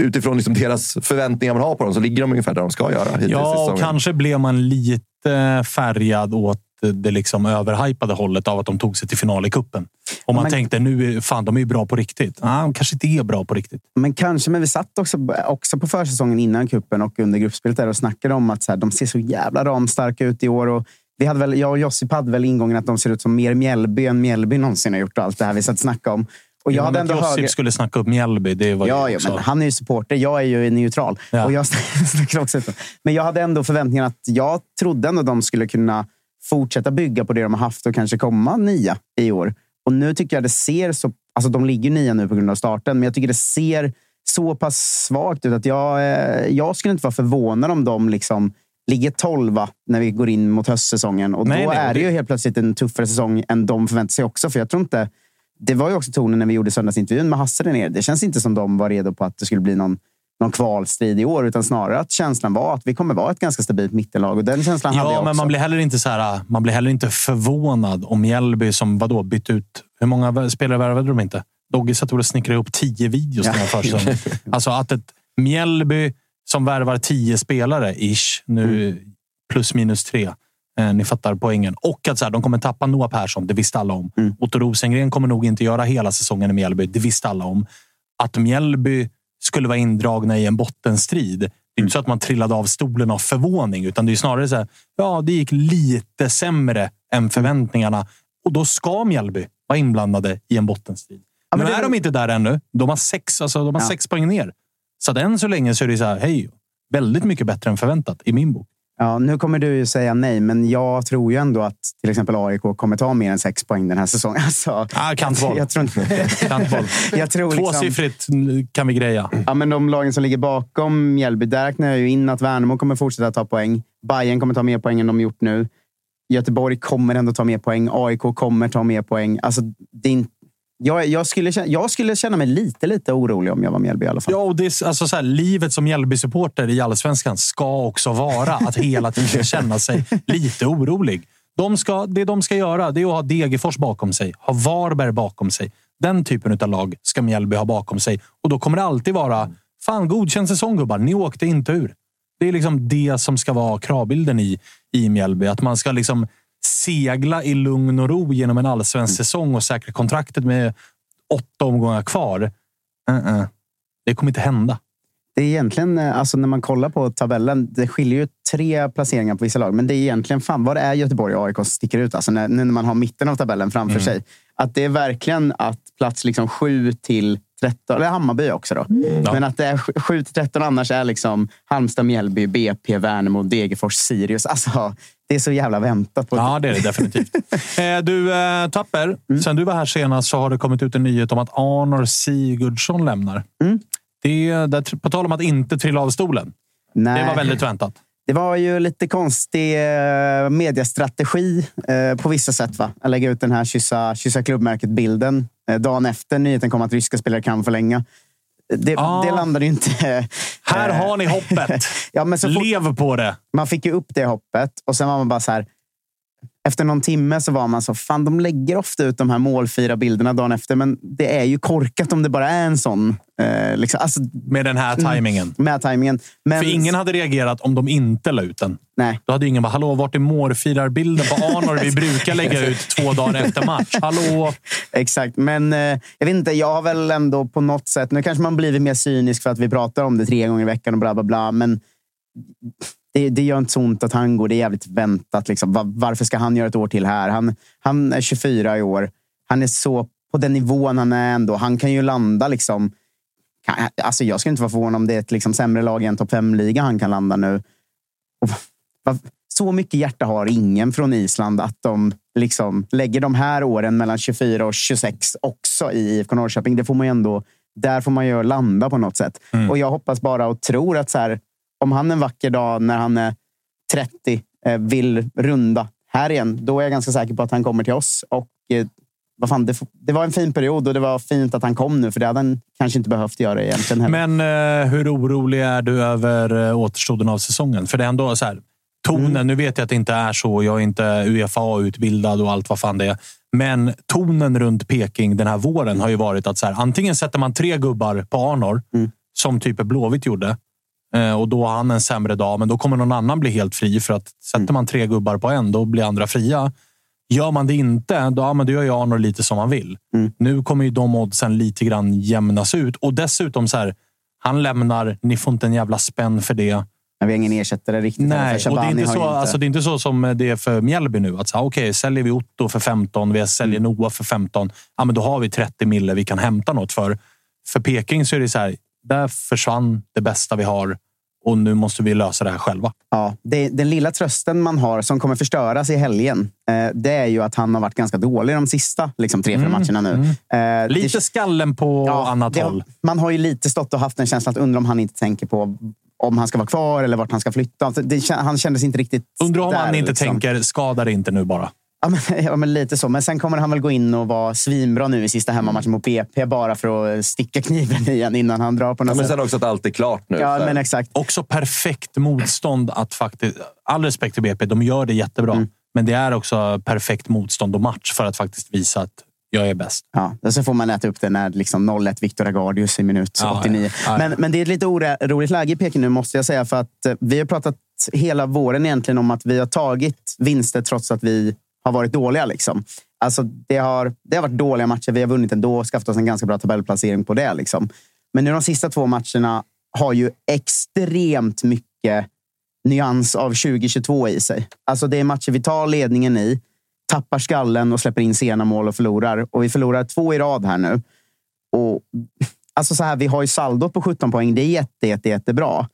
S5: utifrån liksom deras förväntningar man har på dem så ligger de ungefär där de ska göra.
S2: Ja, och kanske blev man lite färgad åt det liksom överhypade hållet av att de tog sig till final i kuppen. Och man men, tänkte nu, fan, de är ju bra på riktigt. Ah, de kanske inte är bra på riktigt.
S4: Men kanske, men vi satt också, också på försäsongen innan kuppen och under gruppspelet där och snackade om att så här, de ser så jävla ramstarka ut i år. Och vi hade väl, jag och Josip hade väl ingången att de ser ut som mer Mjällby än Mjällby någonsin har gjort. Och allt det här vi satt och snackade om. Och jag
S2: ja, hade ändå Josip högre... skulle snacka upp Mjällby. Det var
S4: ja, ja men han är ju supporter. Jag är ju neutral. Ja. Och jag också men jag hade ändå förväntningar att jag trodde ändå att de skulle kunna fortsätta bygga på det de har haft och kanske komma nia i år. Och nu tycker jag det ser så... Alltså de ligger nia nu på grund av starten, men jag tycker det ser så pass svagt ut att jag, eh, jag skulle inte vara förvånad om de liksom ligger tolva när vi går in mot höstsäsongen. Och nej, då nej, är det ju helt plötsligt en tuffare säsong än de förväntar sig också. För jag tror inte... Det var ju också tonen när vi gjorde söndagsintervjun med Hasse där nere. Det känns inte som de var redo på att det skulle bli någon någon kvalstrid i år, utan snarare att känslan var att vi kommer vara ett ganska stabilt mittenlag. Och den känslan ja, hade jag
S2: men man blir heller inte så här, man blir heller inte förvånad om Mjällby som vadå, bytt ut... Hur många spelare värvade de inte? Dogge satt och snickrade ihop tio videos ja. den här försäsongen. alltså att ett Mjällby som värvar tio spelare, ish, nu mm. plus minus tre. Eh, ni fattar poängen. Och att så här, de kommer tappa Noah Persson, det visste alla om. Mm. Otto Rosengren kommer nog inte göra hela säsongen i Mjällby, det visste alla om. Att Mjällby skulle vara indragna i en bottenstrid. Det är inte så att man trillade av stolen av förvåning, utan det är snarare så här. Ja, det gick lite sämre än förväntningarna och då ska Mjällby vara inblandade i en bottenstrid. Ja, men nu är de inte där ännu. De har sex, alltså, de har ja. sex poäng ner. Så att än så länge så är det så här. Hej, väldigt mycket bättre än förväntat i min bok.
S4: Ja, nu kommer du ju säga nej, men jag tror ju ändå att till exempel AIK kommer ta mer än sex poäng den här säsongen. Alltså,
S2: ah, kantboll.
S4: Jag tror inte...
S2: kantboll. jag tror liksom, Tvåsiffrigt kan vi greja.
S4: Ja, men de lagen som ligger bakom Mjällby, där räknar jag ju in att Värnamo kommer fortsätta ta poäng. Bayern kommer ta mer poäng än de gjort nu. Göteborg kommer ändå ta mer poäng. AIK kommer ta mer poäng. Alltså, det är inte jag, jag, skulle, jag skulle känna mig lite, lite orolig om jag var Mjällby i alla fall.
S2: Ja, och det är, alltså så här, livet som Mjällby-supporter i Allsvenskan ska också vara att hela tiden känna sig lite orolig. De ska, det de ska göra det är att ha Degerfors bakom sig, ha Varberg bakom sig. Den typen av lag ska Mjällby ha bakom sig. Och då kommer det alltid vara fan godkänd säsong gubbar. Ni åkte inte ur. Det är liksom det som ska vara kravbilden i, i Mjällby. Att man ska liksom segla i lugn och ro genom en allsvensk säsong och säkra kontraktet med åtta omgångar kvar. Uh -uh. Det kommer inte hända.
S4: Det är egentligen, eh, alltså när man kollar på tabellen, det skiljer ju tre placeringar på vissa lag. Men det är egentligen fan vad det är Göteborg och AIK sticker ut. Alltså när, när man har mitten av tabellen framför mm. sig. Att det är verkligen att plats liksom 7 till 13. Eller Hammarby också då.
S2: Ja.
S4: Men att det är 7 till 13 annars är liksom Halmstad, Mjällby, BP, Värnamo, Degerfors, Sirius. Alltså, det är så jävla väntat. på
S2: Ja, det är det definitivt. eh, du, eh, Tapper.
S4: Mm.
S2: Sen du var här senast så har det kommit ut en nyhet om att Arnor Sigurdsson lämnar.
S4: Mm.
S2: Det, där, på tal om att inte trilla av stolen.
S4: Nej.
S2: Det var väldigt väntat.
S4: Det var ju lite konstig eh, mediestrategi eh, på vissa sätt. Va? Att lägga ut den här kyssa, kyssa klubbmärket-bilden eh, dagen efter nyheten kom att ryska spelare kan förlänga. Det,
S2: Ah.
S4: det landade ju inte...
S2: Här
S4: eh,
S2: har ni hoppet.
S4: ja, men så fort,
S2: Lev på det.
S4: man fick ju upp det hoppet och sen var man bara så här. Efter någon timme så var man så, fan de lägger ofta ut de här målfira bilderna dagen efter, men det är ju korkat om det bara är en sån. Eh, liksom, alltså,
S2: Med den här tajmingen.
S4: med tajmingen. Men,
S2: För ingen hade reagerat om de inte la ut den.
S4: Nej.
S2: Då hade ingen bara, hallå, vart är mårfirarbilden på Arnor? Vi brukar lägga ut två dagar efter match. Hallå?
S4: Exakt, men eh, jag vet inte. Jag har väl ändå på något sätt... Nu kanske man blivit mer cynisk för att vi pratar om det tre gånger i veckan och bla bla bla. Men det, det gör inte så ont att han går. Det är jävligt väntat. Liksom. Va- Varför ska han göra ett år till här? Han, han är 24 i år. Han är så på den nivån han är ändå. Han kan ju landa liksom... Alltså jag skulle inte vara förvånad om det är ett liksom sämre lag i en topp 5-liga han kan landa nu. Och så mycket hjärta har ingen från Island att de liksom lägger de här åren mellan 24 och 26 också i IFK Norrköping. Det får man ändå, där får man ju landa på något sätt. Och jag hoppas bara och tror att så här, om han en vacker dag när han är 30 eh, vill runda här igen, då är jag ganska säker på att han kommer till oss. Och eh, vad fan, det, det var en fin period och det var fint att han kom nu, för det hade han kanske inte behövt göra egentligen heller.
S2: Men eh, hur orolig är du över eh, återstoden av säsongen? För det är ändå så här, tonen,
S4: Mm.
S2: nu vet jag att det inte är så. Jag är inte Uefa-utbildad och allt vad fan det är. Men tonen runt Peking den här våren har ju varit att så här, antingen sätter man tre gubbar på Arnor,
S4: Mm.
S2: som typ Blåvitt gjorde. Eh, Och då har han en sämre dag, men då kommer någon annan bli helt fri. För att sätter man tre gubbar på en, då blir andra fria. Gör man det inte, då, ja, men då gör ju Arnor lite som han vill.
S4: Mm.
S2: Nu kommer ju de oddsen lite grann jämnas ut. Och dessutom så här, han lämnar, ni får inte en jävla spänn för det.
S4: Men vi har ingen ersättare riktigt.
S2: Nej, och det är, inte så,
S4: inte-
S2: alltså, det är inte så som det är för Mjällby nu. Att så, okej, säljer vi Otto för 15, vi säljer
S4: Mm.
S2: Noah för 15. Ja, men då har vi 30 mille vi kan hämta något för. För Peking så är det så här, där försvann det bästa vi har och nu måste vi lösa det här själva.
S4: Ja, det, den lilla trösten man har som kommer förstöras i helgen, eh, det är ju att han har varit ganska dålig de sista liksom, tre, fyra
S2: Mm,
S4: matcherna nu. Eh,
S2: Lite
S4: det,
S2: skallen på annat
S4: det,
S2: håll.
S4: Man har ju lite stått och haft en känsla att undra om han inte tänker på om han ska vara kvar eller vart han ska flytta. Alltså, det, han kändes inte riktigt
S2: Undrar om
S4: där,
S2: han inte
S4: liksom.
S2: tänker, skada det inte nu bara.
S4: Ja men, ja, men lite så. Men sen kommer han väl gå in och vara svinbra nu i sista hemmamatchen mot BP bara för att sticka kniven igen innan han drar på
S5: Ja,
S4: något
S5: men
S4: sätt.
S5: sen också att allt är klart nu.
S4: Ja, men exakt.
S2: Också perfekt motstånd att faktiskt... All respekt till BP, de gör det jättebra.
S4: Mm.
S2: Men det är också perfekt motstånd och match för att faktiskt visa att jag är bäst.
S4: Ja, och så får man äta upp det när liksom 0-1 Victor Agardius i minut
S2: Ja,
S4: 89.
S2: ja, ja.
S4: Men, men det är ett lite oroligt läge i Peking nu, måste jag säga. För att eh, vi har pratat hela våren egentligen om att vi har tagit vinster trots att vi har varit dåliga. Liksom. Alltså, det, har, det har varit dåliga matcher. Vi har vunnit ändå och skaffat oss en ganska bra tabellplacering på det. Liksom. Men nu de sista två matcherna har ju extremt mycket nyans av 2022 i sig. Alltså det är matcher vi tar ledningen i, tappar skallen och släpper in sena mål och förlorar. Och vi förlorar två i rad här nu. Och, alltså så här, vi har ju saldot på 17 poäng. Det är jätte, jätte, jättebra.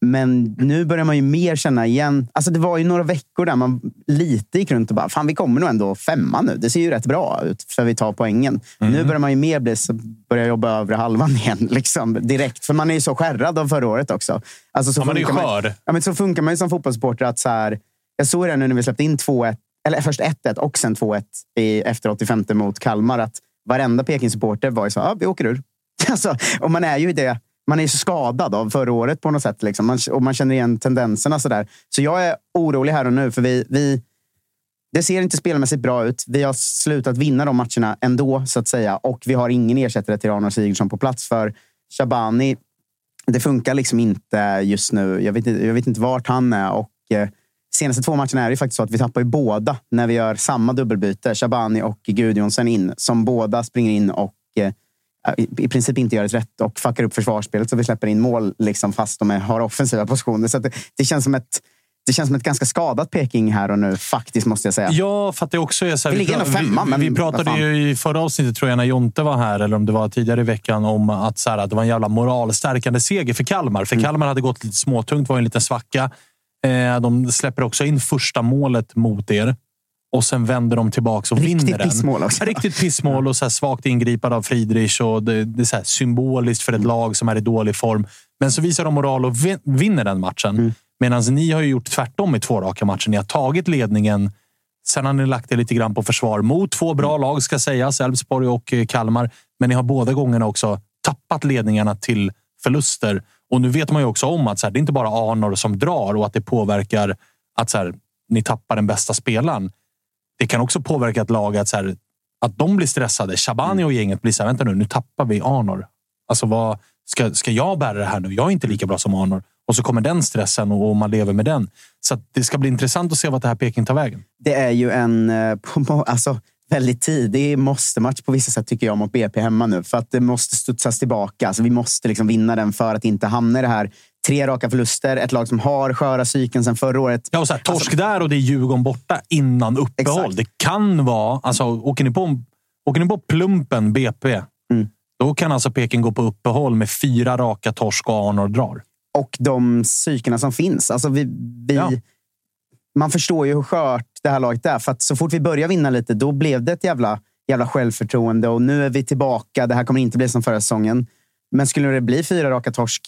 S4: Men nu börjar man ju mer känna igen... Alltså det var ju några veckor där man lite gick runt och bara, fan vi kommer nog ändå femma nu. Det ser ju rätt bra ut för vi tar poängen. Nu börjar man ju mer bli, så börja jobba övre halvan igen. Liksom, direkt. För man är ju så skärrad av förra året också. Alltså, så
S2: Ja, man är ju skör.
S4: Ja, men så funkar man ju som fotbollssupporter. Att så här, jag såg det nu när vi släppte in 2-1, eller först 1-1 och sen 2-1 i, efter 85 mot Kalmar. Att varenda Peking-supporter var ju så, ja, vi åker ur. Alltså, och man är ju i det. Man är ju så skadad av förra året på något sätt. Liksom. Man, och man känner igen tendenserna. Så, där. så jag är orolig här och nu. För vi, vi, det ser inte spelmässigt bra ut. Vi har slutat vinna de matcherna ändå, så att säga. Och vi har ingen ersättare till Arnold Sigurdsson på plats. För Shabani, det funkar liksom inte just nu. Jag vet, inte- jag vet inte vart han är. Och, eh, senaste två matcherna är det faktiskt så att vi tappar ju båda när vi gör samma dubbelbyte. Shabani och Gudjonsen in. Som båda springer in och eh, i, i princip inte gör ett rätt och fuckar upp försvarsspelet så vi släpper in mål liksom, fast de är, har offensiva positioner. Så det, det känns som ett det känns som ett ganska skadat Peking här och nu, faktiskt måste jag säga.
S2: Ja, för att det också är så här, vi,
S4: ändå femma,
S2: vi,
S4: men
S2: vi pratade ju i förra avsnittet, tror jag, när Jonte var här, eller om det var tidigare i veckan, om att, så här, att det var en jävla moralstärkande seger för Kalmar. För
S4: Mm.
S2: Kalmar hade gått lite småtungt, var en liten svacka. Eh, de släpper också in första målet mot er. Och sen vänder de tillbaka och
S4: Riktigt
S2: vinner den.
S4: pissmål också.
S2: Riktigt pissmål och så här svagt ingripande av Friedrich. Och det, det är så symboliskt för ett lag som är i dålig form. Men så visar de moral och vin- vinner den matchen.
S4: Mm.
S2: Medan ni har ju gjort tvärtom i två raka matcher. Ni har tagit ledningen. Sen har ni lagt det lite grann på försvar mot två bra
S4: Mm.
S2: lag, ska sägas. Elfsborg och eh, Kalmar. Men ni har båda gångerna också tappat ledningarna till förluster. Och nu vet man ju också om att så här, det är inte bara Arnor som drar och att det påverkar att så här, ni tappar den bästa spelaren. Det kan också påverka ett lag att, så här, att de blir stressade. Shabani och gänget blir så här, vänta nu, nu tappar vi Arnor. Alltså, vad, ska, ska jag bära det här nu? Jag är inte lika bra som Arnor. Och så kommer den stressen och, och man lever med den. Så det ska bli intressant att se vart det här Peking tar vägen.
S4: Det är ju en eh, alltså, väldigt tidig måste-match på vissa sätt tycker jag mot BP hemma nu. För att det måste studsas tillbaka. Alltså, vi måste liksom vinna den för att inte hamna i det här. Tre raka förluster, ett lag som har sköra psyken sedan förra året.
S2: Ja, och så här, torsk där och det är Djurgården borta innan uppehåll.
S4: Exakt.
S2: Det kan vara... Alltså, åker, ni på, åker ni på plumpen BP,
S4: Mm.
S2: då kan alltså Peking gå på uppehåll med fyra raka torsk och Arnor drar.
S4: och de psykena som finns. Alltså vi, vi,
S2: Ja.
S4: Man förstår ju hur skört det här laget är. För att så fort vi börjar vinna lite, då blev det ett jävla, jävla självförtroende. Och nu är vi tillbaka. Det här kommer inte bli som förra säsongen. Men skulle det bli fyra raka torsk,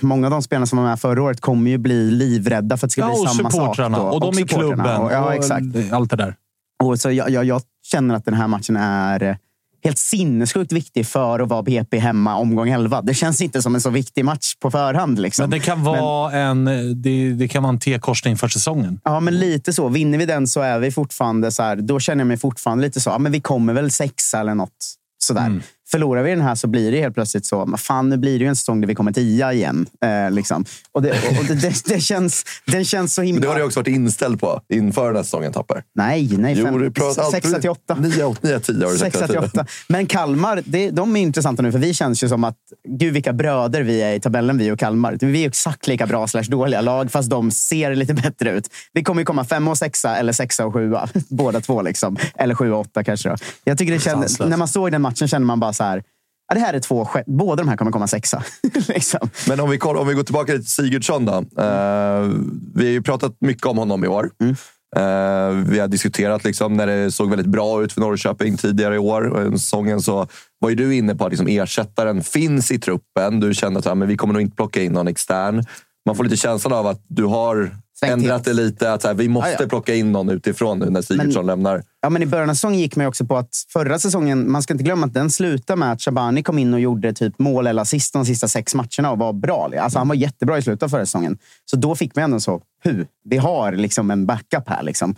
S4: många av de spelarna som var med förra året kommer ju bli livrädda för att det ska
S2: Ja,
S4: bli
S2: och
S4: samma sak. då.
S2: Och de i
S4: supportrarna.
S2: klubben.
S4: Och, ja,
S2: och
S4: exakt.
S2: Allt det där.
S4: Och så jag, jag, jag känner att den här matchen är eh, helt sinnessjukt viktig för att vara BP hemma omgång 11. Det känns inte som en så viktig match på förhand. Liksom.
S2: Men det kan vara en, det, det kan vara en T-korsning för säsongen.
S4: Ja, men lite så. Vinner vi den så är vi fortfarande så här. Då känner jag mig fortfarande lite så. Ja, men vi kommer väl sexa eller något. Sådär.
S2: Mm.
S4: Förlorar vi den här så blir det helt plötsligt så. Men fan, nu blir det ju en säsong där vi kommer tia igen. Eh, liksom. Och, det, och, det, det, det, känns, den känns så
S5: Men
S4: himla...
S5: det har du också varit inställd på inför den här säsongen, Tapper.
S4: Nej, nej.
S5: Jo, du pratar alltid-
S4: sexa till åtta.
S5: 9 8 9 10 har du sagt
S4: Sexa
S5: hela
S4: till
S5: tiden.
S4: åtta. Men Kalmar, det, de är intressanta nu. För vi känns ju som att, gud vilka bröder vi är i tabellen, vi och Kalmar. Vi är exakt lika bra slash dåliga lag, fast de ser lite bättre ut. Vi kommer ju komma femma och sexa, eller sexa och sjua. Båda två. liksom. Eller sjua och åtta kanske. Då. Jag tycker det kändes, när man såg den matchen kände man bara så här, ja, det här är två, ske- båda de här kommer komma sexa. liksom.
S5: Men om vi, kollar, om vi går tillbaka till Sigurdsson då. Eh, vi har ju pratat mycket om honom i år.
S4: Mm.
S5: Eh, vi har diskuterat liksom, när det såg väldigt bra ut för Norrköping tidigare i år. Säsongen så var ju du inne på att liksom, ersättaren finns i truppen. Du kände att ja, men vi kommer nog inte plocka in någon extern. Man får lite känslan av att du har ändrat det lite. Att så här, vi måste
S4: Ja, ja.
S5: plocka in någon utifrån nu när Sigurdsson lämnar.
S4: Ja, men I början av säsongen gick man också på att förra säsongen, man ska inte glömma att den slutade med att Shabani kom in och gjorde typ mål eller assist de sista sex matcherna och var bra. Alltså, han var jättebra i slutet av förra säsongen. Så då fick man ändå så, hu, vi har liksom en backup här. Liksom.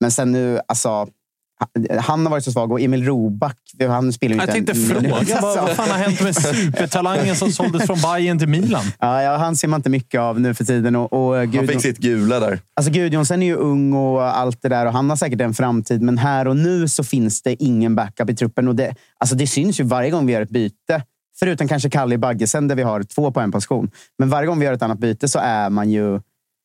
S4: Men sen nu, alltså, han har varit så svag och Emil Roback, han spelar ju
S2: Jag
S4: inte
S2: tänkte
S4: en
S2: fråga, vad, vad fan har hänt med supertalangen som såldes från Bayern till Milan?
S4: Ja, ja, han ser man inte mycket av nu för tiden. Och, och
S5: Han
S4: Gudjon,
S5: fick sitt gula där.
S4: alltså Gudjonsen är ju ung och allt det där och han har säkert en framtid. Men här och nu så finns det ingen backup i truppen. Och det, alltså det syns ju varje gång vi gör ett byte. Förutom kanske Kalle i Baggesen där vi har två på en position. Men varje gång vi gör ett annat byte så är man ju...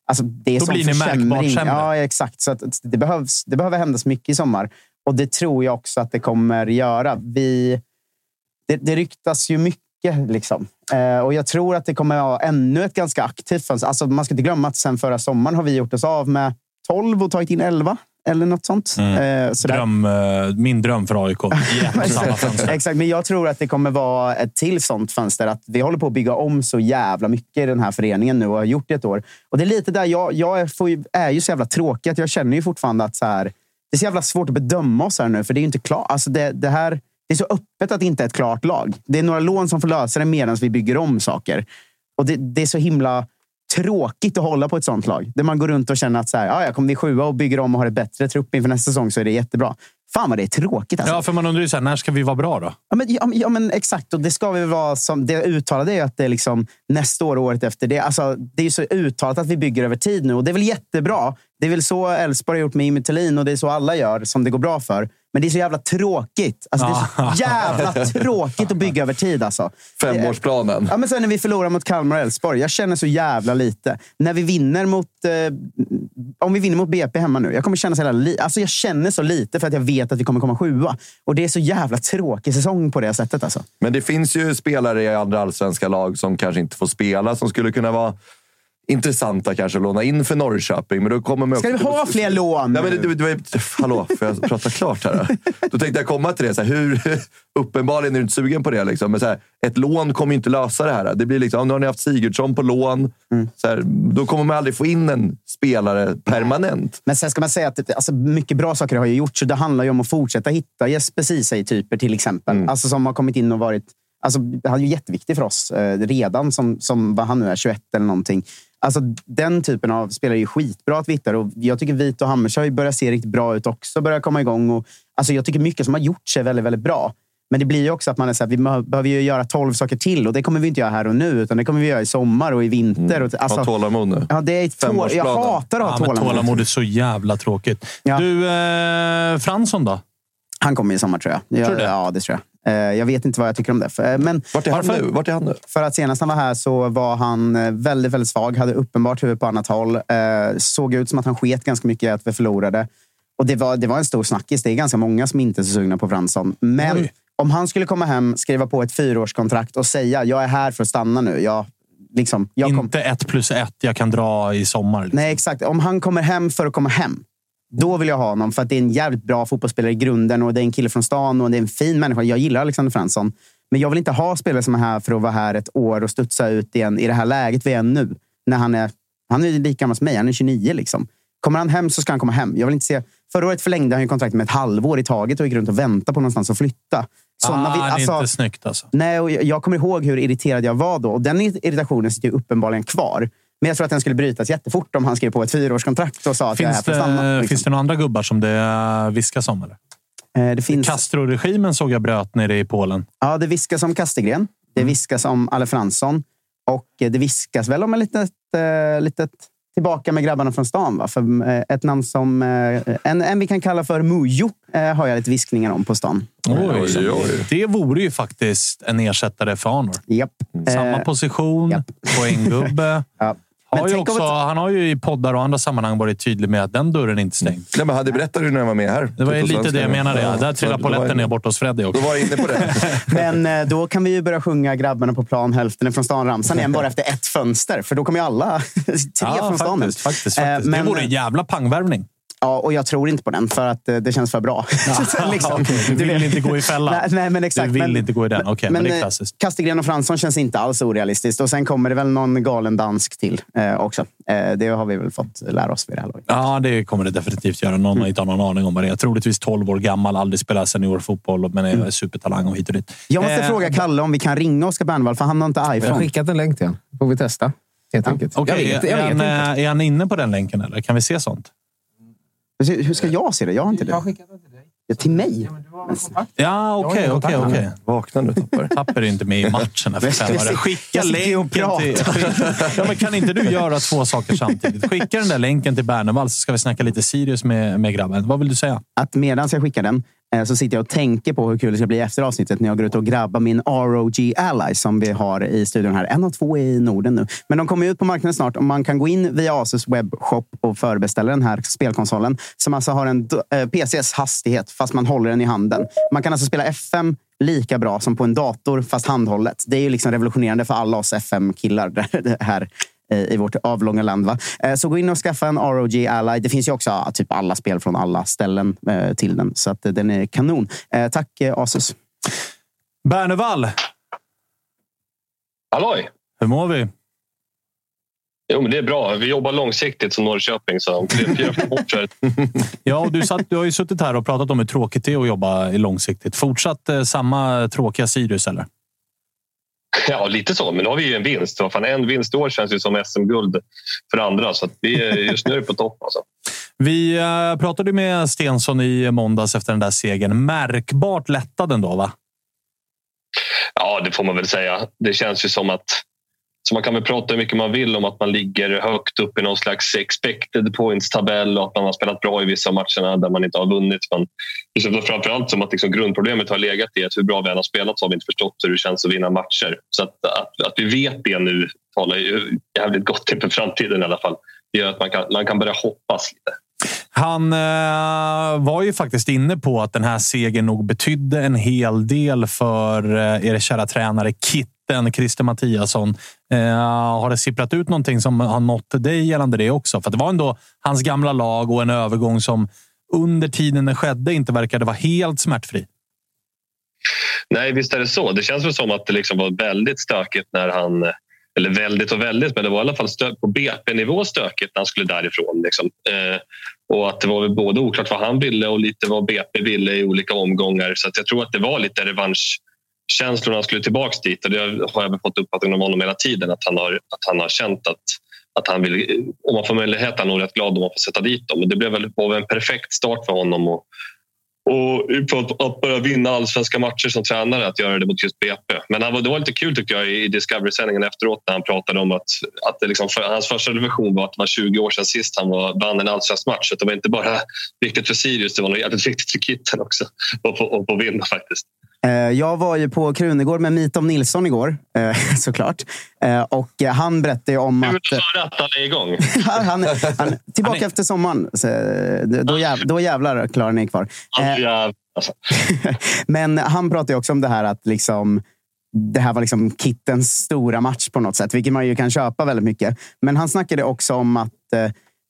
S4: Alltså det är
S2: Då blir ni märkbart sämre.
S4: Ja, exakt. Så det, behövs, det behöver händas mycket i sommar. Och det tror jag också att det kommer göra. Vi, det, det ryktas ju mycket. Liksom. Eh, och jag tror att det kommer vara ännu ett ganska aktivt fönster. Alltså, man ska inte glömma att sen förra sommaren har vi gjort oss av med 12 och tagit in 11. Eller något sånt. Eh, sådär.
S2: Dröm, eh, min dröm för AIK. Fönster.
S4: Exakt, men jag tror att det kommer vara ett till sånt fönster. Att vi håller på att bygga om så jävla mycket i den här föreningen nu och har gjort det ett år. Och det är lite där jag, jag är, ju, är ju så jävla tråkig att jag känner ju fortfarande att så här, det är så jävla svårt att bedöma oss här nu. För det är inte klart. Alltså det, det, här, det är så öppet att det inte är ett klart lag. Det är några lån som får lösa det medan vi bygger om saker. Och det, det är så himla tråkigt att hålla på ett sånt lag. Där man går runt och känner att så här, ja, jag kommer vi sjua och bygger om och har ett bättre trupp inför nästa säsong så är det jättebra. Fan vad det är tråkigt. Alltså.
S2: Ja, för man undrar ju så här, när ska vi vara bra då?
S4: Ja men, ja, ja, men exakt. Och det ska vi vara som det uttalade är att det är liksom nästa år och året efter. Det, alltså, det är ju så uttalat att vi bygger över tid nu och det är väl jättebra. Det är väl så Elfsborg har gjort med Jimmy Thelin och det är så alla gör som det går bra för. Men det är så jävla tråkigt. Alltså, det är så jävla tråkigt att bygga över tid. Alltså.
S5: Femårsplanen.
S4: Ja, men sen när vi förlorar mot Kalmar och Elfsborg. Jag känner så jävla lite. När vi vinner mot eh, om vi vinner mot BP hemma nu, jag kommer känna så jävla alltså jag känner så lite för att jag vet att vi kommer komma sjua. Och det är så jävla tråkig säsong på det sättet. Alltså.
S5: Men det finns ju spelare i andra allsvenska lag som kanske inte får spela, som skulle kunna vara intressanta kanske att låna in för Norrköping. Men då kommer man
S4: Ska vi ha fler lån?
S5: Ja, men du, du, du, hallå, får jag prata klart här? Då tänkte jag komma till det. Så här, hur, uppenbarligen är du inte sugen på det. Liksom. Men så här, ett lån kommer inte lösa det här. Det blir liksom, nu har ni haft Sigurdsson på lån. Så här, då kommer man aldrig få in en spelare permanent.
S4: Men sen ska man säga att alltså, mycket bra saker har ju gjorts. Så det handlar ju om att fortsätta hitta Jesper Ceesay-typer till exempel. Alltså, som har kommit in och varit... Alltså, han är ju jätteviktig för oss eh, redan som, som vad han nu är, 21 eller någonting. Alltså, den typen av spelare är ju skitbra att vi hittar. Och jag tycker Vito Hammershöj börjar se riktigt bra ut också. Börjar komma igång. Och, alltså, jag tycker mycket som har gjorts är väldigt, väldigt bra. Men det blir ju också att man är så här, vi behöver ju göra 12 saker till. Och det kommer vi inte göra här och nu. Utan det kommer vi göra i sommar och i vinter. Och,
S5: Ha tålamod nu.
S4: Ja, det är ett tå- jag hatar att ha
S2: Ja, men
S4: tålamod.
S2: tålamod är så jävla tråkigt.
S4: Ja.
S2: Du, eh, Fransson då?
S4: Han kommer i sommar tror jag. jag
S2: Tror du det?
S4: Ja, det tror jag. Eh, Jag vet inte vad jag tycker om det. Eh, Men
S5: Vart är han
S4: varför-
S5: nu? Vart är han nu?
S4: För att senast han var här så var han eh, väldigt, väldigt svag. Hade uppenbart huvud på annat håll. Såg ut som att han sket ganska mycket i att vi förlorade. Och det var, det var en stor snackis. Det är ganska många som inte är så sugna på Fransson. Men
S2: Oj.
S4: om han skulle komma hem, skriva på ett fyraårskontrakt och säga jag är här för att stanna nu. Jag, liksom, jag kom,
S2: Inte ett plus ett jag kan dra i sommar. Liksom.
S4: Nej, exakt. Om han kommer hem för att komma hem, då vill jag ha honom. För att det är en jävligt bra fotbollsspelare i grunden och det är en kille från stan och det är en fin människa. Jag gillar Alexander Fransson. Men jag vill inte ha spelare som är här för att vara här ett år och studsa ut igen i det här läget vi är nu. När han är, han är lika gammal som mig, han är 29. Liksom. Kommer han hem så ska han komma hem. Jag vill inte se, förra året förlängde han ju kontraktet med ett halvår i taget och gick runt och väntade på någonstans att flytta. Såna
S2: ah,
S4: vi-
S2: det är
S4: alltså-
S2: inte snyggt alltså.
S4: Nej, och jag jag kommer ihåg hur irriterad jag var då. Och den irritationen sitter ju uppenbarligen kvar. Men jag tror att den skulle brytas jättefort om han skrev på ett fyraårskontrakt och sa att jag är här
S2: Finns
S4: för att stanna.
S2: det,
S4: liksom.
S2: finns det några andra gubbar som det viskas om? Eller?
S4: Eh, det finns,
S2: Castro-regimen såg jag bröt nere i Polen.
S4: ja, det viskas om Kastegren. Det viskas om Alle Fransson. Och eh, det viskas väl om ett litet, eh, litet tillbaka med grabbarna från stan. Va? För ett namn som en, en vi kan kalla för Mujo har jag lite viskningar om på stan.
S2: Oj,
S5: oj, oj.
S2: Det vore ju faktiskt en ersättare för Arnor.
S4: Japp.
S2: Samma position,
S4: japp.
S2: poänggubbe.
S4: ja.
S2: Har ju också,
S4: ett-
S2: han har ju i poddar och andra sammanhang varit tydlig med att den dörren är inte stängd.
S5: Nej, men det berättade du när jag var med här.
S2: Det var ju lite det jag menade. Ja. Där trillade
S5: då
S2: polletten ner bort hos Freddy
S5: Då
S2: också.
S5: var jag inne på det.
S4: Men eh, då kan vi ju börja sjunga Grabbarna på plan, hälften är från stan-ramsan igen bara efter ett fönster. För då kommer ju alla tre
S2: Ja,
S4: från stan
S2: faktiskt,
S4: nu.
S2: faktiskt,
S4: Eh,
S2: faktiskt.
S4: men-
S2: det vore en jävla pangvärvning.
S4: Ja, och jag tror inte på den för att eh, det känns för bra. liksom.
S2: Du vill inte gå i fällan.
S4: Nej, nej, men exakt.
S2: Du vill
S4: men,
S2: inte gå i den. Okej, men, det är
S4: eh,
S2: klassiskt.
S4: Kastegren och Fransson känns inte alls orealistiskt. Och sen kommer det väl någon galen dansk till eh, också. Eh, det har vi väl fått lära oss vid det här laget.
S2: Ja, det kommer det definitivt göra. Någon har inte har någon aning om vad det är. Troligtvis 12 år gammal, aldrig spelat seniorfotboll, men är supertalang och hit och dit.
S4: Mm. Jag måste
S2: Eh,
S4: fråga Kalle om vi kan ringa Oskar Bernvall, för han har inte
S3: Jag har
S4: iPhone.
S3: skickat en länk till honom. får vi testa. Helt enkelt.
S2: Okej,
S3: jag vet,
S2: är,
S3: jag vet
S2: han,
S3: inte.
S2: eh, är han inne på den länken eller? Kan vi se sånt?
S4: Hur ska jag se det? Jag har inte det.
S3: den till dig.
S4: Ja, till mig?
S2: Ja, okej, okej, okej.
S5: Vakna nu, Tapper.
S2: Tapper är inte med i matchen.
S4: Jag jag
S2: Skicka länken till... Ja, men kan inte du göra två saker samtidigt? Skicka den där länken till Bernevall så ska vi snacka lite Sirius med, med grabben. Vad vill du säga?
S4: att medan jag skickar den Eh, så sitter jag och tänker på hur kul det ska bli efter avsnittet när jag går ut och grabbar min ROG Ally som vi har i studion här. En av två i Norden nu. Men de kommer ut på marknaden snart och man kan gå in via Asus webbshop och förbeställa den här spelkonsolen som alltså har en eh, PCs hastighet fast man håller den i handen. Man kan alltså spela FM lika bra som på en dator fast handhållet. Det är ju liksom revolutionerande för alla oss FM-killar Det här i vårt avlånga land. Va? Eh, Så gå in och skaffa en ROG Ally. Det finns ju också typ alla spel från alla ställen eh, till den. Så att eh, den är kanon. Tack Asus.
S2: Bernevall,
S10: Halloj!
S2: hur mår vi?
S10: Jo, men det är bra. Vi jobbar långsiktigt som Norrköping. Så.
S2: Ja, och du, satt, du har ju suttit här och pratat om hur tråkigt det är att jobba i långsiktigt. Fortsatt eh, samma tråkiga Sirius, eller?
S10: Ja, lite så. Men nu har vi ju en vinst. Vad fan, en vinst i år känns ju som SM-guld för andra. Så vi är just nu är på topp. Alltså.
S2: Vi eh, pratade med Stensson i måndags efter den där segern. Märkbart lättad ändå, va?
S10: Ja, det får man väl säga. Det känns ju som att så man kan väl prata hur mycket man vill om att man ligger högt upp i någon slags expected points-tabell och att man har spelat bra i vissa matcherna där man inte har vunnit. Men det känns framförallt som att liksom grundproblemet har legat i att hur bra vi än har spelat så har vi inte förstått hur det känns att vinna matcher. Så att, att, att vi vet det nu talar ju jävligt gott inför framtiden i alla fall. det gör att man kan, man kan börja hoppas lite.
S2: Han eh, var ju faktiskt inne på att den här segern nog betydde en hel del för eh, er kära tränare Kitten, Christer Mattiasson. Eh, har det sipprat ut någonting som har nått dig gällande det också? För det var ändå hans gamla lag och en övergång som under tiden den skedde inte verkade vara helt smärtfri.
S10: Nej, visst är det så. Det känns väl som att det liksom var väldigt stökigt när han... Eller väldigt och väldigt, men det var i alla fall stö- på BP-nivå stökigt när han skulle därifrån. Liksom. Eh, och att det var väl både oklart vad han ville och lite vad BP ville i olika omgångar. Så att jag tror att det var lite revanschkänslor när han skulle tillbaka dit. Och det har jag fått uppfattningen om honom hela tiden. Att han har, att han har känt att, att han vill... Om man får möjlighet är han nog rätt glad om man får sätta dit dem. Men det blev väl, var väl en perfekt start för honom. Och, och att, börja vinna allsvenska matcher som tränare, att göra det mot just BP. Men han var, det var lite kul tycker jag i Discovery-sändningen efteråt när han pratade om att, att det liksom, för, hans första revision var att det var 20 år sedan sist han var, vann en allsvensk match. Så det var inte bara viktigt för Sirius, det var nog jävligt viktigt för Kitten också att få, vinna faktiskt.
S4: Eh, Jag var ju på Krunegård med Mitov Nilsson igår, eh, såklart. Eh, Och han berättade om
S10: Kul
S4: att...
S10: att höra att han är igång.
S4: han, han, tillbaka efter sommaren. Så, eh, då, jäv, då jävlar klarar han är kvar.
S10: Alltså.
S4: Men han pratade också om det här att liksom, det här var liksom Kittens stora match på något sätt, vilket man ju kan köpa väldigt mycket. Men han snackade också om att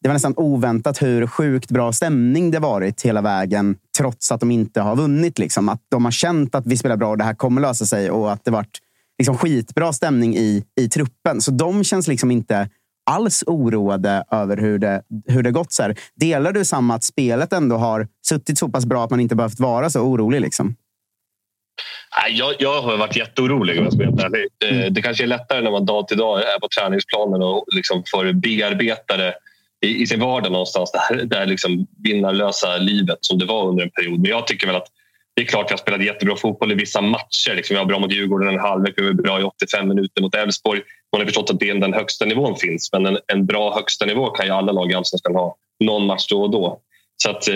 S4: det var nästan oväntat hur sjukt bra stämning det varit hela vägen, trots att de inte har vunnit. Liksom. Att de har känt att vi spelar bra och det här kommer lösa sig och att det varit liksom skitbra stämning i, i truppen. Så de känns liksom inte alls oroade över hur det, hur det gått. Så här. Delar du samma att spelet ändå har suttit så pass bra att man inte behövt vara så orolig? Liksom?
S10: Jag, jag har varit jätteorolig om jag ska vara helt ärlig. Eh, Det kanske är lättare när man dag till dag är på träningsplanen och liksom får bearbeta det i, i sin vardag någonstans. Det här, det här liksom vinnarlösa livet som det var under en period. Men jag tycker väl att det är klart att jag spelade jättebra fotboll i vissa matcher. Liksom jag var bra mot Djurgården en halvlek, jag var bra i 85 minuter mot Elfsborg. Man har förstått att det är den högsta nivån finns. Men en, en bra högsta nivå kan ju alla lag i Allsvenskan ha någon match då och då. Så att, eh,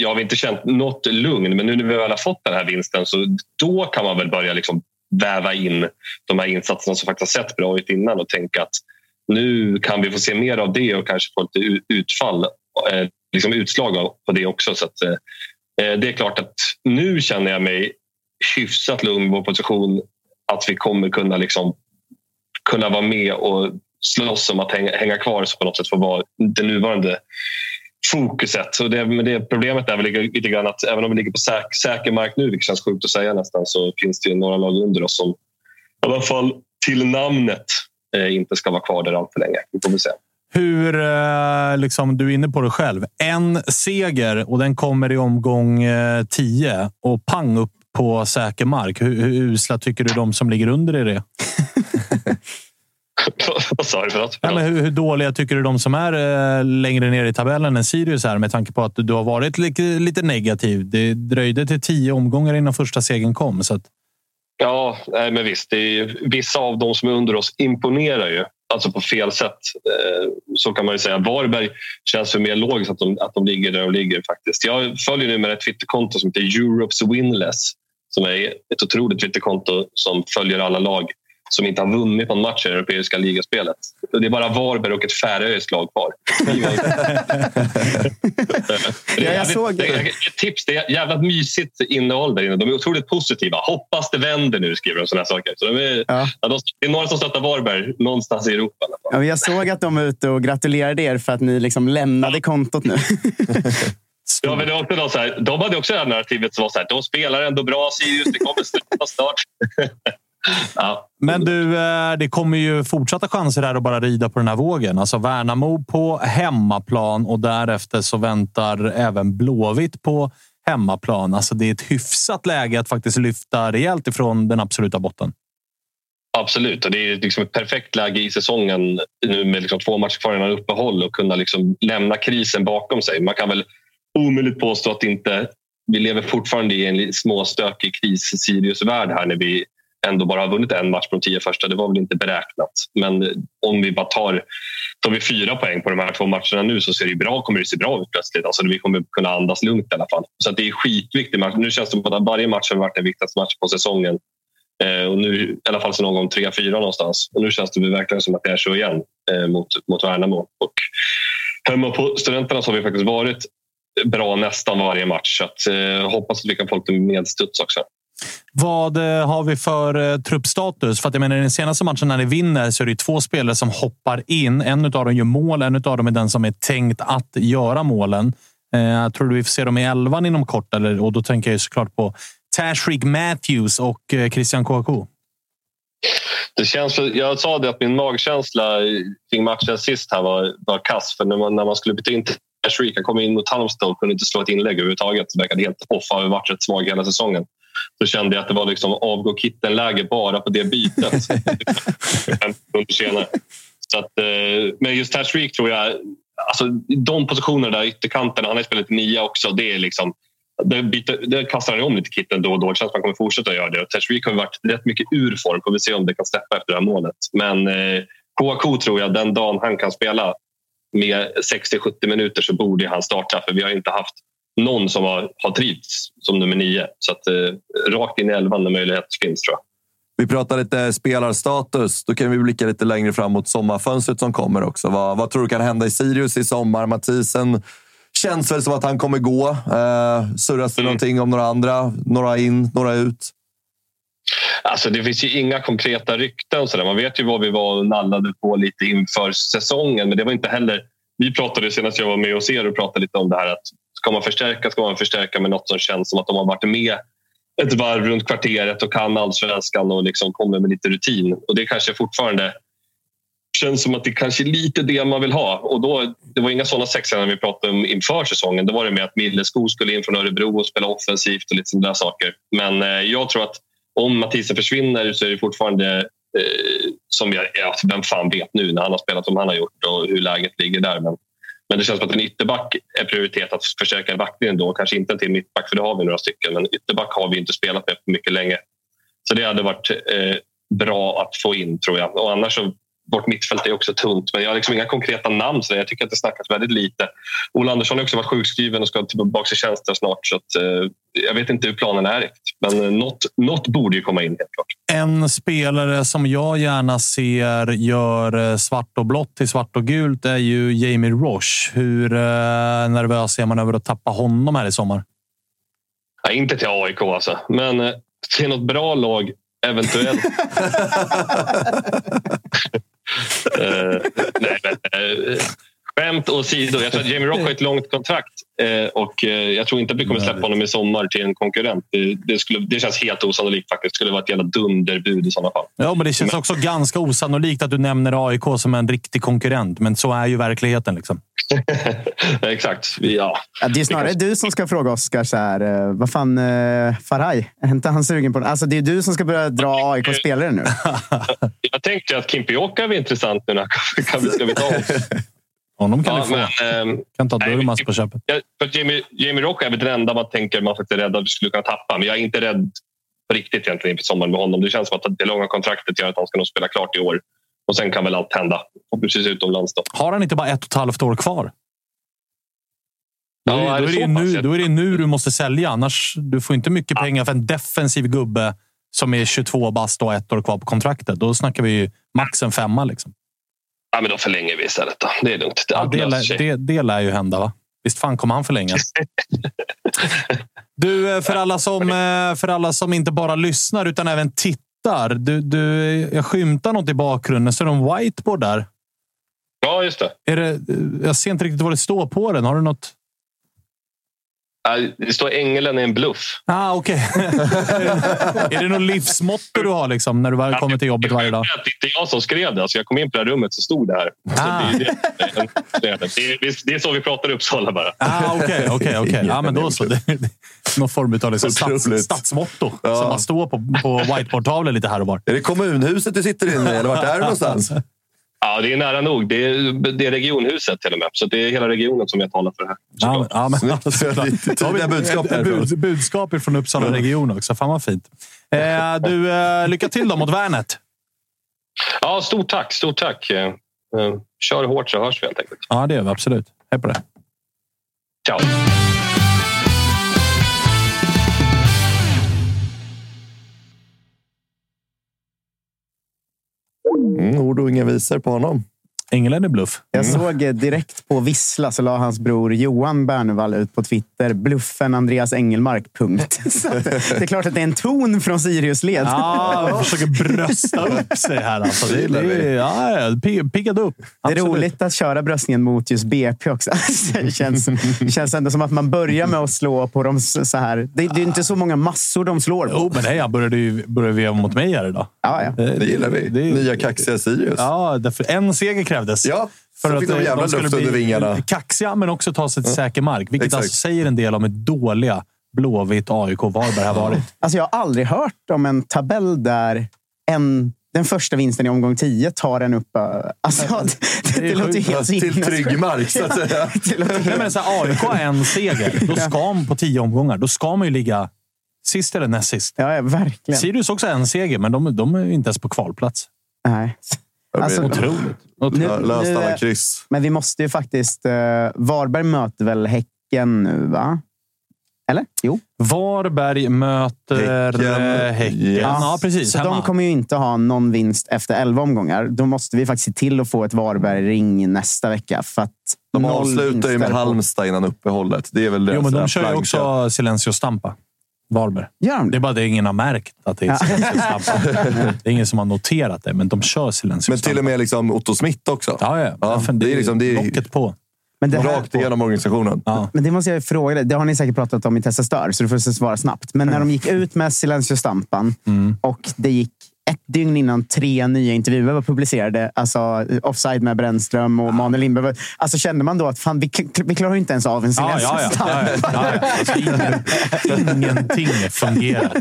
S10: jag har inte känt något lugn, men nu när vi väl har fått den här vinsten så då kan man väl börja liksom väva in de här insatserna som faktiskt har sett bra ut innan och tänka att nu kan vi få se mer av det och kanske få lite utfall, eh, liksom utslag på det också. Så att, eh, eh, det är klart att nu känner jag mig hyfsat lugn i vår position att vi kommer kunna, liksom, kunna vara med och slåss om att hänga, hänga kvar så på något sätt få vara det nuvarande fokuset. Så det, men det problemet är väl lite- grann att även om vi ligger på säk, säker mark nu, vilket känns sjukt att säga nästan, så finns det ju några lag under oss som i alla fall till namnet inte ska vara kvar där allt för länge. Vi får se.
S2: Hur, eh, liksom, du är inne på det själv. En seger och den kommer i omgång eh, 10 och pang upp på säker mark. Hur, hur usla tycker du de som ligger under är det?
S10: Vad sa du? Förlåt?
S2: Ja, men hur, hur dåliga tycker du de som är eh, längre ner i tabellen än Sirius är? Med tanke på att du har varit lite, lite negativ. Det dröjde till tio omgångar innan första segern kom. Så att,
S10: Ja, nej, men visst. Det är, ju- vissa av de som är under oss imponerar ju. Alltså på fel sätt. Eh, så kan man ju säga. Varberg känns ju mer logiskt att de, att de ligger där de ligger faktiskt. Jag följer nu med ett Twitterkonto som heter Europes Winless. Som är ett otroligt Twitterkonto som följer alla lag som inte har vunnit någon match i det europeiska ligaspelet. Det är bara Varberg och ett färöiskt lag kvar.
S4: Ja, jag såg det.
S10: Ett tips, det är jävligt mysigt innehåll där inne. De är otroligt positiva. Hoppas det vänder nu, skriver de sådana saker. Så de är,
S4: Ja.
S10: ja, de, det är några som stöttar Varberg någonstans i Europa.
S4: Ja, jag såg att de var ute och gratulerade er för att ni liksom lämnade kontot nu.
S10: Ja, men det också så här, de hade också det här narrativet som var så här, de spelar ändå bra Sirius, det kommer snart. ja.
S2: Men du, eh, det kommer ju fortsatta chanser här att bara rida på den här vågen. Alltså Värnamo på hemmaplan och därefter så väntar även Blåvitt på hemmaplan. Alltså det är ett hyfsat läge att faktiskt lyfta rejält ifrån den absoluta botten.
S10: Absolut, och det är liksom ett perfekt läge i säsongen nu med liksom två matcher kvar innan uppehåll och kunna liksom lämna krisen bakom sig. Man kan väl omöjligt påstå att inte vi lever fortfarande i en småstökig kris Sirius-värld här när vi ändå bara har vunnit en match på de tio första. Det var väl inte beräknat. Men om vi bara tar, tar vi fyra poäng på de här två matcherna nu så ser det bra, kommer det se bra ut plötsligt. Alltså vi kommer kunna andas lugnt i alla fall. Så att det är skitviktigt. match. Nu känns det som att varje match har varit den viktigaste matchen på säsongen. Eh, och nu, I alla fall så någon gång tre, fyra någonstans. Och nu känns det verkligen som att det är så igen. eh, mot, mot Värnamo. Och hemma på Studenterna så har vi faktiskt varit bra nästan varje match. Så att, eh, hoppas att vi kan få lite medstuds också.
S2: Vad eh, har vi för eh, truppstatus? För att jag menar, i den senaste matchen när ni vinner så är det två spelare som hoppar in. En av dem gör mål, en av dem är den som är tänkt att göra målen. Eh, tror du vi får se dem i elvan inom kort. Eller, och då tänker jag såklart på Tashreeq Matthews och eh, Christian Kouakou.
S10: Det känns, jag sa det att min magkänsla kring matchen sist här var, var kass. För när man, när man skulle byta in han kom in mot Halmstad och kunde inte slå ett inlägg överhuvudtaget. Verkade helt off, har varit rätt svag hela säsongen. Så kände jag att det var liksom avgå kitten-läge bara på det bytet. Så att, eh, men just Tashreeq tror jag... Alltså, de positionerna där, ytterkanten, han har spelat nia också. Det är liksom, det, byter, det kastar han om lite kitten då och då. Det känns att han kommer fortsätta göra det. Tashreeq har varit rätt mycket ur form. Får vi se om det kan släppa efter det här målet. Men eh, Kouakou tror jag, den dagen han kan spela med 60-70 minuter så borde han starta. För vi har inte haft någon som har, har trivts som nummer nio. Så att, eh, rakt in i elvan när möjlighet finns tror jag.
S5: Vi pratar lite spelarstatus. Då kan vi blicka lite längre fram mot sommarfönstret som kommer också. Vad, vad tror du kan hända i Sirius i sommar? Mathisen känns väl som att han kommer gå. Eh, surras det mm. någonting om några andra? Några in, några ut?
S10: Alltså det finns ju inga konkreta rykten. Så där. Man vet ju vad vi var och nallade på lite inför säsongen. Men det var inte heller... Vi pratade senast jag var med hos er och pratade lite om det här att ska man förstärka ska man förstärka med något som känns som att de har varit med ett varv runt kvarteret och kan allsvenskan och liksom kommer med lite rutin. Och det kanske fortfarande känns som att det kanske är lite det man vill ha. Och då, det var inga sådana sexor när vi pratade om inför säsongen. Då var det med att Milleskog skulle in från Örebro och spela offensivt och lite sådana saker. Men eh, jag tror att om Mathisen försvinner så är det fortfarande eh, som jag, ja, alltså, vem fan vet nu när han har spelat som han har gjort och hur läget ligger där. Men men det känns som att en ytterback är prioritet att förstärka backlinjen då. Kanske inte en till mittback, för det har vi några stycken. Men ytterback har vi inte spelat med på mycket länge. Så det hade varit eh, bra att få in, tror jag. Och annars så, vårt mittfält är också tunt, men jag har liksom inga konkreta namn. Så jag tycker att det snackas väldigt lite. Ola Andersson har också varit sjukskriven och ska tillbaka i tjänsten snart. Så att, eh, jag vet inte hur planen är riktigt. Men eh, något, något borde ju komma in helt klart.
S2: En spelare som jag gärna ser gör eh, svart och blått till svart och gult är ju Jamie Roche. Hur eh, nervös är man över att tappa honom här i sommar?
S10: Ja, inte till AIK alltså, men eh, till något bra lag eventuellt. uh, nej, men, uh, Skämt åsido, jag tror att Jamie Rock har ett långt kontrakt eh, och eh, jag tror inte att vi kommer släppa honom i sommar till en konkurrent. Det, det, skulle, det känns helt osannolikt faktiskt. Det skulle vara ett jävla dunderbud i sådana fall.
S2: Ja, men det känns men... också ganska osannolikt att du nämner AIK som en riktig konkurrent, men så är ju verkligheten. Liksom.
S10: Exakt. Ja.
S4: ja. det är snarare du som ska fråga Oskar, så här, eh, vad fan, eh, Faraj, är inte han sugen på det? Alltså, det är du som ska börja dra AIK-spelare nu.
S10: jag tänkte att Kimpioka är intressant nu. När, kan vi, ska vi ta
S2: Honom kan ja, du få. Men, ähm, kan ta Durmaz på köpet.
S10: Jag, för Jamie, Jamie Rocha är väl den enda man tänker man faktiskt är rädd att vi skulle kunna tappa. Men jag är inte rädd på riktigt egentligen inför sommaren med honom. Det känns som att det långa kontraktet gör att han ska nog spela klart i år. Och sen kan väl allt hända. Precis utomlands då.
S2: Har han inte bara ett och ett halvt år kvar? Då, ja, är, då, är det nu, då är det nu du måste sälja. Annars du får inte mycket ja. pengar för en defensiv gubbe som är 22 bast och ett år kvar på kontraktet. Då snackar vi max en femma. Liksom.
S10: Ja, men då förlänger vi istället. Då. Det är lugnt.
S2: Det, ja, det, lär, det, det lär ju hända, va? Visst fan kommer han förlänga? du, eh, för alla, som, eh, för alla som inte bara lyssnar utan även tittar. Du, du, jag skymtar något i bakgrunden. Är det en whiteboard där?
S10: Ja, just det.
S2: Är det. Jag ser inte riktigt vad det står på den. Har du något?
S10: Det står Ängelen är en bluff.
S2: Ah, okay. är det något livsmotto du har liksom, när du kommer till jobbet varje dag?
S10: Det är inte jag som skrev det. Alltså, jag kom in på det här rummet så stod det här. Ah. det, det, det, det, det är så vi pratar i Uppsala bara.
S2: Ah, Okej, okay, okay, Ja, men då så. Det, någon form av liksom stats, stadsmotto ja. som man står på, på whiteboardtavlor lite här och var.
S5: Är det kommunhuset du sitter inne i eller vart är du någonstans?
S10: Ja, det är nära nog. Det är, det är regionhuset till och med. Så det är hela regionen som jag talar för här. Ja, ja, men,
S2: alltså, Tydliga budskap Bud, budskap från Uppsala region också. Fan vad fint. Eh, du, eh, lycka till då mot Värnet.
S10: Ja, stort tack. Stort tack. Eh, kör hårt så hörs vi helt enkelt.
S2: Ja, det gör vi absolut. Hej på det.
S10: Ciao.
S5: Mm, ord och inga visor på honom.
S2: Ängeln är bluff.
S4: Jag såg eh, direkt på Vissla så la hans bror Johan Bernevall ut på Twitter. Bluffen Andreas Engelmark. Punkt. Så det är klart att det är en ton från Sirius-led.
S2: Ja, jag försöker brösta upp sig här. Alltså. Det, det, det, ja, ja, pig- piggad upp.
S4: Det är
S2: Absolut.
S4: roligt att köra bröstningen mot just BP också. Det känns, det känns ändå som att man börjar med att slå på dem så här. Det, det är inte så många massor de slår på.
S2: Jo, men hej, han började ju började veva mot mig här idag.
S4: Ja, ja.
S5: Det gillar vi.
S2: det-
S5: Nya kaxiga Sirius.
S2: Ja, därför en seger krävdes.
S5: Ja, så fick de
S2: eh,
S5: jävla
S2: skulle
S5: luft under
S2: bli
S5: vingarna.
S2: Kaxiga, men också ta sig till säker mark. Vilket
S5: Exakt.
S2: alltså säger en del om hur dåliga Blåvitt, AIK Varberg har varit.
S4: Alltså, jag har aldrig hört om en tabell där en, den första vinsten i omgång 10 tar en upp. ö, Alltså, det, det,
S2: är
S4: låter ju helt
S5: Till trygg mark, så att säga.
S4: Det
S2: Nej, men så här, AIK har en seger. Då ska man på tio omgångar. Då ska man ju ligga sist eller näst sist.
S4: Ja, ja, verkligen.
S2: Sirius också en seger, men de, de är ju inte ens på kvalplats.
S4: Nej. Alltså,
S2: Otroligt.
S4: Nu-
S5: Löst
S4: nu,
S5: alla
S4: eh,
S5: kryss.
S4: Men vi måste ju faktiskt... Uh, Varberg möter väl Häcken nu, va? Eller? Jo.
S2: Varberg möter
S5: Häcken.
S2: Häcken.
S5: Yes.
S2: Ja, precis.
S4: Så
S2: hemma.
S4: de kommer ju inte ha någon vinst efter 11 omgångar. Då måste vi faktiskt se till att få ett Varberg-ring nästa vecka. För att
S5: De avslutar ju med Halmstad innan uppehållet. Det är väl
S2: Jo, men de kör ju också Silencio Stampa. Varberg.
S4: Gör de
S2: Det
S4: det?
S2: är bara det ingen har märkt att det är Silencio. Det är ingen som har noterat det, men de kör Silencio
S5: Men till och med liksom Otto Smith också.
S2: Ja, ja.
S5: Ja,
S2: För
S5: det är liksom- det är-
S2: locket på.
S4: Men det, här,
S5: Rakt igenom organisationen.
S2: Ja.
S4: men det måste jag fråga dig. Det har ni säkert pratat om i Testa Stör, så du får svara snabbt. Men när de gick ut med Silencio Stampan
S2: Mm.
S4: och det gick ett dygn innan tre nya intervjuer var publicerade, alltså Offside med Brännström och Manuel Lindberg. Alltså kände man då att fan, vi, vi klarar inte ens av en
S2: Ja,
S4: Silencio
S2: ja, ja. Ja, ja, ja. Alltså, ingen, ingenting fungerar.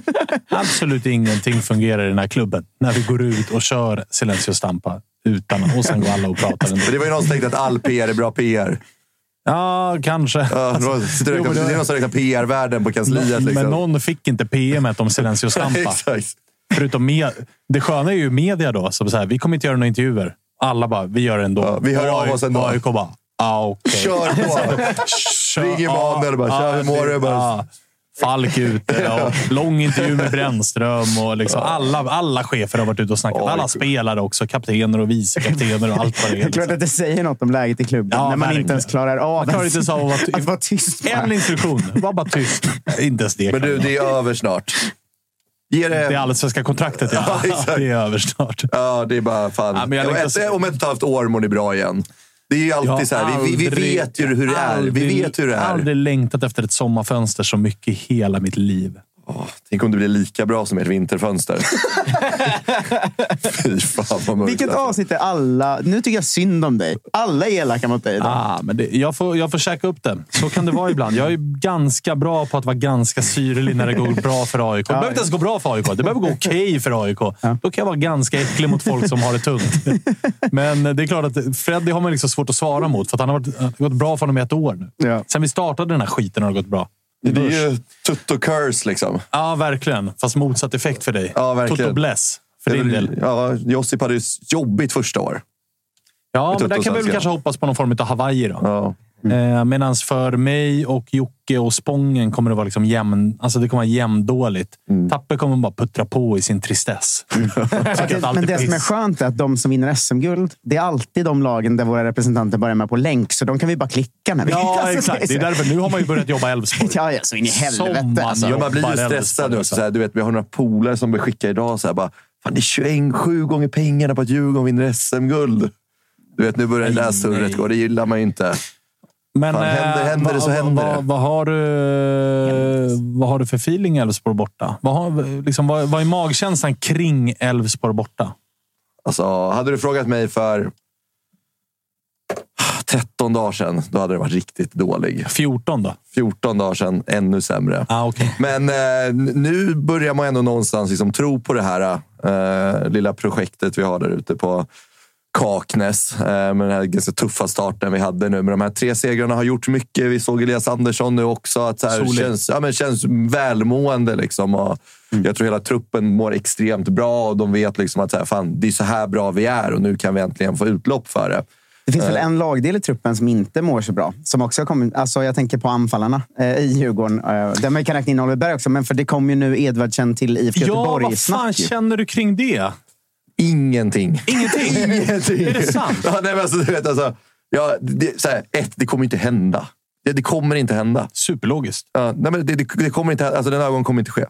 S2: Absolut ingenting fungerar i den här klubben. När vi går ut och kör Silencio Stampa utan och sen går alla och pratar ändå.
S5: Det var ju någon som tänkte att all PR är bra PR.
S2: Ja, kanske.
S5: Ja, det,
S2: men det-
S5: är någon som räknar PR-värden på kansliet. Liksom.
S2: Men någon fick inte PMet om Silencio Stampa. Förutom med, det sköna är ju media då. Som så här, vi kommer inte göra några intervjuer. Alla bara, vi gör det ändå.
S5: Ja, vi hör av oss ändå.
S2: AIK bara, ah, okej.
S5: Kör på!
S2: Kör-
S5: Ring Emanuel bara, tja, hur mår du? Bara-
S2: Ja. Falk ute och lång intervju med Brännström. Och liksom alla, alla chefer har varit ute och snackat. Alla spelare också. Kaptener och vicekaptener och allt vad det
S4: Det
S2: är.
S4: är klart att det säger något om läget i klubben.
S2: Ja,
S4: när man inte ens klarar av
S2: Man klarar inte ens av att vara
S4: att vara tyst.
S2: En instruktion. Var bara tyst. Inte ens det.
S5: Men du, det är över snart. Ge det...
S2: det allsvenska kontraktet, ja.
S5: Ja, exakt.
S2: det är över snart.
S5: Ja, det är bara fan.
S2: Ja, men jag
S5: ett,
S2: så-
S5: om ett och ett halvt år mår ni bra igen. Det är ju alltid
S2: Jag
S5: så här. Vi, vi, vi vet ju hur det är. Vi vet hur det är.
S2: aldrig längtat efter ett sommarfönster så mycket i hela mitt liv.
S5: Åh, tänk om det blir lika bra som ert vinterfönster. Fy fan vad mörkt.
S4: Vilket
S5: alltså.
S4: avsnitt är alla... Nu tycker jag synd om dig. Alla är elaka mot dig.
S2: Ah, men det, jag, får, jag får käka upp det. Så kan det vara ibland. Jag är ganska bra på att vara ganska syrlig när det går bra för AIK. Det behöver inte ens gå bra för AIK. Det behöver gå okej för AIK. Då kan jag vara ganska äcklig mot folk som har det tungt. Men det är klart att Freddy har man liksom svårt att svara mot. För att han har varit, gått bra för honom i ett år nu.
S4: Ja.
S2: Sen vi startade den här skiten har det gått bra.
S5: Det är ju tutto curse liksom.
S2: Ja, verkligen. Fast motsatt effekt för dig.
S5: Ja, verkligen.
S2: Toto bless för din del.
S5: Ja, Josip hade ju jobbigt första år.
S2: Ja, men där kan vi väl kanske hoppas på någon form av Hawaii då.
S5: Ja.
S2: Eh, Medan för mig och Jocke och Spången kommer det vara liksom jämn, alltså det kommer vara jämndåligt.
S5: Mm.
S2: Tapper kommer bara puttra på i sin tristess. Att allt
S4: Men
S2: är
S4: det som är
S2: piss.
S4: skönt är att de som vinner SM-guld, det är alltid de lagen där våra representanter börjar med på länk. Så de kan vi bara klicka när vi...
S2: Ja,
S4: Alltså,
S2: exakt. Det är därför. Nu har man ju börjat jobba Elfsborg.
S4: Ja, ja, så in i helvete.
S2: man
S4: Alltså.
S5: Ja, man blir ju stressad nu. Så här, du vet, vi har några polare som blir skickade idag. Så här, bara, Fan, det är 21, sju gånger pengarna på att Djurgården vinner SM-guld. Du vet, nu börjar det där surret gå. Det gillar man ju inte.
S2: Men
S5: Fan, händer-
S2: eh,
S5: händer det så
S2: vad-
S5: händer
S2: vad,
S5: det.
S2: Vad har du, vad har du för feeling Elfsborg borta? Vad, har, liksom, vad, vad är magkänslan kring Elfsborg borta?
S5: Alltså, hade du frågat mig för 13 dagar sedan, då hade det varit riktigt dålig.
S2: 14 då?
S5: 14 dagar sedan, ännu sämre.
S2: Ah, okay.
S5: Men eh, nu börjar man ändå någonstans liksom tro på det här eh, lilla projektet vi har där ute på Kaknäs. Eh, med den här ganska tuffa starten vi hade nu. Men de här tre segrarna har gjort mycket. Vi såg Elias Andersson nu också. Att så här, känns, ja, men känns välmående. Liksom. Och Jag tror hela truppen mår extremt bra och de vet liksom att så här, fan, det är så här bra vi är och nu kan vi äntligen få utlopp för det.
S4: Det finns väl en lagdel i truppen som inte mår så bra. Som också har kommit, alltså jag tänker på anfallarna eh, i Djurgården. Eh, där man kan räkna in Oliver Berg också, men för det kom ju nu Edvardsen till IFK
S2: Ja,
S4: Göteborg
S2: vad fan
S4: ju.
S2: känner du kring det?
S5: Ingenting.
S2: Ingenting?
S5: Ingenting.
S2: Är det sant?
S5: Ja, nej, men alltså, du vet, alltså, ja, det, så här, ett, det kommer inte hända. Det, det kommer inte hända.
S2: Superlogiskt.
S5: Ja, nej, men det, det, det kommer inte, alltså, den här gången kommer inte ske.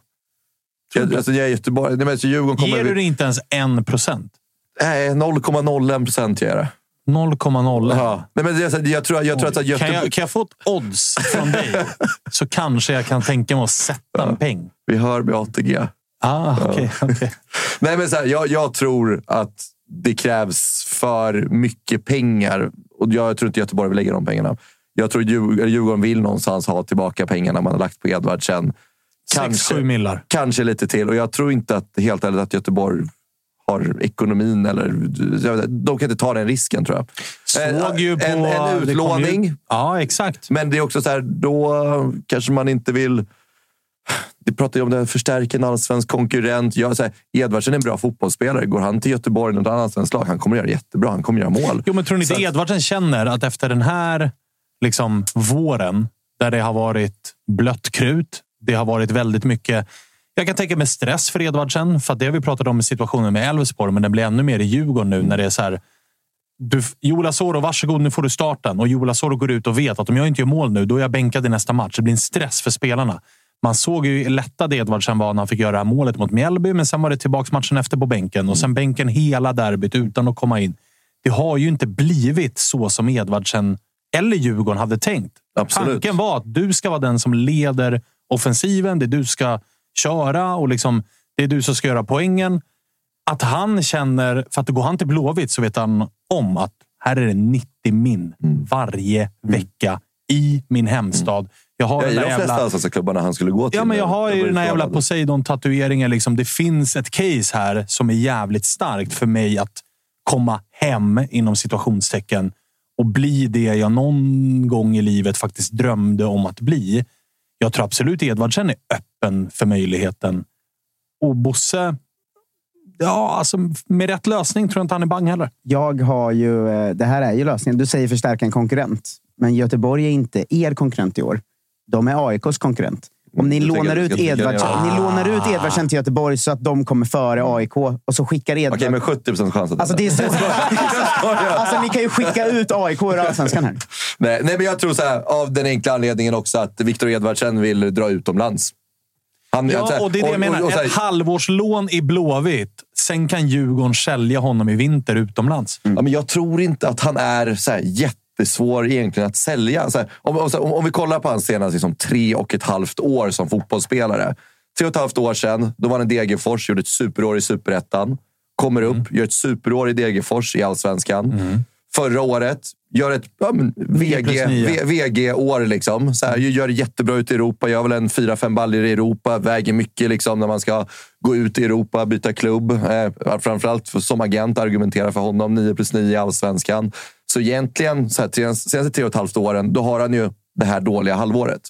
S5: Jag, alltså, jag är Göteborg. Nej, men, alltså, Djurgården kommer...
S2: Ger du det inte ens en procent?
S5: Nej, 0,01 procent ger jag det.
S2: 0,0.
S5: Ja. Nej, men jag, jag, tror, jag tror att... Göteborg...
S2: Kan jag, kan jag få ett odds från dig så kanske jag kan tänka mig att sätta en peng.
S5: Vi hör med ATG.
S2: Ah, okay, okay.
S5: Nej, men så här, jag, jag tror att det krävs för mycket pengar. Och Jag tror inte Göteborg vill lägga de pengarna. Jag tror Djurgården vill någonstans ha tillbaka pengarna man har lagt på Edvardsen.
S2: Kanske, 6-7 millar.
S5: Kanske lite till. Och jag tror inte att, helt ärligt att Göteborg har ekonomin eller... De kan inte ta den risken, tror jag.
S2: Såg ju på,
S5: en, en utlåning.
S2: Ju, ja, exakt.
S5: Men det är också så här, då kanske man inte vill... Vi pratar ju om det förstärker en allsvensk konkurrent. Jag, så här, Edvardsen är en bra fotbollsspelare. Går han till Göteborg, något annat svenskt lag, han kommer göra jättebra. Han kommer göra mål.
S2: Jo, men tror ni inte
S5: att-
S2: Edvardsen känner att efter den här liksom, våren, där det har varit blött krut, det har varit väldigt mycket jag kan tänka mig stress för Edvardsen, för att det har vi pratat om i situationen med Elfsborg, men den blir ännu mer i Djurgården nu när det är så här. Du, Joel Asoro, varsågod, nu får du starten. Och Joel Asoro går ut och vet att om jag inte gör mål nu, då är jag bänkad i nästa match. Det blir en stress för spelarna. Man såg ju hur lättad Edvardsen var när han fick göra det här målet mot Mjällby, men sen var det tillbaks matchen efter på bänken och sen bänken hela derbyt utan att komma in. Det har ju inte blivit så som Edvardsen eller Djurgården hade tänkt.
S5: Absolut.
S2: Tanken var att du ska vara den som leder offensiven. Det är du ska köra och liksom, det är du som ska göra poängen. Att han känner, för att går han till Blåvitt så vet han om att här är det 90 min
S5: Mm.
S2: varje vecka i min hemstad. Jag har
S5: Ja,
S2: den
S5: I
S2: där
S5: de flesta
S2: jävla...
S5: allsvenska klubbarna han skulle gå till.
S2: Ja, men jag har ju den här jävla. Poseidon-tatueringen. Liksom. Det finns ett case här som är jävligt starkt för mig att komma hem inom situationstecken och bli det jag någon gång i livet faktiskt drömde om att bli. Jag tror absolut Edvardsen är öppen för möjligheten. Och Bosse, ja, alltså med rätt lösning tror jag inte han är bang heller.
S4: Jag har ju... eh, Det här är ju lösningen. Du säger förstärka en konkurrent. Men Göteborg är inte er konkurrent i år. De är AIKs konkurrent. Om ni, lånar ut, Edvardsen,
S5: ner-
S4: om ni lånar ut Edvardsen till Göteborg så att de kommer före AIK och så skickar Edvard...
S5: Okej, men 70 procent chans att
S4: Alltså, det är så... alltså, ni kan ju skicka ut AIK ur Allsvenskan här.
S5: Nej, nej, men jag tror så här, av den enkla anledningen också att Viktor Edvardsen vill dra utomlands. Han,
S2: Ja,
S5: här,
S2: och det är det jag menar.
S5: och så här-
S2: Ett halvårslån i Blåvitt. Sen kan Djurgården sälja honom i vinter utomlands.
S5: Ja, men jag tror inte att han är så här jättesvår egentligen att sälja. Här, om, om, om, vi kollar på hans senaste liksom, tre och ett halvt år som fotbollsspelare. Tre och ett halvt år sedan, då var han i Degerfors, gjorde ett superår i superettan. Kommer upp, gör ett superår i Degerfors i allsvenskan. Förra året, gör ett ja, men, VG, VG-år. Liksom. Så här, gör det jättebra ut i Europa. Gör väl en fyra fem baller i Europa. Väger mycket liksom, när man ska gå ut i Europa, byta klubb. Eh, framförallt för, som agent argumentera för honom. 9 plus 9 i allsvenskan. Så egentligen, så här, senaste tre och ett halvt åren, då har han ju det här dåliga halvåret.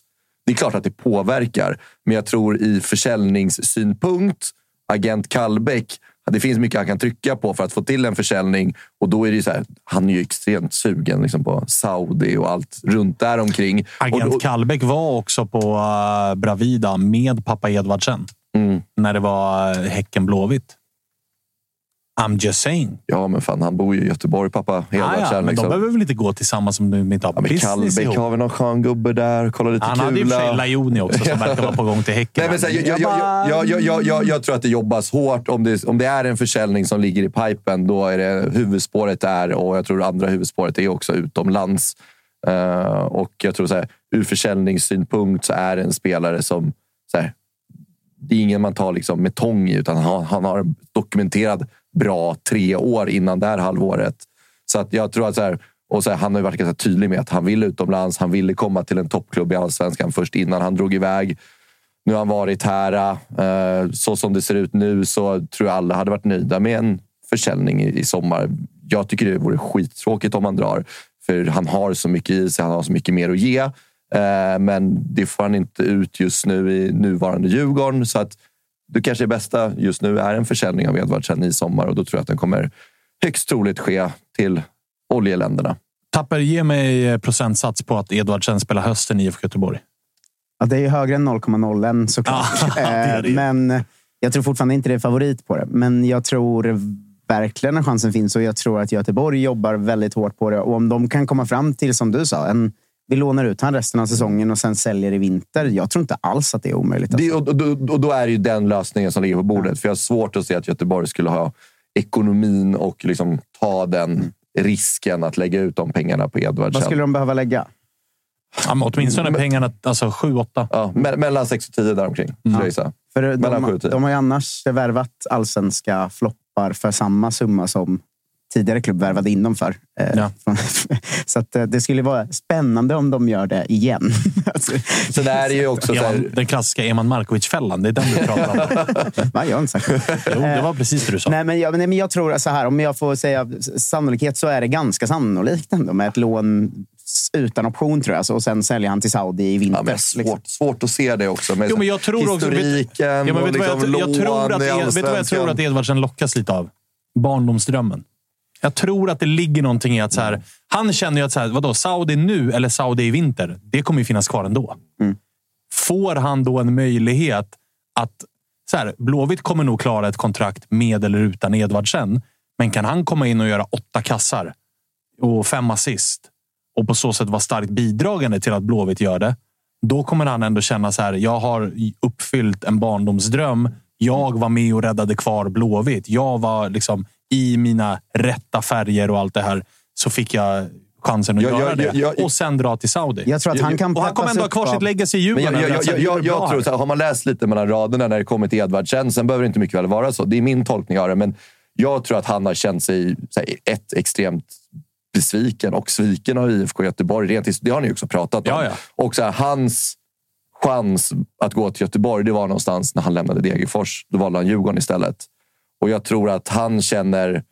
S5: Det är klart att det påverkar, men jag tror i försäljningssynpunkt, agent Kallbäck, det finns mycket han kan trycka på för att få till en försäljning. Och då är det så här, han är ju extremt sugen liksom på Saudi och allt runt där omkring.
S2: Agent
S5: och då,
S2: Kallbäck var också på uh, Bravida med pappa Edvardsen.
S5: Mm.
S2: När det var uh, Häcken Blåvitt. I'm just saying.
S5: Ja, men fan, han bor ju i Göteborg, pappa.
S2: Hela
S5: ah,
S2: ja, kärn, men
S5: liksom.
S2: De behöver väl inte gå tillsammans om de inte har
S5: ja,
S2: business
S5: Kallbäck
S2: ihop?
S5: har vi någon skön gubbe där. Kolla lite
S2: han kula. Hade ju för sig Lajoni också som verkar vara på gång till Häcken.
S5: Nej, men, här, jag, jag, jag, jag, jag, tror att det jobbas hårt. Om det, om det är en försäljning som ligger i pipen, då är det huvudspåret där och jag tror det andra huvudspåret är också utomlands. Uh, och jag tror så här, ur försäljningssynpunkt så är det en spelare som... Så här, det är ingen man tar liksom med tång i, utan han, han har dokumenterad bra tre år innan det här halvåret. Så att jag tror att så här, och så här, han har ju varit ganska tydlig med att han vill utomlands. Han ville komma till en toppklubb i allsvenskan först innan han drog iväg. Nu har han varit här. eh, Så som det ser ut nu så tror jag alla hade varit nöjda med en försäljning i i sommar. Jag tycker det vore skittråkigt om han drar. För han har så mycket i sig, han har så mycket mer att ge. Eh, Men det får han inte ut just nu i nuvarande Djurgården. Så att det kanske bästa just nu är en försäljning av Edvardsen i sommar och då tror jag att den kommer högst troligt ske till oljeländerna.
S2: Tapper, ge mig eh, procentsats på att Edvardsen spelar hösten i IFK Göteborg.
S4: Ja, det är ju högre än 0,01 såklart.
S2: Ja, det är det.
S4: Eh, Men jag tror fortfarande inte det är favorit på det. Men jag tror verkligen när chansen finns och jag tror att Göteborg jobbar väldigt hårt på det. Och om de kan komma fram till, som du sa, en, vi lånar ut han resten av säsongen och sen säljer i vinter. Jag tror inte alls att det är omöjligt.
S5: Det,
S4: Alltså.
S5: och, och, och då är det ju den lösningen som ligger på bordet. För jag har svårt att se att Göteborg skulle ha ekonomin och liksom ta den risken att lägga ut de pengarna på Edvardsen.
S4: Vad skulle de behöva lägga?
S2: Ja, men åtminstone pengarna, alltså 7-8.
S5: Ja, me- mellan 6 och 10 däromkring, jag gissa.
S4: För
S5: Mellan
S4: de,
S5: och
S4: de har ju annars värvat allsvenska floppar för samma summa som tidigare klubb värvade in dem för. Eh,
S2: Ja.
S4: Så att, eh, det skulle vara spännande om de gör det igen. alltså,
S5: är det ju också så
S2: Eman,
S5: här,
S2: den klassiska Eman Markovic-fällan. Det är den du pratar om.
S4: va, jag har inte sagt det.
S2: Jo, det var precis det du sa.
S4: Nej, men jag, nej, men jag tror så här, om jag får säga sannolikhet så är det ganska sannolikt ändå med ett lån utan option tror jag. Så, och sen säljer han till Saudi i vinter.
S5: ja,
S4: liksom.
S5: svårt, svårt att se det också. Med
S2: Jo, men jag tror också... vet-
S5: historiken
S2: ja, men
S5: och
S2: vet du vad jag,
S5: liksom
S2: jag, tror
S5: lån
S2: att,
S5: i
S2: Ed- vet du vad jag tror att Edvardsen lockas lite av? Barndomsdrömmen. Jag tror att det ligger någonting i att så här, han känner ju att så här, vadå, Saudi nu eller Saudi i vinter, det kommer ju finnas kvar ändå. Får han då en möjlighet att... Så här, Blåvitt kommer nog klara ett kontrakt med eller utan Edvardsen. Men kan han komma in och göra åtta kassar och fem assist och på så sätt vara starkt bidragande till att Blåvitt gör det. Då kommer han ändå känna så här. Jag har uppfyllt en barndomsdröm. Jag var med och räddade kvar Blåvitt. Jag var liksom i mina rätta färger och allt det här. Så fick jag chansen att
S5: Jag-
S2: göra
S5: jag-
S2: det
S5: jag- jag-
S2: och sen dra till Saudi.
S4: Jag tror att han kan
S2: och han kommer ändå ha kvar sitt legacy i
S5: Men
S2: Djurgården.
S5: jag, jag,
S2: Alltså,
S5: jag, jag, jag, tror så här, har man läst lite mellan raderna när det kommer till Edvardsen, sen behöver det inte mycket väl vara så. Det är min tolkning av det, men jag tror att han har känt sig här, ett extremt besviken och sviken av IFK Göteborg. Rent, det har ni också pratat om.
S2: Ja, ja.
S5: Och så här, hans chans att gå till Göteborg, det var någonstans när han lämnade Degerfors. Då valde han Djurgården istället. Och jag tror att han känner...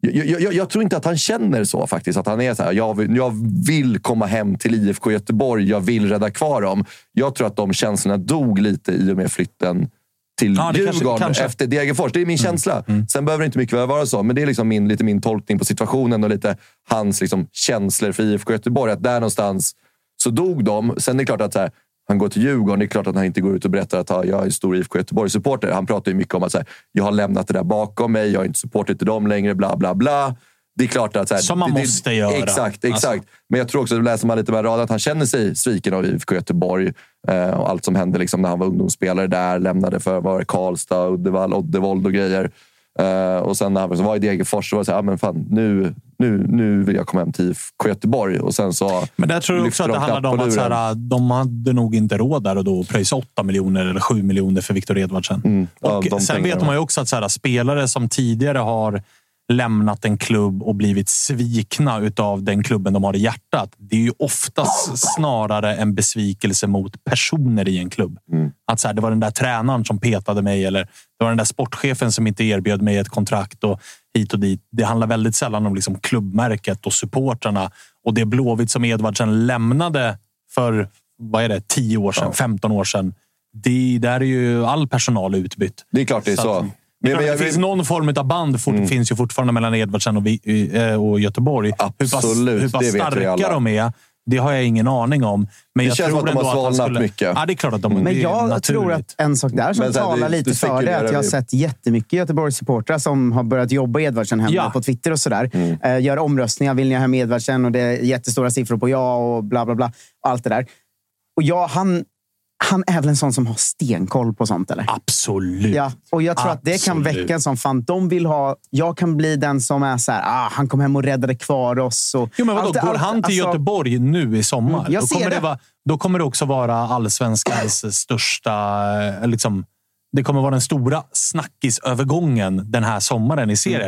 S5: Jag, jag, jag, tror inte att han känner så faktiskt. Att han är så här, jag vill, jag vill komma hem till IFK Göteborg. Jag vill rädda kvar dem. Jag tror att de känslorna dog lite i och med flytten till
S2: Ja, kanske-
S5: Djurgården
S2: kanske. Mm.
S5: efter Degerfors. Det är min känsla. Sen behöver det inte mycket vara så, men det är liksom min, lite min tolkning på situationen och lite hans liksom, känslor för IFK Göteborg. Att där någonstans så dog de. Sen är det klart att så här, han går till Djurgården. Det är klart att han inte går ut och berättar att ja, jag är en stor IFK Göteborg-supporter. Han pratar ju mycket om att så här, jag har lämnat det där bakom mig. Jag är inte supporter till dem längre. Bla, bla, bla. Det är klart att... Så här,
S2: Som man
S5: det,
S2: måste göra.
S5: Exakt, exakt.
S2: Alltså.
S5: Men jag tror också, läser man lite mellan raderna, att han känner sig sviken av IFK Göteborg. Eh, och allt som hände liksom när han var ungdomsspelare där. Lämnade för var det Karlstad, Uddevalla, Oddevold och grejer. Eh, och sen när han var i Degerfors så var det så här, ah, men fan, nu, nu, nu vill jag komma hem till IFK Göteborg. Och sen så
S2: Men där tror jag också att det
S5: de
S2: handlade om att så här, de hade nog inte råd där och då att pröjsa 8 miljoner eller 7 miljoner för Viktor Edvardsen.
S5: Mm. Ja,
S2: och sen vet man ju också att så här, spelare som tidigare har lämnat en klubb och blivit svikna utav den klubben de har i hjärtat. Det är ju oftast snarare en besvikelse mot personer i en klubb.
S5: Mm.
S2: Att så här, det var den där tränaren som petade mig eller det var den där sportchefen som inte erbjöd mig ett kontrakt och hit och dit. Det handlar väldigt sällan om liksom klubbmärket och supportrarna och det Blåvitt som Edvardsen lämnade för vad är det, 10 år sedan, 15 år sedan. Det, där är ju all personal utbytt.
S5: Det är klart det är så.
S2: att-
S5: Men- men
S2: det
S5: jag-
S2: finns någon form av band fort, finns ju fortfarande mellan Edvardsen och, eh, och Göteborg. hur pass,
S5: Absolut,
S2: hur pass
S5: det vet vi
S2: starka de är, det har jag ingen aning om. Men
S5: Det
S2: jag
S5: känns
S2: tror
S5: som att de har svalnat
S2: skulle,
S5: mycket.
S2: Ja, det är klart att de det
S4: Men jag
S2: naturligt.
S4: tror att en sak där som
S5: Men
S4: talar
S5: det-
S4: lite
S5: det
S4: för det är att jag har sett jättemycket Göteborgs-supportrar som har börjat jobba i Edvardsen hemma
S2: Ja.
S4: på Twitter och sådär.
S5: Mm.
S4: Eh, gör omröstningar. Vill ni ha hem Edvardsen? Och det är jättestora siffror på ja och bla bla bla. Allt det där. Och ja, han, han är väl en sån som har stenkoll på sånt, eller?
S2: Absolut.
S4: Ja, och jag tror att det kan
S2: Absolut.
S4: väcka en sån fan. De vill ha... Jag kan bli den som är så här, ah, han kom hem och räddade kvar oss. Och
S2: Jo, men vadå,
S4: allt-
S2: går
S4: allt-
S2: han till
S4: alltså-
S2: Göteborg nu i sommar,
S4: Mm, jag
S2: då,
S4: ser
S2: kommer det.
S4: det.
S2: vara, då kommer det också vara allsvenskans största... eh, Liksom, det kommer vara den stora snackisövergången den här sommaren i serien.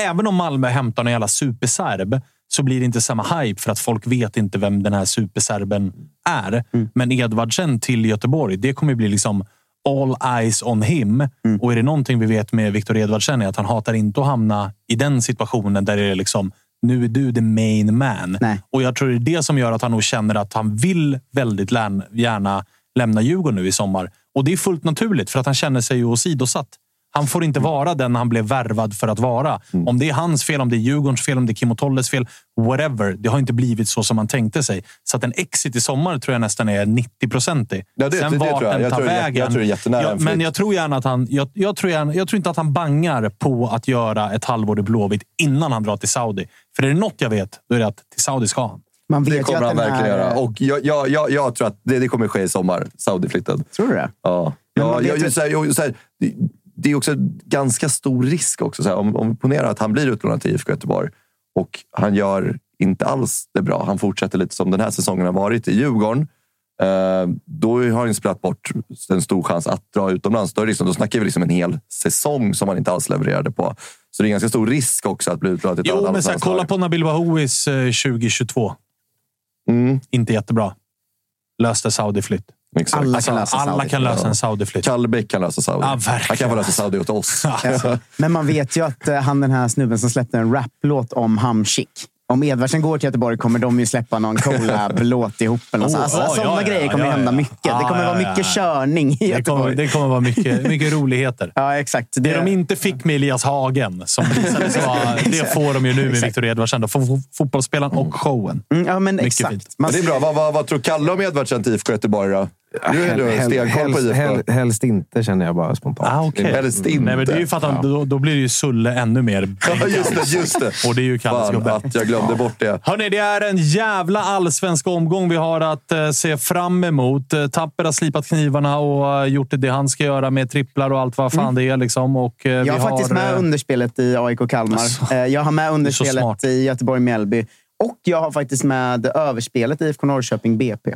S4: Mm.
S2: Även om Malmö hämtar en jävla superserb så blir det inte samma hype för att folk vet inte vem den här superserben är.
S4: Mm.
S2: Men Edvardsen till Göteborg, det kommer bli liksom all eyes on him.
S4: Mm.
S2: Och är det någonting vi vet med Viktor Edvardsen är att han hatar inte att hamna i den situationen där det är liksom nu är du the main man.
S4: Nej.
S2: Och jag tror det är det som gör att han nog känner att han vill väldigt gärna lämna Djurgården nu i sommar. Och det är fullt naturligt för att han känner sig ju åsidosatt. Han får inte vara den han blev värvad för att vara.
S5: Mm.
S2: Om det är hans fel, om det är Djurgårdens fel, om det är Kim och Tolles fel. Whatever. Det har inte blivit så som man tänkte sig. Så att en exit i sommar tror jag nästan är 90-procentig.
S5: Ja, det- det- det tror jag. Jag tror det är- jag tror det jättenära
S2: men jag tror gärna att han... Jag, jag, tror gärna, jag tror inte att han bangar på att göra ett halvår i Blåvitt innan han drar till Saudi. För är det något jag vet, då är det att till Saudi ska han.
S4: Man vet
S5: Det
S4: ju
S5: kommer
S4: att
S5: han
S4: den
S5: verkligen
S4: här-
S5: göra. Och jag, jag, jag, jag tror att det, det kommer ske i sommar. Saudi-flytten.
S4: Tror du det?
S5: Ja.
S4: Men
S5: ja
S4: man
S5: jag,
S4: vet ju-
S5: jag, så här, jag, så här, det, är också ganska stor risk också. Så här, om, om vi ponerar att han blir utlånad till IFK Göteborg och han gör inte alls det bra. Han fortsätter lite som den här säsongen har varit i Djurgården. Eh, då har han spelat bort en stor chans att dra utomlands. Då, liksom, då snackar vi liksom en hel säsong som han inte alls levererade på. Så det är ganska stor risk också att bli utlånad till ett
S2: Jo, men
S5: landslag.
S2: kolla på Nabil Bahouis eh, 2022.
S5: Mm.
S2: Inte jättebra. Löste Saudi-flytt.
S5: Exakt.
S4: Alla
S2: Alltså,
S4: kan lösa
S2: alla
S4: Saudi.
S2: kan lösa
S5: Ja.
S2: en Saudi-flytt.
S5: Kallbäck kan lösa Saudi.
S2: Ja,
S5: han kan få lösa Saudi åt oss.
S4: Alltså, men man vet ju att eh, han den här snubben som släppte en raplåt om Hamsik. Om Edvardsen går till Göteborg kommer de ju släppa någon collab-låt ihop. Eller.
S2: Oh,
S4: alltså,
S2: ja,
S4: sådana
S2: ja, ja,
S4: grejer kommer
S2: ja,
S4: hända
S2: ja.
S4: mycket.
S2: Ja,
S4: det kommer
S2: ja,
S4: vara
S2: ja,
S4: mycket
S2: ja.
S4: körning i
S2: Det kommer,
S4: Göteborg.
S2: det kommer vara mycket, mycket roligheter.
S4: Ja, exakt.
S2: Det de inte fick med Elias Hagen, som visade sig vara, det får de ju nu med. Viktor Edvardsen. Då. Fotbollsspelaren och showen.
S4: Mm, ja, men
S2: Mycket
S4: exakt.
S2: fint.
S4: Man,
S5: det är bra. Vad, vad, vad tror Kalle om Edvardsen till IFK Göteborg då? Du är ändå stenkoll på
S3: helst,
S5: IFK.
S3: hel, helst inte, känner jag bara spontant.
S2: Ah, okay.
S5: Helst inte.
S2: Nej, men det är ju för att han, då, då blir det ju Sulle ännu mer.
S5: Ja, just det. Just det.
S2: Och det är ju Kalles gubbe.
S5: att jag glömde bort det.
S2: Hörrni, det är en jävla allsvensk omgång vi har att eh, se fram emot. Eh, Tapper har slipat knivarna och eh, gjort det han ska göra med tripplar och allt vad fan det är. Liksom. Och, eh, vi
S4: jag har faktiskt med
S2: eh,
S4: underspelet i AIK Kalmar.
S2: Alltså,
S4: Eh, jag har med underspelet i Göteborg-Mjällby. Och jag har faktiskt med överspelet i IFK Norrköping BP.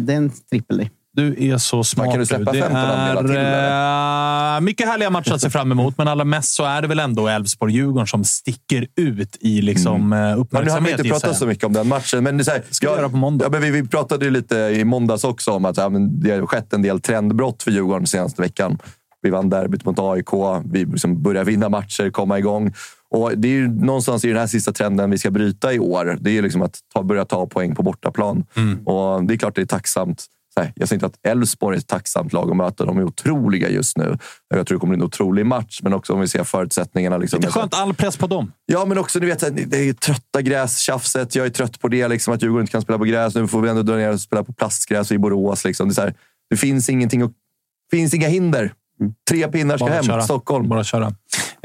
S4: Det är en trippel i.
S2: Du är så smart.
S5: kan du släppa
S2: Det
S5: 15 andelar till,
S2: är eh, mycket härliga matcher att se fram emot, men allra mest så är det väl ändå Elfsborg-Djurgården som sticker ut i liksom, eh,
S5: Men nu har vi
S2: uppmärksamhet.
S5: inte pratat
S2: jag.
S5: så mycket om den matchen. Men det är så här,
S2: Ska vi göra på måndag?
S5: Ja, men vi, vi pratade ju lite i måndags också om att ja, det har skett en del trendbrott för Djurgården senaste veckan. Vi vann derbyt mot AIK. Vi liksom börjar vinna matcher, komma igång. Och det är ju någonstans i den här sista trenden vi ska bryta i år. Det är ju liksom att ta, börja ta poäng på bortaplan.
S2: Mm.
S5: Och det är klart det är tacksamt. Här, Jag säger inte att Elfsborg är ett tacksamt lag att möta. De är otroliga just nu. Jag tror det kommer bli en otrolig match, men också om vi ser förutsättningarna. Liksom,
S2: Lite skönt, all press på dem.
S5: Ja, men också ni vet, det är trötta grästjafset. Jag är trött på det, liksom, att Djurgården inte kan spela på gräs. Nu får vi ändå dra ner och spela på plastgräs i Borås. Liksom. Det, är här, det finns ingenting att, finns inga hinder. Tre pinnar ska
S2: Bara
S5: hem
S2: köra.
S5: Stockholm.
S2: Bara köra.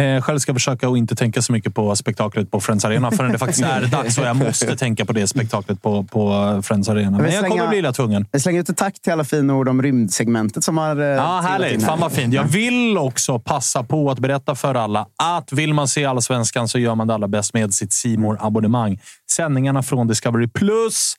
S2: Eh, själv ska jag försöka att inte tänka så mycket på spektaklet på Friends Arena förrän det faktiskt är dags och jag måste tänka på det spektaklet på, på Friends Arena. Men jag kommer bli illa tvungen.
S4: Jag slänger ut ett tack till alla fina ord om rymdsegmentet som har... eh,
S2: Ja, härligt.
S4: här.
S2: Fan vad fint. Jag vill också passa på att berätta för alla att vill man se Allsvenskan så gör man det allra bäst med sitt simor abonnemang Sändningarna från Discovery Plus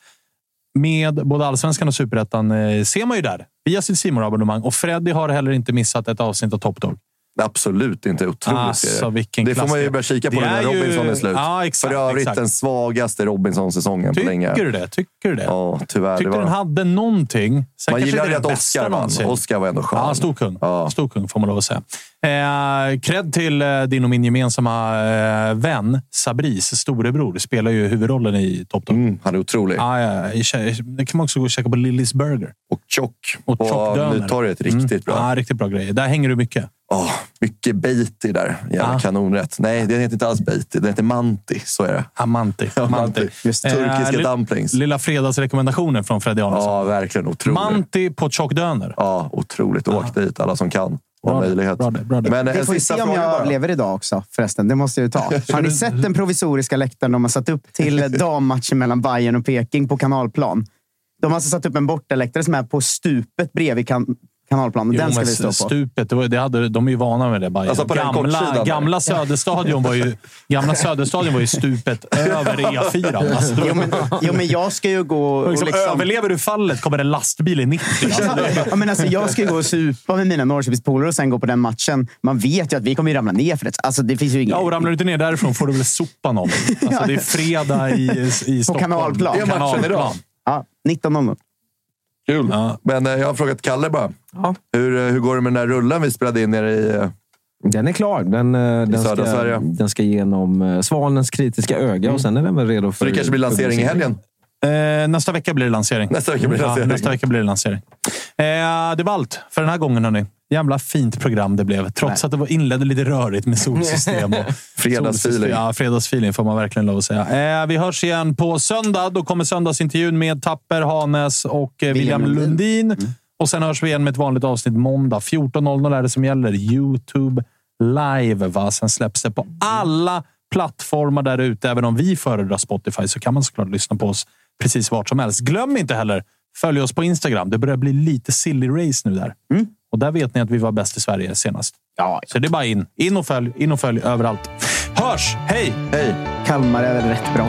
S2: med både Allsvenskan och Superettan eh, ser man ju där via sitt simor abonnemang Och Freddy har heller inte missat ett avsnitt av Top Dog.
S5: Absolut inte. Otrolig
S2: Alltså,
S5: serie.
S2: vilken
S5: Det får man ju börja kika på
S2: Det
S5: när
S2: är ju-
S5: Robinson är slut.
S2: Ja, exakt,
S5: För övrigt
S2: exakt.
S5: den svagaste Robinson-säsongen på länge.
S2: Tycker du det? Tycker du det?
S5: Ja, tyvärr.
S2: Tyckte
S5: det var...
S2: den hade någonting. Sen
S5: Man ju att Oscar vann. Oscar var ändå skön.
S2: Ja, stor kung.
S5: Ja.
S2: Stor kung får man lov att säga. Eh, cred till eh, din och min gemensamma eh, vän Sabris storebror. Spelar ju huvudrollen i Top Dog.
S5: Mm, han är otrolig.
S2: Ah, ja, i kä- det kan man också gå och käka på Lillys Burger.
S5: Och tjock.
S2: Och
S5: på
S2: tjockdöner.
S5: Nytorget. Riktigt
S2: Mm.
S5: bra.
S2: Ja, riktigt bra grejer. Där hänger du mycket.
S5: Åh, mycket beiti där. Jävla
S2: Ja.
S5: kanonrätt. Nej, den heter inte alls beiti. Den heter manti. Så är det.
S2: Amanti.
S5: Ja,
S2: Manti.
S5: Just turkiska
S2: li-
S5: dumplings.
S2: Lilla fredagsrekommendationen från Freddy Arnesson.
S5: Ja, verkligen. Otroligt.
S2: Manti på tjockdöner.
S5: Ja, otroligt. Åk dit, alla som kan.
S2: Bra
S5: möjlighet.
S2: bra det, bra.
S5: Men
S4: Vi
S5: en
S4: får se om jag
S5: bara.
S4: överlever idag också förresten. Det måste jag ju ta. Har ni sett den provisoriska läktaren de har satt upp till dammatchen mellan Bayern och Peking på kanalplan? De har alltså satt upp en bortaläktare som är på stupet bredvid kan kanalplanen.
S2: Jo,
S4: Den ska vi stå på.
S2: Stupet, det var, det hade, de är ju vana med det. Bayern.
S5: Alltså på
S2: gamla, gamla, Söderstadion var ju, gamla Söderstadion var ju stupet över E4. Alltså,
S4: Jo men, jo, men jag ska ju gå och
S2: liksom,
S4: liksom...
S2: Överlever du fallet kommer en lastbil i 90. Alltså, det,
S4: Ja, men alltså, jag ska ju gå och supa med mina Norrköpingspolare och sen gå på den matchen. Man vet ju att vi kommer ju ramla ner för det. Alltså, det finns ju inget...
S2: ja, och ramlar du inte ner därifrån får du väl sopa någon. Alltså, det är fredag i, i Stockholm.
S4: kanalplan.
S5: Det är matchen idag.
S4: Ja, 19.00.
S5: Kul.
S2: Ja.
S5: Men eh, jag har frågat Kalle bara. Hur, eh, hur går det med den där rullen vi spelade in nere i... eh,
S3: Den är klar. Den, den, ska,
S5: Sverige.
S3: den ska genom Svanens kritiska öga och sen är den väl redo för...
S5: Så det kanske blir lansering i helgen?
S2: Eh, nästa vecka blir det lansering.
S5: Nästa vecka blir det lansering.
S2: Ja, nästa vecka blir det lansering. Eh, det var allt för den här gången. Hörni. Jävla fint program det blev. Trots
S4: Nej.
S2: att det var inledde lite rörigt med solsystem. Och
S5: Fredagsfeeling.
S2: Ja, fredagsfeeling får man verkligen lov att säga. Eh, vi hörs igen på söndag. Då kommer söndagsintervjun med Tapper, Hanes och eh, William Lundin.
S4: Lundin.
S2: Och sen hörs vi igen med ett vanligt avsnitt måndag. 14.00 är det som gäller. Youtube live. Va? Sen släpps det på alla plattformar där ute. Även om vi föredrar Spotify så kan man såklart lyssna på oss precis vart som helst. Glöm inte heller följ oss på Instagram. Det börjar bli lite silly race nu där. Och där vet ni att vi var bäst i Sverige senast.
S4: Ja,
S2: Så det är bara in. In och följ. In och följ överallt. Hörs! Hej!
S5: Hej!
S4: Kalmar är väl rätt bra.